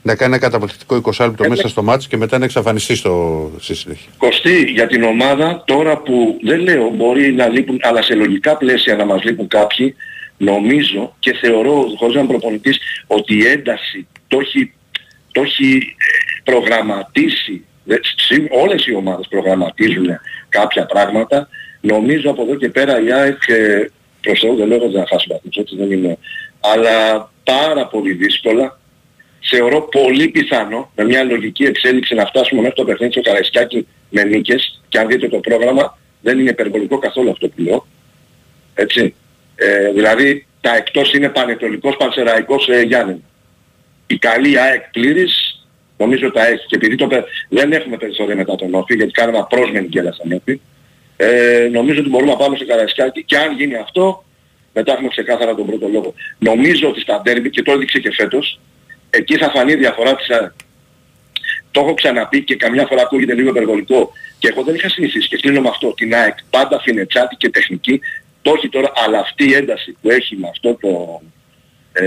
να κάνει ένα καταπληκτικό 20 λεπτό μέσα στο μάτς και μετά να εξαφανιστεί στο, στη συνέχεια. Κωστή για την ομάδα τώρα που δεν λέω μπορεί να λείπουν αλλά σε λογικά πλαίσια να μας λείπουν κάποιοι νομίζω και θεωρώ χωρίς να είμαι προπονητής ότι η ένταση το έχει, το έχει ε, προγραμματίσει. Δε- σι- όλες οι ομάδες προγραμματίζουν κάποια πράγματα. Νομίζω από εδώ και πέρα η ΑΕΚ ε, προς Θεού δεν λέω ότι θα χάσει βαθμούς έτσι δεν είναι αλλά πάρα πολύ δύσκολα θεωρώ πολύ πιθανό με μια λογική εξέλιξη να φτάσουμε μέχρι το παιχνίδι στο Καραϊσκάκι με νίκες και αν δείτε το πρόγραμμα δεν είναι υπερβολικό καθόλου αυτό που λέω. Έτσι. Ε, δηλαδή τα εκτός είναι Πανετολικός, Πανσεραϊκός, ε, Γιάννη. Η καλή ΑΕΚ πλήρης νομίζω τα έχει και επειδή το, πε- δεν έχουμε περιθώρια μετά τον Όφη γιατί κάνουμε απρόσμενη γκέλα στα Όφη ε, νομίζω ότι μπορούμε να πάμε στο Καραϊσκάκι και αν γίνει αυτό μετά έχουμε ξεκάθαρα τον πρώτο λόγο. Νομίζω ότι στα ντέρμπι και το έδειξε και φέτος εκεί θα φανεί η διαφορά της ΑΕΚ. Το έχω ξαναπεί και καμιά φορά ακούγεται λίγο υπερβολικό. Και εγώ δεν είχα συνηθίσει και κλείνω με αυτό. Την ΑΕΚ πάντα φινετσάτη και τεχνική. Το έχει τώρα, αλλά αυτή η ένταση που έχει με αυτό το ε,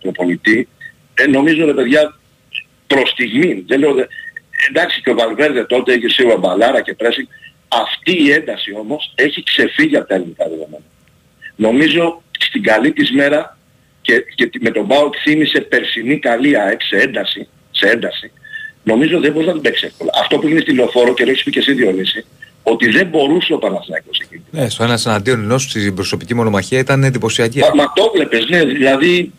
προπονητή, ε, νομίζω ρε παιδιά προς στιγμή, δεν λέω, δε- εντάξει και ο Βαλβέρδε τότε είχε σίγουρα μπαλάρα και πρέσι, αυτή η ένταση όμως έχει ξεφύγει από τα ελληνικά δεδομένα. Νομίζω στην καλή της μέρα και, και με τον Μπάουκ θύμισε περσινή καλή ΑΕΚ σε ένταση, σε ένταση, νομίζω δεν μπορεί να την παίξει εύκολα. Αυτό που είναι στη λεωφόρο και το έχεις πει και εσύ Διονύση, ότι δεν μπορούσε ο Παναθηναϊκός εκεί. Ναι, στο ένα εναντίον ενός στην προσωπική μονομαχία ήταν εντυπωσιακή. Μα, μα το βλέπεις, ναι, δηλαδή,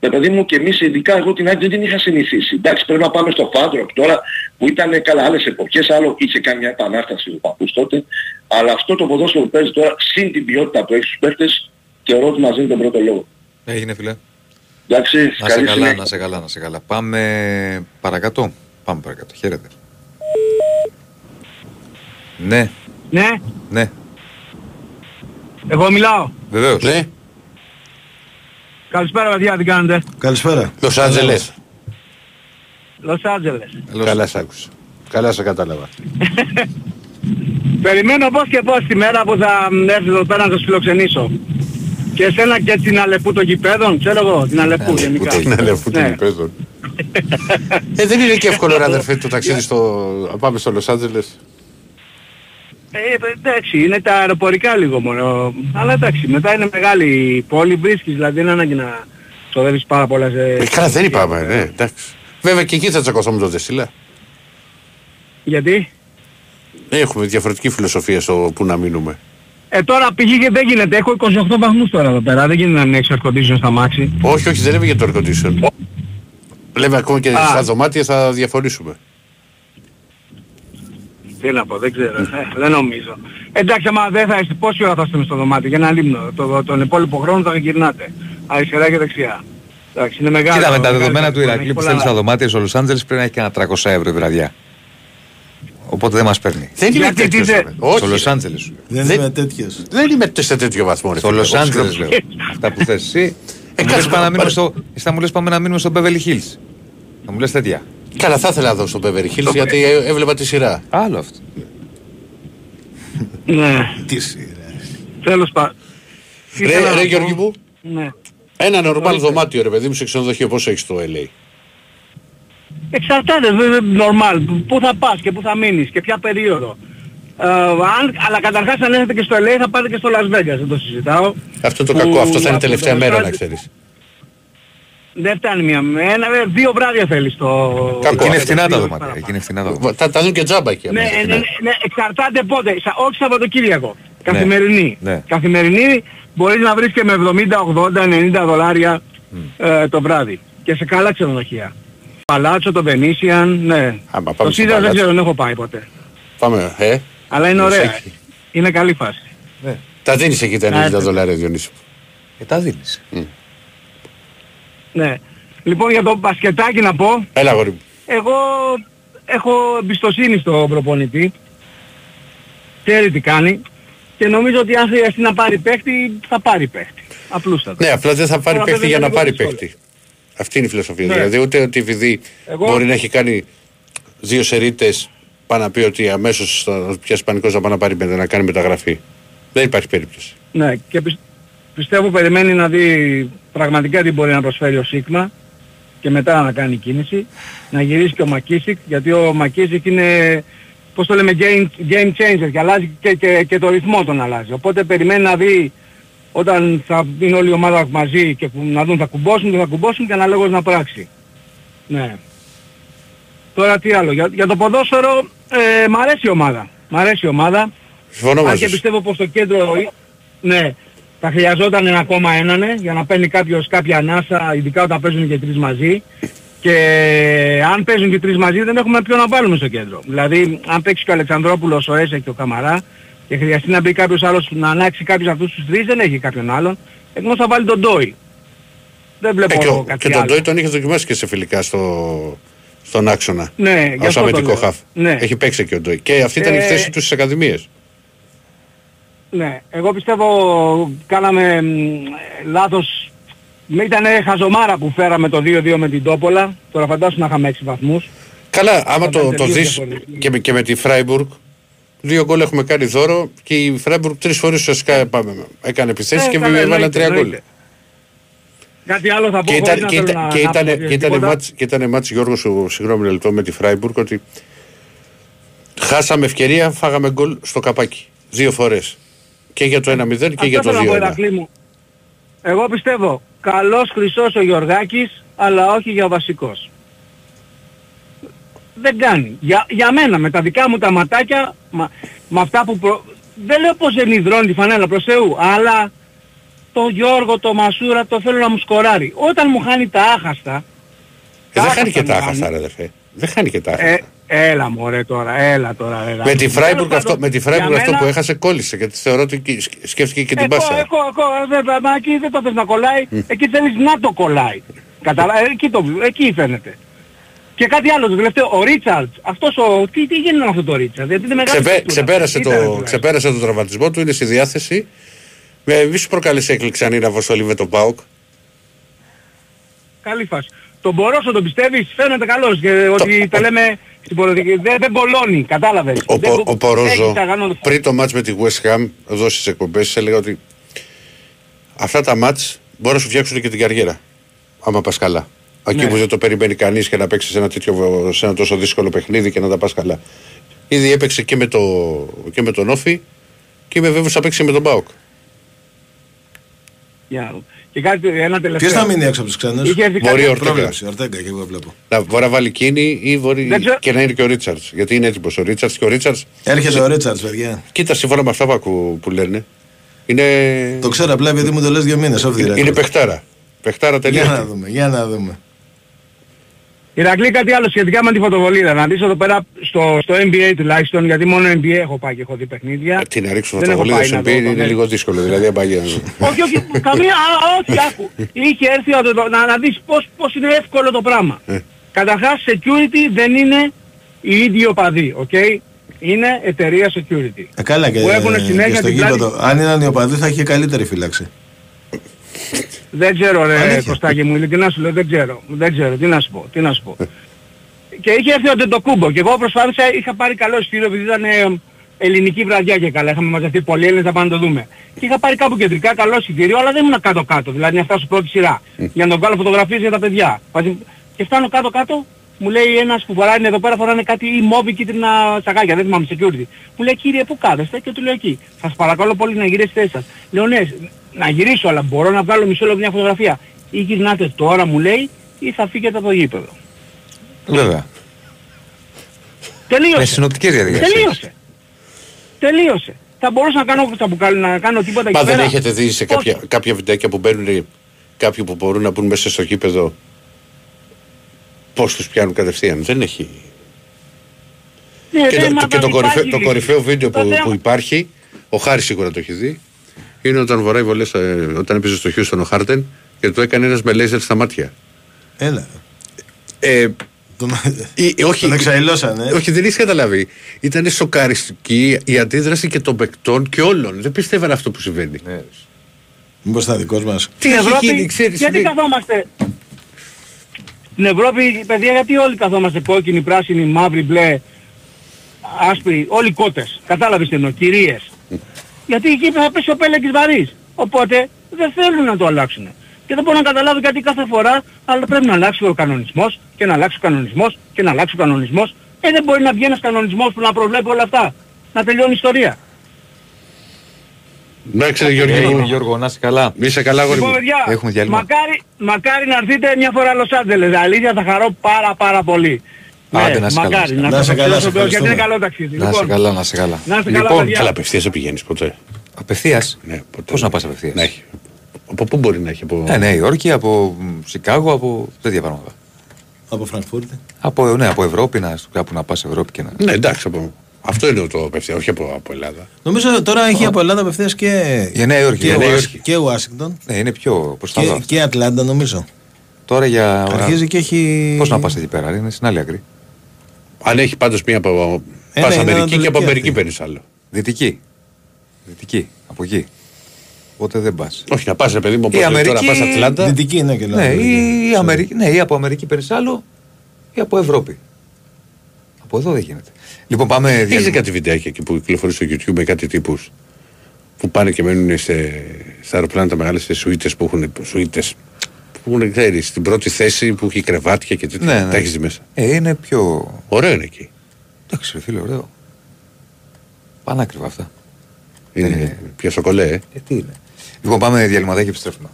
ε, παιδί μου και εμείς ειδικά εγώ την ΑΕΚ δεν την είχα συνηθίσει. Εντάξει πρέπει να πάμε στο Φάντροκ τώρα που ήταν καλά άλλες εποχές, άλλο είχε κάνει μια επανάσταση ο παππούς τότε, αλλά αυτό το ποδόσφαιρο που παίζει τώρα, συν την ποιότητα που έχει στους παίχτες, θεωρώ ότι μας δίνει τον πρώτο λόγο. Έγινε φίλε. Εντάξει, Να σε καλή καλά, συνέχεια. να σε καλά, να σε καλά. Πάμε παρακάτω. Πάμε παρακάτω. Χαίρετε. Ναι, Ναι, ναι, εγώ μιλάω. βεβαίως. Ναι. Καλησπέρα παιδιά, τι κάνετε; Καλησπέρα. Λος Άντζελες. Λος Άντζελες. Καλά σ' άκουσα. Καλά σε κατάλαβα. <laughs> Περιμένω πώς και πώς τη μέρα που θα έρθεις εδώ πέρα να σας φιλοξενήσω. Και εσένα και την Αλεπού των γηπέδων, ξέρω εγώ, την Αλεπού γενικά. Την αλεφού των Ναι. υπέδων. <laughs> Ε, δεν είναι και εύκολο ρε αδερφέ το ταξίδι στο... να πάμε στο Λος Άντζελες. Ε, εντάξει, είναι τα αεροπορικά λίγο μόνο. Αλλά εντάξει, μετά είναι μεγάλη η πόλη, βρίσκεις, δηλαδή δεν είναι ανάγκη να ξοδεύεις πάρα πολλές... ε, Ε, Καλά δεν είπαμε, ναι, εντάξει. Βέβαια και εκεί θα τσακωθώ με τον Δεσίλα. Γιατί; Έχουμε διαφορετική φιλοσοφία στο που να μείνουμε. Ε, τώρα πηγή και δεν γίνεται. Έχω 28 βαθμούς τώρα εδώ πέρα. Δεν γίνεται να μην έχεις air condition στα μάξι. Όχι, όχι, δεν λέμε για το air condition. Λέμε ακόμα και Α. στα δωμάτια θα διαφορήσουμε. Τι να πω, δεν ξέρω. Ε, δεν νομίζω. Εντάξει, άμα δεν θα είστε, πόση ώρα θα είστε μες στο δωμάτιο για ένα λίμνο. Το, τον υπόλοιπο χρόνο θα γυρνάτε. Αριστερά και δεξιά. Εντάξει, είναι μεγάλο. Κοίτα με τα μεγάλο δεδομένα του ταξίδι, Ηρακλή έχει που πολλά στέλνει στα άλλα. δωμάτια στο Λος Άντζελες πρέπει να έχει κανένα 300 ευρώ η βραδιά. Οπότε δεν μας παίρνει. Δεν είμαι Γιατί, τέτοιος. τι ρε. θε- Όχι, Στο Λος ρε. Άντζελες σου. Δεν Δεν- είμαι τέτοιος. Δεν είμαι σε τέτοιο βαθμό. ρε Στο φίλε. Λος Εγώ Άντζελες ξέρω. λέω. Αυτά που θες εσύ. Θα μου κάτσε λες πάμε να να μείνουμε πάρεις- στο- εσύ θα μου λες πάμε να μείνουμε στο Beverly Hills. Θα μου λες τέτοια. Καλά, θα ήθελα να δω στο Beverly Hills γιατί ε, έβλεπα τη σειρά. Άλλο αυτό. Ναι, Τι σειρά. τέλος πάντων. Τι θέλω Ρε, να ρε πω. Γιώργη μου, Ναι. ένα νορμάλ Ορίστε. δωμάτιο ρε παιδί μου σε ξενοδοχείο πόσο έχεις στο LA. Εξαρτάται, βέβαια, normal. Πού θα πας και πού θα μείνεις και ποια περίοδο. Ε, αν, αλλά καταρχάς αν έρθετε και στο LA θα πάτε και στο Las Vegas, δεν το συζητάω. Αυτό το Που κακό, αυτό θα είναι από τελευταία το μέρα Los να Angeles- ξέρεις. Δεν φτάνει μία μέρα, ε, δύο βράδια θέλεις το... Κακό. Εκεί είναι αυτό, φθηνά τα δύο δωμάτια. παραπάνω. Εκεί είναι φθηνά τα δωμάτια. Θα τα δουν και τζάμπα εκεί. Ναι, άμα είναι ναι, ναι, ναι, εξαρτάται πότε. Σα- όχι Σαββατοκύριακο. Καθημερινή. Ναι. Καθημερινή μπορείς να βρεις και με 70, 80, 90 δολάρια ε, το βράδυ. Και σε καλά ξενοδοχεία. Παλάτσο, το Venetian, ναι. Άμα Το πάμε στο Caesar δεν παλάτσο. ξέρω, δεν έχω πάει ποτέ. Πάμε, ε. Αλλά είναι Μας ωραία. έχει. Είναι καλή φάση. Τα δίνεις εκεί τα Ναι, 90 ναι. δολάρια Διονύση. Ε, τα δίνεις. Ναι. Λοιπόν για το μπασκετάκι να πω, Έλα αγόρι μου. εγώ έχω εμπιστοσύνη στον προπονητή. Ξέρει τι κάνει. Και νομίζω ότι αν χρειαστεί να πάρει παίχτη, θα πάρει παίχτη. Απλούστατα. Ναι, απλά δεν θα πάρει Τώρα παίχτη βέβαια για να είναι πάρει λίγο δύσκολο. παίχτη. Αυτή είναι η φιλοσοφία. Ναι. Δηλαδή ούτε ότι επειδή Εγώ- μπορεί να έχει κάνει δύο σερίτες πάει να πει ότι αμέσως θα πιάσει πανικός να πάει να πάρει πέντε, να κάνει μεταγραφή. Δεν υπάρχει περίπτωση. Ναι, και πι- πιστεύω περιμένει να δει πραγματικά τι μπορεί να προσφέρει ο Σίγμα και μετά να κάνει κίνηση. Να γυρίσει και ο Μακίσικ, γιατί ο Μακίσικ είναι, πώς το λέμε, game, game changer και αλλάζει και, και, και το ρυθμό τον αλλάζει. Οπότε περιμένει να δει όταν θα είναι όλη η ομάδα μαζί και που- να δουν θα κουμπώσουν, δεν θα κουμπώσουν και αναλόγως να πράξει. Ναι. Τώρα τι άλλο, για, για το ποδόσφαιρο ε, μ' αρέσει η ομάδα. Μ' αρέσει η ομάδα. Συμφωνώ Αν μαζί και σου. πιστεύω πως το κέντρο, ναι, θα χρειαζόταν ένα ακόμα έναν ναι, για να παίρνει κάποιος κάποια ανάσα, ειδικά όταν παίζουν και τρεις μαζί. Και αν παίζουν και τρεις μαζί δεν έχουμε ποιον να βάλουμε στο κέντρο. Δηλαδή αν παίξει και ο Αλεξανδρόπουλος, ο Έσε και ο Καμαρά και χρειαστεί να μπει κάποιος άλλος να ανάξει κάποιος αυτούς τους τρεις δεν έχει κάποιον άλλον. Εκτός θα βάλει τον Ντόι. Δεν βλέπω Ε, και, ο- κάτι και τον άλλο. Ντόι τον είχες δοκιμάσει και σε φιλικά στο, στον άξονα. Ναι, γι' Ως αυτό το αμυντικό λέω. χαφ. Ναι. Έχει παίξει και ο Ντόι. Και αυτή ήταν η Ε, θέση τους στις ακαδημίες. Ναι, εγώ πιστεύω κάναμε μ, λάθος. Ήταν χαζομάρα που φέραμε το 2-2 με την Τόπολα. Τώρα φαντάσου να είχαμε 6 βαθμούς. Καλά, άμα Θα το, ήταν το τελείως δεις διαφορετική. και, με- και με τη Φράιμπουργκ, δύο γκολ έχουμε κάνει δώρο και η Φράιμπουργκ τρεις φορές ουσιαστικά πάμε, έκανε επιθέσεις Ε, και καλά, έβαλαν εννοείται, τρία γκολ. εννοείται. Κάτι άλλο θα πω Και χωρίς ήταν, να και, θέλω ήταν, να- και, να ήταν, αποφύγω και, ήταν τίποτα. μάτς, και ήταν μάτς Γιώργος σου, συγγνώμη ένα λεπτό με τη Φράιμπουργκ ότι χάσαμε ευκαιρία, φάγαμε γκολ στο καπάκι. Δύο φορές. Και για το 1-0 και Αυτό για το θέλω να πω, 2-1. Ηρακλή μου. Εγώ πιστεύω καλός χρυσός ο Γιωργάκης, αλλά όχι για βασικός. Δεν κάνει. Για, για μένα, με τα δικά μου τα ματάκια, μα, με αυτά που προ... Δεν λέω πως δεν υδρώνει τη φανέλα προς Θεού, αλλά το Γιώργο, το Μασούρα, το θέλω να μου σκοράρει. Όταν μου χάνει τα άχαστα, Ε, δεν τα χάνει και τα άχαστα μου άχαστα, ρε αδερφέ. Δεν χάνει και τα άχαστα. ε, Έλα μωρέ τώρα, έλα τώρα. Έλα. Με τη Φράιμπουργκ Τέλος αυτό, πάντων, με τη Φράιμπουργκ για αυτό μένα- που έχασε κόλλησε γιατί θεωρώ ότι εκεί σκ- σκέφτηκε και την Εγώ, πάσα. εγώ, εγώ, βέβαια, μα εκεί δεν το θες να κολλάει, εκεί θέλεις να το κολλάει. Καταλά, ε, εκεί, το, εκεί φαίνεται. Και κάτι άλλο, το τελευταίο, ο Ρίτσαρτς, αυτός ο, τι, τι γίνεται με αυτό το Ρίτσαρτς, γιατί είναι μεγάλη Ξεπέ, παιχτούρα. ξεπέρασε, Ήταν το, τουλάχιστον. ξεπέρασε τον τραυματισμό του, είναι στη διάθεση. Με, μη σου προκάλεσε έκπληξη αν είναι αποστολή με τον Πάοκ. Καλή φάση. Τον Μπορόσο τον πιστεύεις, φαίνεται καλός και ότι τα λέμε στην πολιτική. Δεν, δεν κολώνει, κατάλαβες. Ο, δεν, Πο- ο Πορόζο έχει τα γανό- πριν το μάτς με τη West Ham, εδώ στις εκπομπές, έλεγα ότι αυτά τα μάτς μπορούν να σου φτιάξουν και την καριέρα. Άμα πας καλά. Εκεί Ναι. που δεν το περιμένει κανείς και να παίξεις σε ένα, τέτοιο, σε ένα τόσο δύσκολο παιχνίδι και να τα πας καλά. Ήδη έπαιξε και με, το, και με τον Όφη και είμαι βέβαιος θα παίξει και με τον Πάοκ. Για να δούμε. Και κάτι, ένα τελευταίο. Ποιος θα μείνει έξω από τους ξένους. Είχε έρθει Μπορεί κάτι- ο Ορτέγκα. Πρόβλεψη, Ορτέγκα και εγώ βλέπω. Να μπορεί να βάλει κίνη ή μπορεί Δεν ξέρω. και να είναι και ο Ρίτσαρτς. Γιατί είναι έτοιμος ο Ρίτσαρτς και ο Ρίτσαρτς. Έρχεται ο Ρίτσαρτς, παιδιά. Κοίτα, σύμφωνα με αυτά που, ακού- που λένε. Είναι, Το ξέρω απλά επειδή μου το λες δύο μήνες, off the είναι, record. είναι παιχτάρα. Παιχτάρα Για τελείω. να δούμε, για να δούμε. Ηρακλή κάτι άλλο σχετικά με τη φωτοβολίδα. Να δεις εδώ πέρα στο, στο NBA τουλάχιστον, γιατί μόνο NBA έχω πάει και έχω δει παιχνίδια. Τι να ρίξω Δεν έχω φωτοβολίδα πάει στο να NBA δω το είναι net. λίγο δύσκολο. Δηλαδή, αμπαγία. <laughs> όχι, όχι, καμία, α, όχι, άκου. Είχε έρθει ο- το- να, να δεις πώς, πώς είναι εύκολο το πράγμα. Ε. Καταρχάς, security δεν είναι οι ίδιοι οπαδοί, οκ; Είναι εταιρεία security. Ε, καλά και, Που έχουν συνέχεια και στο την πλάτη- γήπεδο. Αν ήταν οι οπαδοί θα είχε καλύτερη φύλαξη. Δεν ξέρω ρε Αλήθεια. Κωστάκη μου, ειλικρινά σου λέω, δεν ξέρω. Δεν ξέρω, τι να σου πω, τι να σου πω. και είχε έρθει ο Ντετοκούμπο και εγώ προσπάθησα, είχα πάρει καλό εισιτήριο επειδή ήταν ε, ελληνική βραδιά και καλά. Είχαμε μαζευτεί πολλοί Έλληνες να πάνε να το δούμε. Και είχα πάρει κάπου κεντρικά καλό εισιτήριο, αλλά δεν ήμουν κάτω-κάτω, δηλαδή να φτάσω πρώτη σειρά. για να τον βγάλω φωτογραφίες για τα παιδιά. Μαζί- Και φτάνω κάτω-κάτω, μου λέει ένας που φοράει εδώ πέρα φοράνε κάτι ή μόβι κίτρινα σακάκια, δεν θυμάμαι security. Μου λέει κύριε πού κάθεστε; Και του λέω εκεί. Σας παρακαλώ πολύ να γυρίσετε θέση σας. Λέω ναι, να γυρίσω αλλά μπορώ να βγάλω μισό λεπτό μια φωτογραφία. Ή γυρνάτε τώρα μου λέει ή θα φύγετε από το γήπεδο. Βέβαια. Τελείωσε. Με συνοπτικές διαδικασίες. Τελείωσε. Τελείωσε. Θα μπορούσα να κάνω, θα μπουκάλι- να κάνω τίποτα Μα εκεί δεν πέρα. έχετε δει σε Πώς; κάποια, κάποια βιντεάκια που μπαίνουν κάποιοι που μπορούν να μπουν μέσα στο γήπεδο πώς τους πιάνουν κατευθείαν. Δεν έχει. Ναι, και, ναι, το, μα και το, δεν κορυφαίο, υπάρχει το λύση. κορυφαίο βίντεο Το που, θέμα- που υπάρχει, ο Χάρης σίγουρα το έχει δει, είναι όταν βορράει βολές, ε, όταν έπαιζε στο Χιούστον ο Χάρτεν και το έκανε ένας με λέιζερ στα μάτια. Έλα. Ε, Τον, ή- όχι, τον εξαϊλώσανε. όχι, δεν έχει καταλάβει. Ήταν σοκαριστική η αντίδραση και των παικτών και όλων. Δεν πιστεύαν αυτό που συμβαίνει. Μήπως ήταν δικός μας. Τι Στην έχει Ευρώπη, γίνει, ξέρεις, γιατί είναι- καθόμαστε... Στην Ευρώπη, παιδιά, γιατί όλοι καθόμαστε κόκκινοι, πράσινοι, μαύροι, μπλε, άσπροι, όλοι κότες. Κατάλαβες τι εννοώ, κυρίες. Γιατί εκεί θα πέσει ο πέλεκης βαρύς. Οπότε δεν θέλουν να το αλλάξουν. Και δεν μπορώ να καταλάβω γιατί κάθε φορά αλλά πρέπει να αλλάξει ο κανονισμός και να αλλάξει ο κανονισμός και να αλλάξει ο κανονισμός. Ε, δεν μπορεί να βγει ένας κανονισμός που να προβλέπει όλα αυτά. Να τελειώνει η ιστορία. Να ξέρετε, Γιώργο, Έγινε, μου. Γιώργο, να είσαι καλά. Είσαι καλά, αγόρι Λοιπόν, μου. παιδιά, Έχουμε διάλειμμα. μακάρι, μακάρι να έρθετε μια φορά Λος Άντζελες. Αλήθεια θα χαρώ πάρα πάρα πολύ. Άντε, να είσαι καλά. μακάρι. Να Να είσαι σας καλά, ευχαριστώ, σε γιατί είναι ευχαριστούμε. καλό ταξίδι. Να είσαι Λοιπόν, καλά, να είσαι καλά. Να είστε καλά, Λοιπόν, παιδιά. Καλά, απευθείας δεν πηγαίνεις ποτέ. απευθείας; Ναι, ποτέ. Πώς να πας απευθείας; Να έχει. Από πού μπορεί να έχει. Από... Ε, Νέα Υόρκη, από μ, Σικάγο, από τέτοια πράγματα. Από Φραγκφούρτη. Από, ναι, από Ευρώπη, να, κάπου να πας Ευρώπη και να... Ναι, εντάξει. Από... Αυτό είναι το απευθεία, όχι από, από Ελλάδα. Νομίζω τώρα έχει από Ελλάδα απευθείας και. Για Νέα Υόρκη. Και, για Νέα Ουάσ- Υόρκη. και Ουάσιγκτον. Ναι, είναι πιο προς τα Και, δω. και Ατλάντα νομίζω. Τώρα για... Αρχίζει και έχει. Πώς να πας εκεί πέρα, είναι στην άλλη άκρη. Αν έχει πάντως μία από. Ε, Πας ναι, είναι Αμερική και από ανατολική Αμερική αυτή. παίρνεις άλλο. Δυτική. Δυτική, από εκεί. Οπότε δεν πας. Όχι, να πας, παιδί μου, Η όπως λες τώρα Αμερική- πας Ατλάντα. Δυτική είναι και Ναι, λέω. ή, η Αμερική, ναι, ή από Αμερική παίρνεις άλλο ή από Ευρώπη. Από εδώ δεν γίνεται. Λοιπόν, πάμε. Έχεις διάλειμμα. κάτι βιντεάκια εκεί που κυκλοφορεί στο YouTube με κάτι τύπους που πάνε και μένουν σε, στα αεροπλάνα τα μεγάλα σε σουίτε που έχουν. Σουίτες, που έχουν, ξέρεις, στην πρώτη θέση που έχει κρεβάτια και τέτοια. Ναι, ναι. Τα έχεις δει μέσα. Ε, είναι πιο. Ωραίο είναι εκεί. Εντάξει, ρε φίλε, ωραίο. Πανάκριβα αυτά. Είναι πια σοκολέ, ε. Ε, τι είναι. Λοιπόν, πάμε διαλυματάκι και επιστρέφουμε.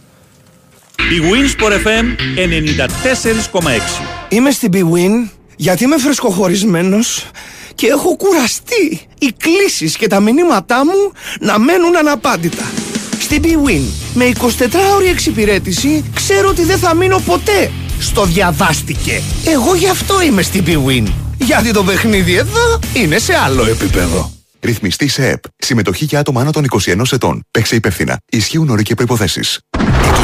Η Winsport FM 94,6. Είμαι στην BWIN γιατί είμαι φρεσκοχωρισμένος και έχω κουραστεί οι κλήσεις και τα μηνύματά μου να μένουν αναπάντητα. Στην BWIN με 24ωρη εξυπηρέτηση ξέρω ότι δεν θα μείνω ποτέ στο διαβάστηκε. Εγώ γι' αυτό είμαι στην BWIN. Γιατί το παιχνίδι εδώ είναι σε άλλο επίπεδο. Ρυθμιστή σε ΕΠ. Συμμετοχή για άτομα άνω των 21 ετών. Παίξε υπεύθυνα. Ισχύουν όροι και προποθέσει.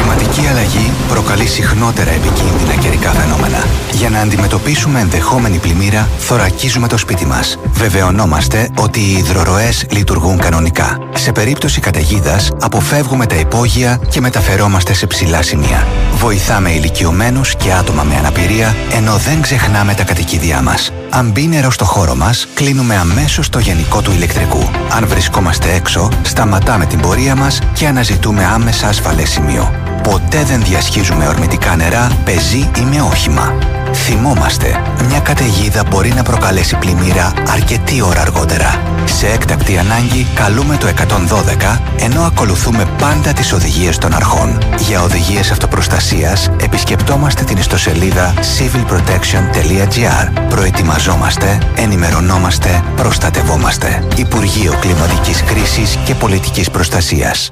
Η κλιματική αλλαγή προκαλεί συχνότερα επικίνδυνα καιρικά φαινόμενα. Για να αντιμετωπίσουμε ενδεχόμενη πλημμύρα, θωρακίζουμε το σπίτι μας. Βεβαιωνόμαστε ότι οι υδροροές λειτουργούν κανονικά. Σε περίπτωση καταιγίδας, αποφεύγουμε τα υπόγεια και μεταφερόμαστε σε ψηλά σημεία. Βοηθάμε ηλικιωμένους και άτομα με αναπηρία, ενώ δεν ξεχνάμε τα κατοικίδια μας. Αν μπει νερό στο χώρο μας, κλείνουμε αμέσως το γενικό του ηλεκτρικού. Αν βρισκόμαστε έξω, σταματάμε την πορεία μας και αναζητούμε άμεσα ασφαλές σημείο. Ποτέ δεν διασχίζουμε ορμητικά νερά, πεζή ή με όχημα. Θυμόμαστε, μια καταιγίδα μπορεί να προκαλέσει πλημμύρα αρκετή ώρα αργότερα. Σε έκτακτη ανάγκη καλούμε το 112 ενώ ακολουθούμε πάντα τις οδηγίες των αρχών. Για οδηγίες αυτοπροστασίας επισκεπτόμαστε την ιστοσελίδα civilprotection.gr Προετοιμαζόμαστε, ενημερωνόμαστε, προστατευόμαστε. Υπουργείο Κλιματικής Κρίσης και Πολιτικής Προστασίας.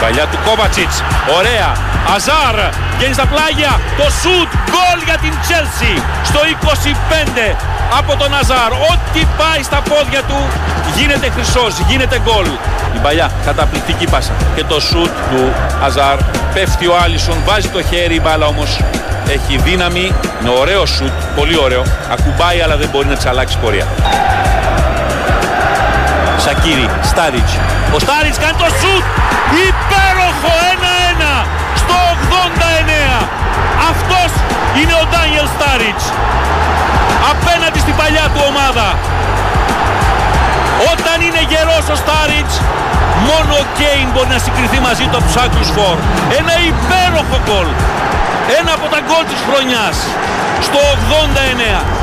Παλιά του Κόβατσιτς, ωραία, Αζάρ, βγαίνει στα πλάγια, το σουτ, γκολ για την Τσέλσι, στο 25 από τον Αζάρ, ό,τι πάει στα πόδια του γίνεται χρυσός, γίνεται γκολ. Η παλιά, καταπληκτική πάσα. Και το σουτ του Αζάρ, πέφτει ο Άλισον, βάζει το χέρι, η μπάλα όμως έχει δύναμη, είναι ωραίο σουτ, πολύ ωραίο, ακουμπάει αλλά δεν μπορεί να της αλλάξει πορεία. Σακύρι, Στάριτς. Ο Στάριτς κάνει το σουτ. Υπέροχο 1-1 στο 89. Αυτός είναι ο Ντάνιελ Στάριτς. Απέναντι στην παλιά του ομάδα. Όταν είναι γερός ο Στάριτς, μόνο ο Κέιν μπορεί να συγκριθεί μαζί του από τους Άγγλους Φορ. Ένα υπέροχο γκολ. Ένα από τα γκολ της χρονιάς. Στο 89.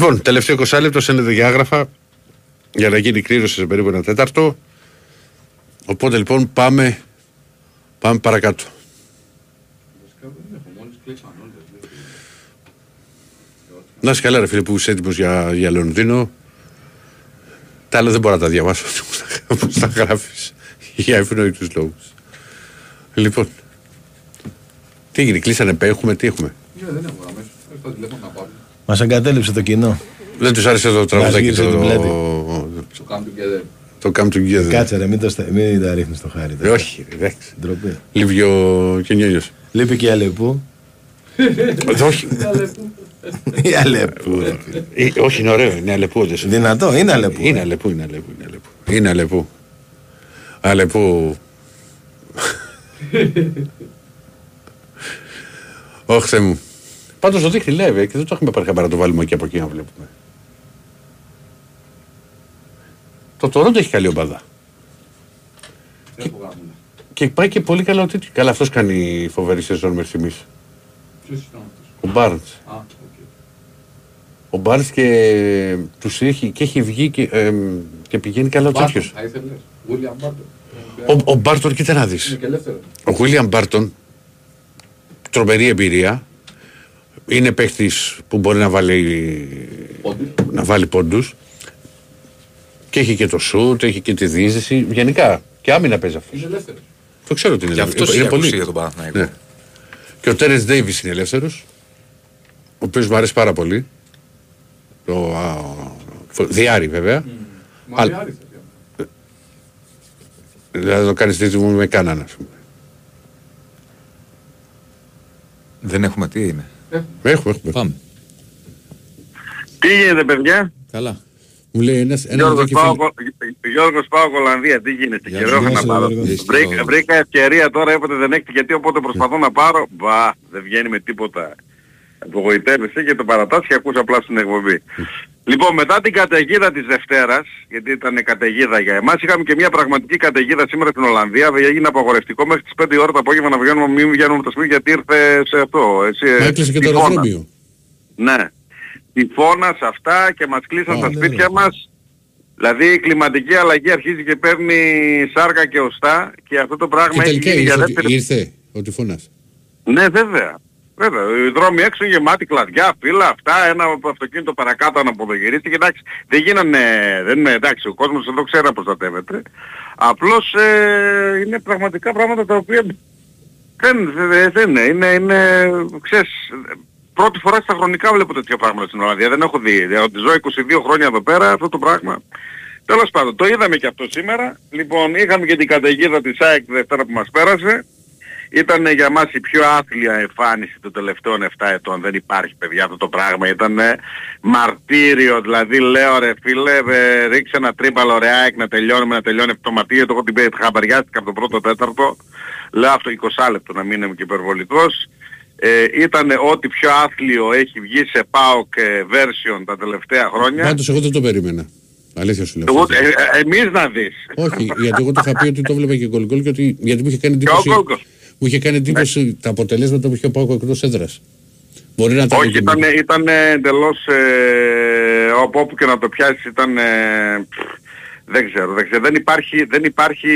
Λοιπόν, τελευταίο 20 λεπτό σε διάγραφα για να γίνει κλήρωση σε περίπου ένα τέταρτο. Οπότε λοιπόν πάμε, πάμε παρακάτω. Να είσαι καλά ρε φίλε που είσαι έτοιμος για, για Λονδίνο. Τα άλλα δεν μπορώ να τα διαβάσω <laughs> όπως τα γράφεις για ευνοϊκούς λόγους. Λοιπόν, τι έγινε, κλείσανε πέ, έχουμε, τι έχουμε; Μας εγκατέλειψε το κοινό. Δεν τους άρεσε το τραγουδάκι γύρισε την πλάτη. το... Το come together. Κάτσε ρε, μην, το, στα- μην τα ρίχνεις στο χάρι. Ε, όχι, εντάξει. Ντροπή. Λίβει ο Κενιόνιος. Λείπει και η Αλεπού. Ε, όχι. Η Αλεπού. ρε φίλε. Ε, όχι, είναι ωραίο, είναι αλεπού. όντως. Δυνατό, είναι Αλεπού. Είναι αλεπού, είναι αλεπού. Είναι αλεπού. Είναι αλεπού. Αλεπού. <laughs> Όχι, Θεέ μου. Πάντως το δείχνει λέει και δεν το έχουμε πάρει χαμπάρι να το βάλουμε εκεί από εκεί να βλέπουμε. Το Τωρόντο έχει καλή ομπάδα. Και, και πάει και πολύ καλά ο τέτοιο. Καλά, αυτός κάνει φοβερή σεζόν μέχρι στιγμής. Ο Μπάρντ. Ο Μπάρντ και τους έχει, και έχει βγει και, εμ, και πηγαίνει καλά ο τέτοιο. Θα ήθελες; William Barton. Ο, ο Μπάρτον, κοίτα να δεις. Είναι και ελεύθερο. Ο Βίλιαμ Μπάρτον, τρομερή εμπειρία. Είναι παίχτης που μπορεί να βάλει, να βάλει πόντους. Και έχει και το σουτ, έχει και τη δίζηση. Γενικά και άμυνα παίζει αυτός. Είναι ελεύθερος. Το ξέρω ότι είναι Και ελεύθερος. αυτός Είναι έχει πολύ. ακουστεί για τον Παναθηναϊκό. Ναι. Και ο Τέρεν Ντέιβις είναι ελεύθερος. Ο οποίος μου αρέσει πάρα πολύ. Το α, ο- Διάρη βέβαια. Μα Αλλά- διάρρη θα Δηλαδή το κάνεις δίδυμο με κάνανα. ας πούμε. Δεν έχουμε τι είναι. Έχουμε, έχουμε. Πάμε. Τι γίνεται παιδιά. Καλά. Μου λέει ένα. Ένας Γιώργος παιδάκι πάω, φίλο- Γιώργος πάω Ολλανδία, τι γίνεται, Γεια καιρό σου, έχω γεια να σου, πάρω. Γιώργο. Βρήκα, βρήκα ευκαιρία τώρα, είπατε δεν έχετε γιατί οπότε προσπαθώ να πάρω. Μπα, δεν βγαίνει με τίποτα. Απογοητεύεσαι και το παρατάς και ακούς απλά στην εκπομπή. Λοιπόν, μετά την καταιγίδα της Δευτέρας, γιατί ήταν καταιγίδα για εμάς, είχαμε και μια πραγματική καταιγίδα σήμερα στην Ολλανδία. Έγινε απαγορευτικό μέχρι τις 5 η ώρα το απόγευμα να βγαίνουμε, μην βγαίνουμε από τα σπίτια γιατί ήρθε σε αυτό. Έτσι, Μα έκλεισε και το τυφώνα. αεροδρόμιο. Ναι. Τυφώνα σε αυτά και μας κλείσαν Α, τα ναι, σπίτια ρε. μας. Δηλαδή η κλιματική αλλαγή αρχίζει και παίρνει σάρκα και οστά και αυτό το Και πράγμα έχει τελικά γίνει για ήρθε, δεύτερη... ήρθε ο τυφώνας. Ναι βέβαια. Βέβαια, οι δρόμοι έξω γεμάτοι κλαδιά, φύλλα, αυτά, ένα αυτοκίνητο παρακάτω να αποδογυρίστηκε, εντάξει, δεν γίνανε, δεν είναι, εντάξει, ο κόσμος εδώ ξέρει να προστατεύεται. Απλώς ε, είναι πραγματικά πράγματα τα οποία δεν, δεν, δεν είναι, είναι, είναι, ξέρεις, πρώτη φορά στα χρονικά βλέπω τέτοια πράγματα στην Ολλανδία, δεν έχω δει, ότι ζω 22 χρόνια εδώ πέρα, αυτό το πράγμα. Τέλος πάντων, το είδαμε και αυτό σήμερα. Λοιπόν, είχαμε και την καταιγίδα της ΑΕΚ τη Δευτέρα που μας πέρασε. Ήταν για μας η πιο άθλια εμφάνιση των τελευταίων 7 ετών. Δεν υπάρχει παιδιά αυτό το πράγμα. Ήταν μαρτύριο. Δηλαδή λέω ρε φίλε, ε, ρίξε ένα τρίπαλο ρε ΑΕΚ να τελειώνουμε, να τελειώνει αυτό το μαρτύριο. Το έχω την πέ- χαμπαριάστηκα από το πρώτο τέταρτο. Λέω αυτό 20 λεπτό να μην είμαι και υπερβολικός. Ε, ήταν ό,τι πιο άθλιο έχει βγει σε PAOK ε, version τα τελευταία χρόνια. Πάντως εγώ δεν το περίμενα. Αλήθεια σου λέω. Εγώ, ε, ε, εμείς να δεις. Όχι, γιατί εγώ το είχα πει ότι το βλέπα και γκολ γκολ και ότι γιατί μου είχε κάνει εντύπωση. Γκολ γκολ. Μου είχε κάνει εντύπωση τα αποτελέσματα που είχε πάω εκτός έδρας. Μπορεί να τα Όχι, ήταν, ήταν εντελώς, ε, όπου, όπου και να το πιάσεις ήταν, ε, πφ, δεν ξέρω, δεν ξέρω, δεν υπάρχει, δεν υπάρχει,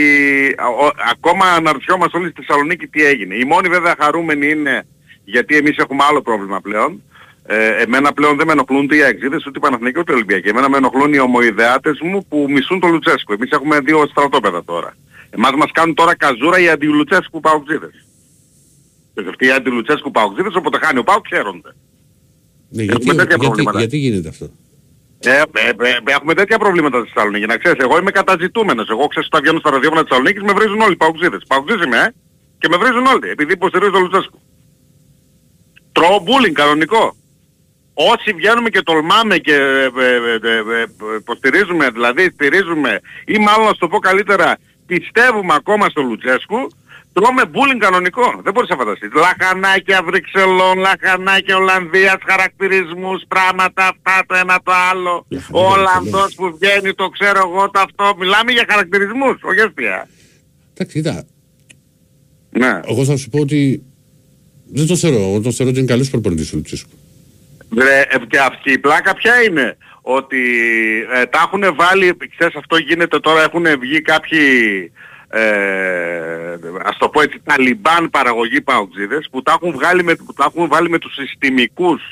α, ο- ακόμα αναρωτιόμαστε όλοι στη Θεσσαλονίκη τι έγινε. Οι μόνοι βέβαια χαρούμενοι είναι, γιατί εμείς έχουμε άλλο πρόβλημα πλέον, ε, εμένα πλέον δεν με ενοχλούν ούτε οι αεξίδες, ούτε οι Παναθηναϊκοί, ούτε οι Ολυμπιακοί. Εμένα με ενοχλούν οι ομοειδεάτες μου που μισούν τον Λουτσέσκο. Εμείς έχουμε δύο στρατόπεδα τώρα. Εμάς μας κάνουν τώρα καζούρα οι αντιλουτσέσκου παουτζίδες. Αυτοί οι αντιλουτσέσκου παουτζίδες, όποτε χάνει ο Πάουκ χαίρονται. Ναι, γιατί, Έχουμε τέτοια γιατί, προβλήματα. γιατί γίνεται αυτό; Ε, ε, ε, ε, έχουμε τέτοια προβλήματα στη Θεσσαλονίκη. Να ξέρεις, εγώ είμαι καταζητούμενος. Εγώ ξέρεις όταν βγαίνω στα ραδιόφωνα της Θεσσαλονίκης με βρίζουν όλοι οι παουξίδες. Παουξίδες είμαι, ε. Και με βρίζουν όλοι, επειδή υποστηρίζω τον Λουτσέσκου. Τρώω μπούλινγκ κανονικό. Όσοι βγαίνουμε και τολμάμε και ε, ε, ε, ε, ε, υποστηρίζουμε, δηλαδή στηρίζουμε ή μάλλον να σου το πω καλύτερα, πιστεύουμε ακόμα στο Λουτσέσκου, τρώμε μπούλινγκ κανονικό. Δεν μπορείς να φανταστείς. Λαχανάκια Βρυξελών, λαχανάκια Ολλανδίας, χαρακτηρισμούς, πράγματα αυτά, το ένα το άλλο. Ο Ολλανδός που βγαίνει, το ξέρω εγώ, το αυτό. Μιλάμε για χαρακτηρισμούς, όχι αστεία. Εντάξει, κοίτα. Ναι. Εγώ θα σου πω ότι δεν το θεωρώ. Εγώ το θεωρώ ότι είναι καλός προπονητής ο Λουτσέσκου. Βρε, ε, και αυτή η πλάκα ποια είναι; Ότι ε, τα έχουν βάλει, ξέρεις αυτό γίνεται τώρα, έχουν βγει κάποιοι, ε, ας το πω έτσι, ταλιμπάν παραγωγή παοξίδες που τα έχουν, βγάλει με, που τα έχουν βάλει με τους συστημικούς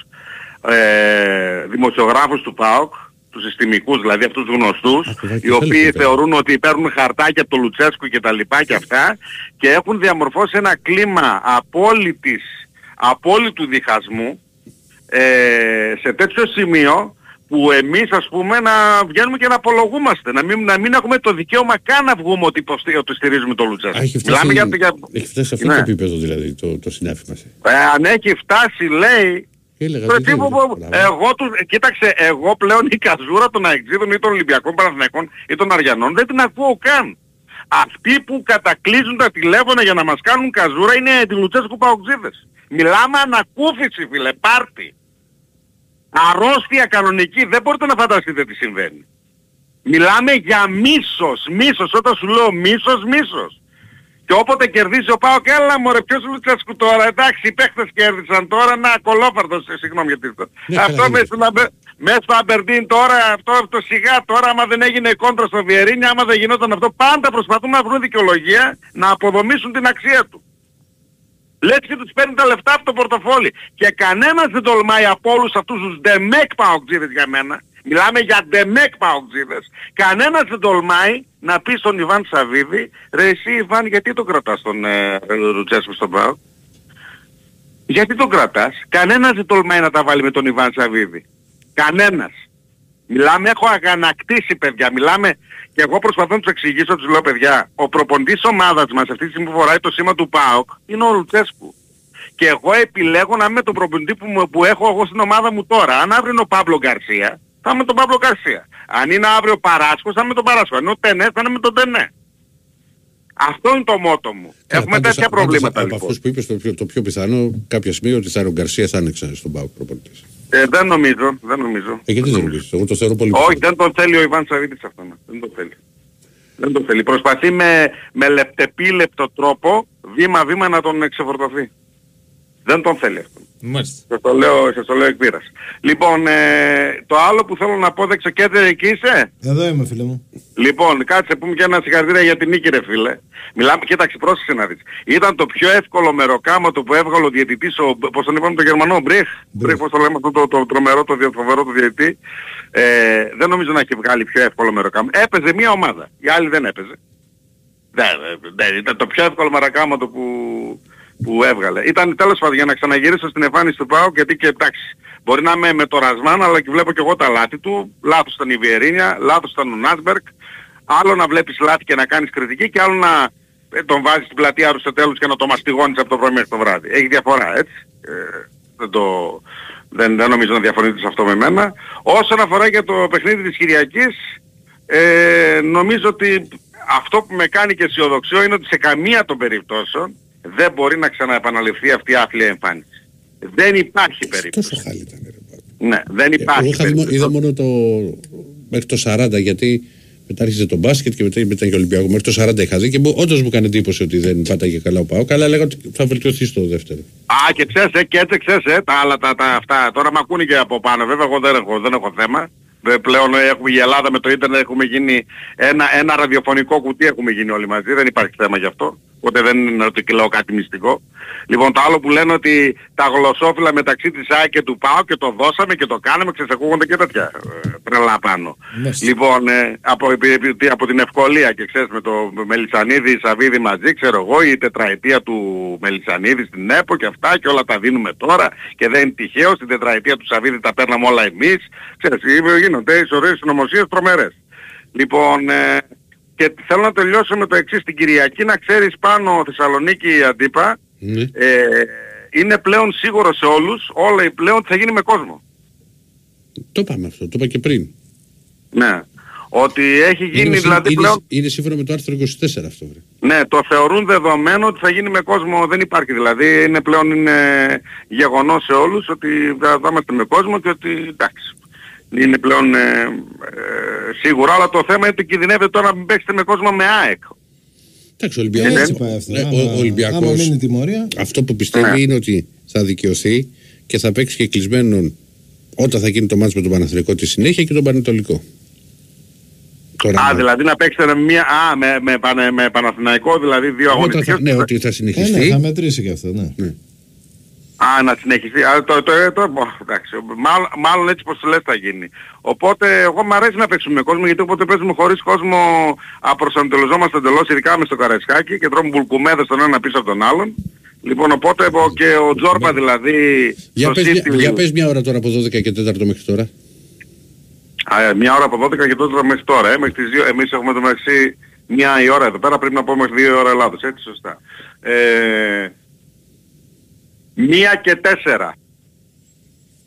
ε, δημοσιογράφους του ΠΑΟΚ, τους συστημικούς δηλαδή αυτούς τους γνωστούς, οι οποίοι θεωρούν ότι παίρνουν χαρτάκια από το Λουτσέσκου και τα λοιπά και αυτά και έχουν διαμορφώσει ένα κλίμα απόλυτης, απόλυτου διχασμού ε, σε τέτοιο σημείο που εμείς ας πούμε να βγαίνουμε και να απολογούμαστε, να μην, να μην έχουμε το δικαίωμα καν να βγούμε ότι, υποστή, ότι στηρίζουμε τον Λουτσέσκου. Α, Έχει φτάσει, Μιλάμε για, για... έχει φτάσει σε αυτό Ναι. το επίπεδο δηλαδή το, το συνάφημα. σε. Ε, αν έχει φτάσει λέει Έλεγα, το δεν τύπο ξέρω, που- μπράβο. εγώ τους, κοίταξε, εγώ πλέον η καζούρα των αεξίδων ή των Ολυμπιακών Παναθηναϊκών ή των Αριανών δεν την ακούω καν. Αυτοί που κατακλείζουν τα τηλέφωνα για να μας κάνουν καζούρα είναι οι Λουτσέσκου Παοξίδες. Μιλάμε ανακούφιση φίλε, πάρτι. Αρρώστια κανονική, δεν μπορείτε να φανταστείτε τι συμβαίνει. Μιλάμε για μίσος, μίσος, όταν σου λέω μίσος, μίσος. Και όποτε κερδίζει ο Πάοκ, έλα μωρέ, ποιος Λουτσέσκου τώρα, εντάξει, οι παίχτες κέρδισαν τώρα, να κολόφαρδος, ε, συγγνώμη γιατί το. αυτό μέσα στο Αμπε- μέσα στο Αμπερντίν τώρα, αυτό, αυτό σιγά τώρα, άμα δεν έγινε κόντρα στο Βιερίνια, άμα δεν γινόταν αυτό, πάντα προσπαθούν να βρουν δικαιολογία να αποδομήσουν την αξία του. Λες και τους παίρνει τα λεφτά από το πορτοφόλι. Και κανένας δεν τολμάει από όλους αυτούς τους ντεμέκ παοκτζίδες για μένα. Μιλάμε για ντεμέκ παοκτζίδες. Κανένας δεν τολμάει να πει στον Ιβάν Σαββίδη, ρε εσύ Ιβάν γιατί τον κρατάς τον ε, Λουτσέσκου στον ΠΑΟΚ. Γιατί τον κρατάς; Κανένας δεν τολμάει να τα βάλει με τον Ιβάν Σαββίδη. Κανένας. Μιλάμε, έχω αγανακτήσει παιδιά, μιλάμε και εγώ προσπαθώ να τους εξηγήσω, τους λέω παιδιά, ο προπονητής ομάδας μας αυτή τη στιγμή που φοράει το σήμα του ΠΑΟΚ είναι ο Λουτσέσκου. Και εγώ επιλέγω να είμαι με τον προπονητή που, μου- που έχω εγώ στην ομάδα μου τώρα. Αν αύριο είναι ο Παύλο Γκαρσία, θα είμαι με τον Παύλο Γκαρσία. Αν είναι αύριο ο Παράσκος, θα είμαι με τον Παράσκο. Αν είναι ο Τενέ, θα είναι με τον Τενέ. Αυτό είναι το μότο μου. Έχουμε Πάντως- τέτοια πάντως προβλήματα Από λοιπόν. αυτούς που είπες το πιο, το πιο πιθανό κάποια στιγμή ότι θα είναι ο Γκαρσία θα είναι ξανά στον Πάοκ προπονητής. Ε, δεν νομίζω, δεν νομίζω. Ε, γιατί δεν νομίζεις, εγώ το θεωρώ πολύ Όχι, δεν τον θέλει ο Ιβάν Σαββίδης αυτό. ναι. Δεν τον θέλει. Δεν τον θέλει. Προσπαθεί με, με λεπτεπίλεπτο τρόπο, βήμα-βήμα να τον εξεφορτωθεί. Δεν τον θέλει αυτό. Μάλιστα. Σας το λέω, σας το λέω εκ πείρας. Λοιπόν, ε, το άλλο που θέλω να πω, δεν ξέρω, Κέντρε, εκεί είσαι; Εδώ είμαι, φίλε μου. Λοιπόν, κάτσε πούμε και ένα συγχαρητήρια για την νίκη ρε φίλε. Μιλάμε, κοίταξε, πρόσεξε να δεις. Ήταν το πιο εύκολο μεροκάματο που έβγαλε ο διαιτητής, ο, πώς τον είπαμε το Γερμανό, ο Μπριχ. Μπριχ, πώς το λέμε αυτό το, το, τρομερό, το δια- φοβερό το διαιτητή. Ε, δεν νομίζω να έχει βγάλει πιο εύκολο μεροκάματο. Έπαιζε μία ομάδα, η άλλη δεν έπαιζε. Δεν, δεν, δεν, ήταν το πιο εύκολο μεροκάματο που, που έβγαλε. Ήταν τέλος πάντων για να ξαναγυρίσω στην εμφάνιση του ΠΑΟ γιατί και εντάξει. Μπορεί να είμαι με το Ρασμάν αλλά και βλέπω και εγώ τα λάθη του. Λάθος ήταν η Βιερίνια, λάθος ήταν ο Νάσμπερκ. Άλλο να βλέπεις λάθη και να κάνεις κριτική και άλλο να ε, τον βάζεις στην πλατεία του στο τέλος και να το μαστιγώνεις από το πρωί μέχρι το βράδυ. Έχει διαφορά έτσι. Ε, δεν, το, δεν, δεν νομίζω να διαφωνείτε σε αυτό με μένα. Όσον αφορά για το παιχνίδι της Κυριακής, ε, νομίζω ότι αυτό που με κάνει και αισιοδοξιό είναι ότι σε καμία των περιπτώσεων δεν μπορεί να ξαναεπαναληφθεί αυτή η άθλια εμφάνιση. Δεν υπάρχει περίπτωση. Τόσο χάλι ήταν. Ναι, δεν Εγώ υπάρχει είχα δει, μο- περίπτωση. είδα μόνο το μέχρι το 40 γιατί μετά άρχισε το μπάσκετ και μετά ήταν και ο Ολυμπιακό. Μέχρι το 40 είχα δει και όντως μου έκανε εντύπωση ότι δεν πάταγε καλά ο Πάο. Καλά λέγα ότι θα βελτιωθεί στο δεύτερο. Α, και ξέρεις, ε, και έτσι ξέρεις, ε, τα άλλα τα, τα αυτά. Τώρα με ακούνε και από πάνω. Βέβαια, εγώ δεν έχω, δεν έχω θέμα. Ε, Πλέον ε, έχουμε η Ελλάδα με το ίντερνετ, έχουμε γίνει ένα, ένα ραδιοφωνικό κουτί έχουμε γίνει όλοι μαζί. Δεν υπάρχει θέμα γι' αυτό. Οπότε δεν είναι ότι λέω κάτι μυστικό. Λοιπόν, το άλλο που λένε ότι τα γλωσσόφυλλα μεταξύ της ΑΕΚ και του ΠΑΟ και το δώσαμε και το κάναμε, ξεσεκούγονται και τέτοια ε, τρελά πάνω. Λοιπόν, ε, από, επί- επί- από την ευκολία και ξέρεις με το Μελισανίδη, Σαββίδη μαζί, ξέρω εγώ, η τετραετία του Μελισανίδη στην ΕΠΟ και αυτά και όλα τα δίνουμε τώρα και δεν είναι τυχαίο, στην τετραετία του Σαββίδη τα παίρναμε όλα εμείς. Ξέρεις, ε, γίνονται ισορρές συνωμοσίες τρομερές. Λοιπόν, ε, και θέλω να τελειώσω με το εξής. Την Κυριακή να ξέρεις πάνω Θεσσαλονίκη Αντίπα, Ναι. ε, είναι πλέον σίγουρο σε όλους, όλα πλέον θα γίνει με κόσμο. Το είπαμε αυτό, το είπα και πριν. Ναι. Ότι έχει γίνει είναι, δηλαδή είναι, πλέον... είναι σύμφωνα με το άρθρο 24 αυτό. Βρε. Ναι, το θεωρούν δεδομένο ότι θα γίνει με κόσμο, δεν υπάρχει δηλαδή, είναι πλέον είναι γεγονός σε όλους ότι θα θα είμαστε με κόσμο και ότι εντάξει. Είναι πλέον ε, ε, σίγουρο, αλλά το θέμα είναι ότι κινδυνεύετε τώρα να μην παίξετε με κόσμο με ΑΕΚ. Εντάξει, ο Ολυμπιακός, Έτσι πάει αυτό. ε, Άμα- ο, ο Ολυμπιακός άμα μείνει τιμωρία. αυτό που πιστεύει Ναι. είναι ότι θα δικαιωθεί και θα παίξει και κλεισμένον Όταν θα γίνει το μάτς με τον Παναθηναϊκό τη συνέχεια και τον Πανετολικό. Τώρα, Α, δηλαδή να παίξετε μία, α, με, με, πανε- με Παναθηναϊκό, δηλαδή δύο όταν αγωνιστικές. θα, ναι, ότι θα Ε, συνεχιστεί. ναι, θα μετρήσει και αυτό, ναι. Α, να συνεχιστεί. Α, το, το, το, το, εντάξει, μάλλον, μάλλον έτσι πως λες θα γίνει. Οπότε εγώ μου αρέσει να παίξουμε με κόσμο γιατί όποτε παίζουμε χωρίς κόσμο απροσανατολιζόμαστε εντελώς ειδικά μες στο Καραϊσκάκι και τρώμε μπουλκουμέδες τον ένα πίσω από τον άλλον. Λοιπόν, οπότε ο- και ο Τζόρμπα δηλαδή Για στο πες, μια, σύστημα- για πες μια ώρα τώρα από 12 και 4 μέχρι τώρα. Α, ε, μια ώρα από 12 και τότε μέχρι τώρα. Ε, μέχρι τις δύο, εμείς έχουμε το μεταξύ μια η ώρα εδώ πέρα, πρέπει να πω μέχρι δύο η ώρα Ελλάδος. Έτσι σωστά. Ε, μία και τέσσερα.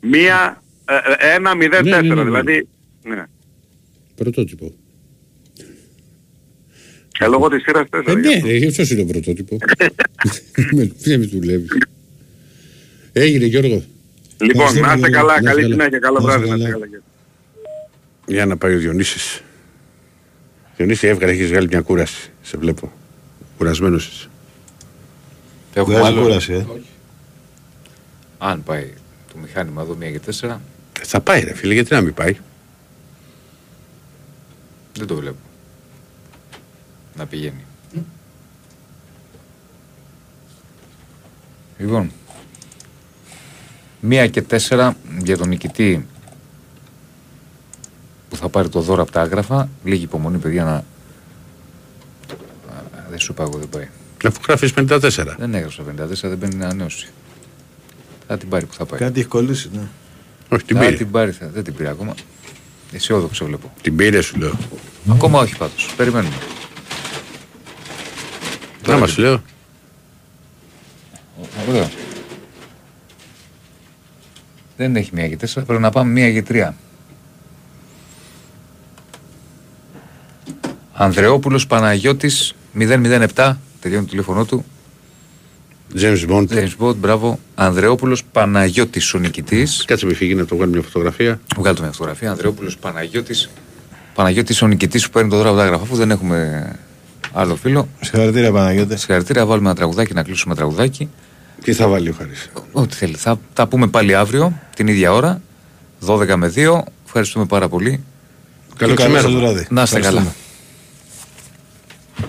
Μία, ε, ε, ένα μηδέν Ναι, ναι, τέσσερα. ναι, ναι. Δηλαδή, ναι. Πρωτότυπο. Ε, λόγω της σειράς Ε, τέσσερα. ναι, ρε, αυτός είναι το πρωτότυπο. Με- Δεν με δουλεύεις. Έγινε Γιώργο. Λοιπόν, να είστε καλά. Να είστε Καλή καλά. συνέχεια. Καλό Να είστε βράδυ. Να είστε καλά. καλά. Για να πάει ο Διονύσης. Διονύση έβγαλε, έχεις βγάλει μια κούραση. Σε βλέπω. Κουρασμένος είσαι. Έχουμε Βγάζει άλλο. κούραση, ε. Αν πάει το μηχάνημα εδώ 1 και 4, Ε, Θα πάει ρε φίλε, γιατί να μην πάει; δεν το βλέπω. Να πηγαίνει. Λοιπόν, 1 και 4 για τον νικητή που θα πάρει το δώρο από τα άγραφα. Λίγη υπομονή, παιδιά, να. Α, Δεν σου είπα εγώ, δεν πάει. Αφού γράφεις 54. Δεν έγραψα 54, δεν μπαίνει ανανέωση. Θα την πάρει που θα πάει. Κάτι έχει κολλήσει, ναι. Όχι, την θα πήρε. την πάρει, θα, δεν την πήρε ακόμα. Αισιόδοξο βλέπω. Την πήρε σου λέω. Ακόμα όχι πάντως. Περιμένουμε. Να σου λέω; Ωραίο. Δεν έχει μία και τέσσερα, πρέπει να πάμε μία και τρία. Ανδρεόπουλος Παναγιώτης 007, τελειώνει το τηλέφωνο του. James Bond. James Bond, μπράβο. Ανδρεόπουλος Παναγιώτης ο νικητής. Κάτσε με φύγει να το βγάλει μια φωτογραφία. Βγάλτε μια φωτογραφία. Ανδρεόπουλος Παναγιώτης. Παναγιώτης ο νικητής που παίρνει το δώρο από τα έγγραφα, αφού δεν έχουμε άλλο φίλο. Συγχαρητήρια Παναγιώτη. Συγχαρητήρια, βάλουμε ένα τραγουδάκι να κλείσουμε τραγουδάκι. Τι θα βάλει ο Χαρίς. Ό,τι θέλει. Θα τα πούμε πάλι αύριο την ίδια ώρα, 12 με 2. Ευχαριστούμε πάρα πολύ. Καλό Και καλό ξημέρωμα. σας βράδυ. Να είστε Ευχαριστούμε. καλά.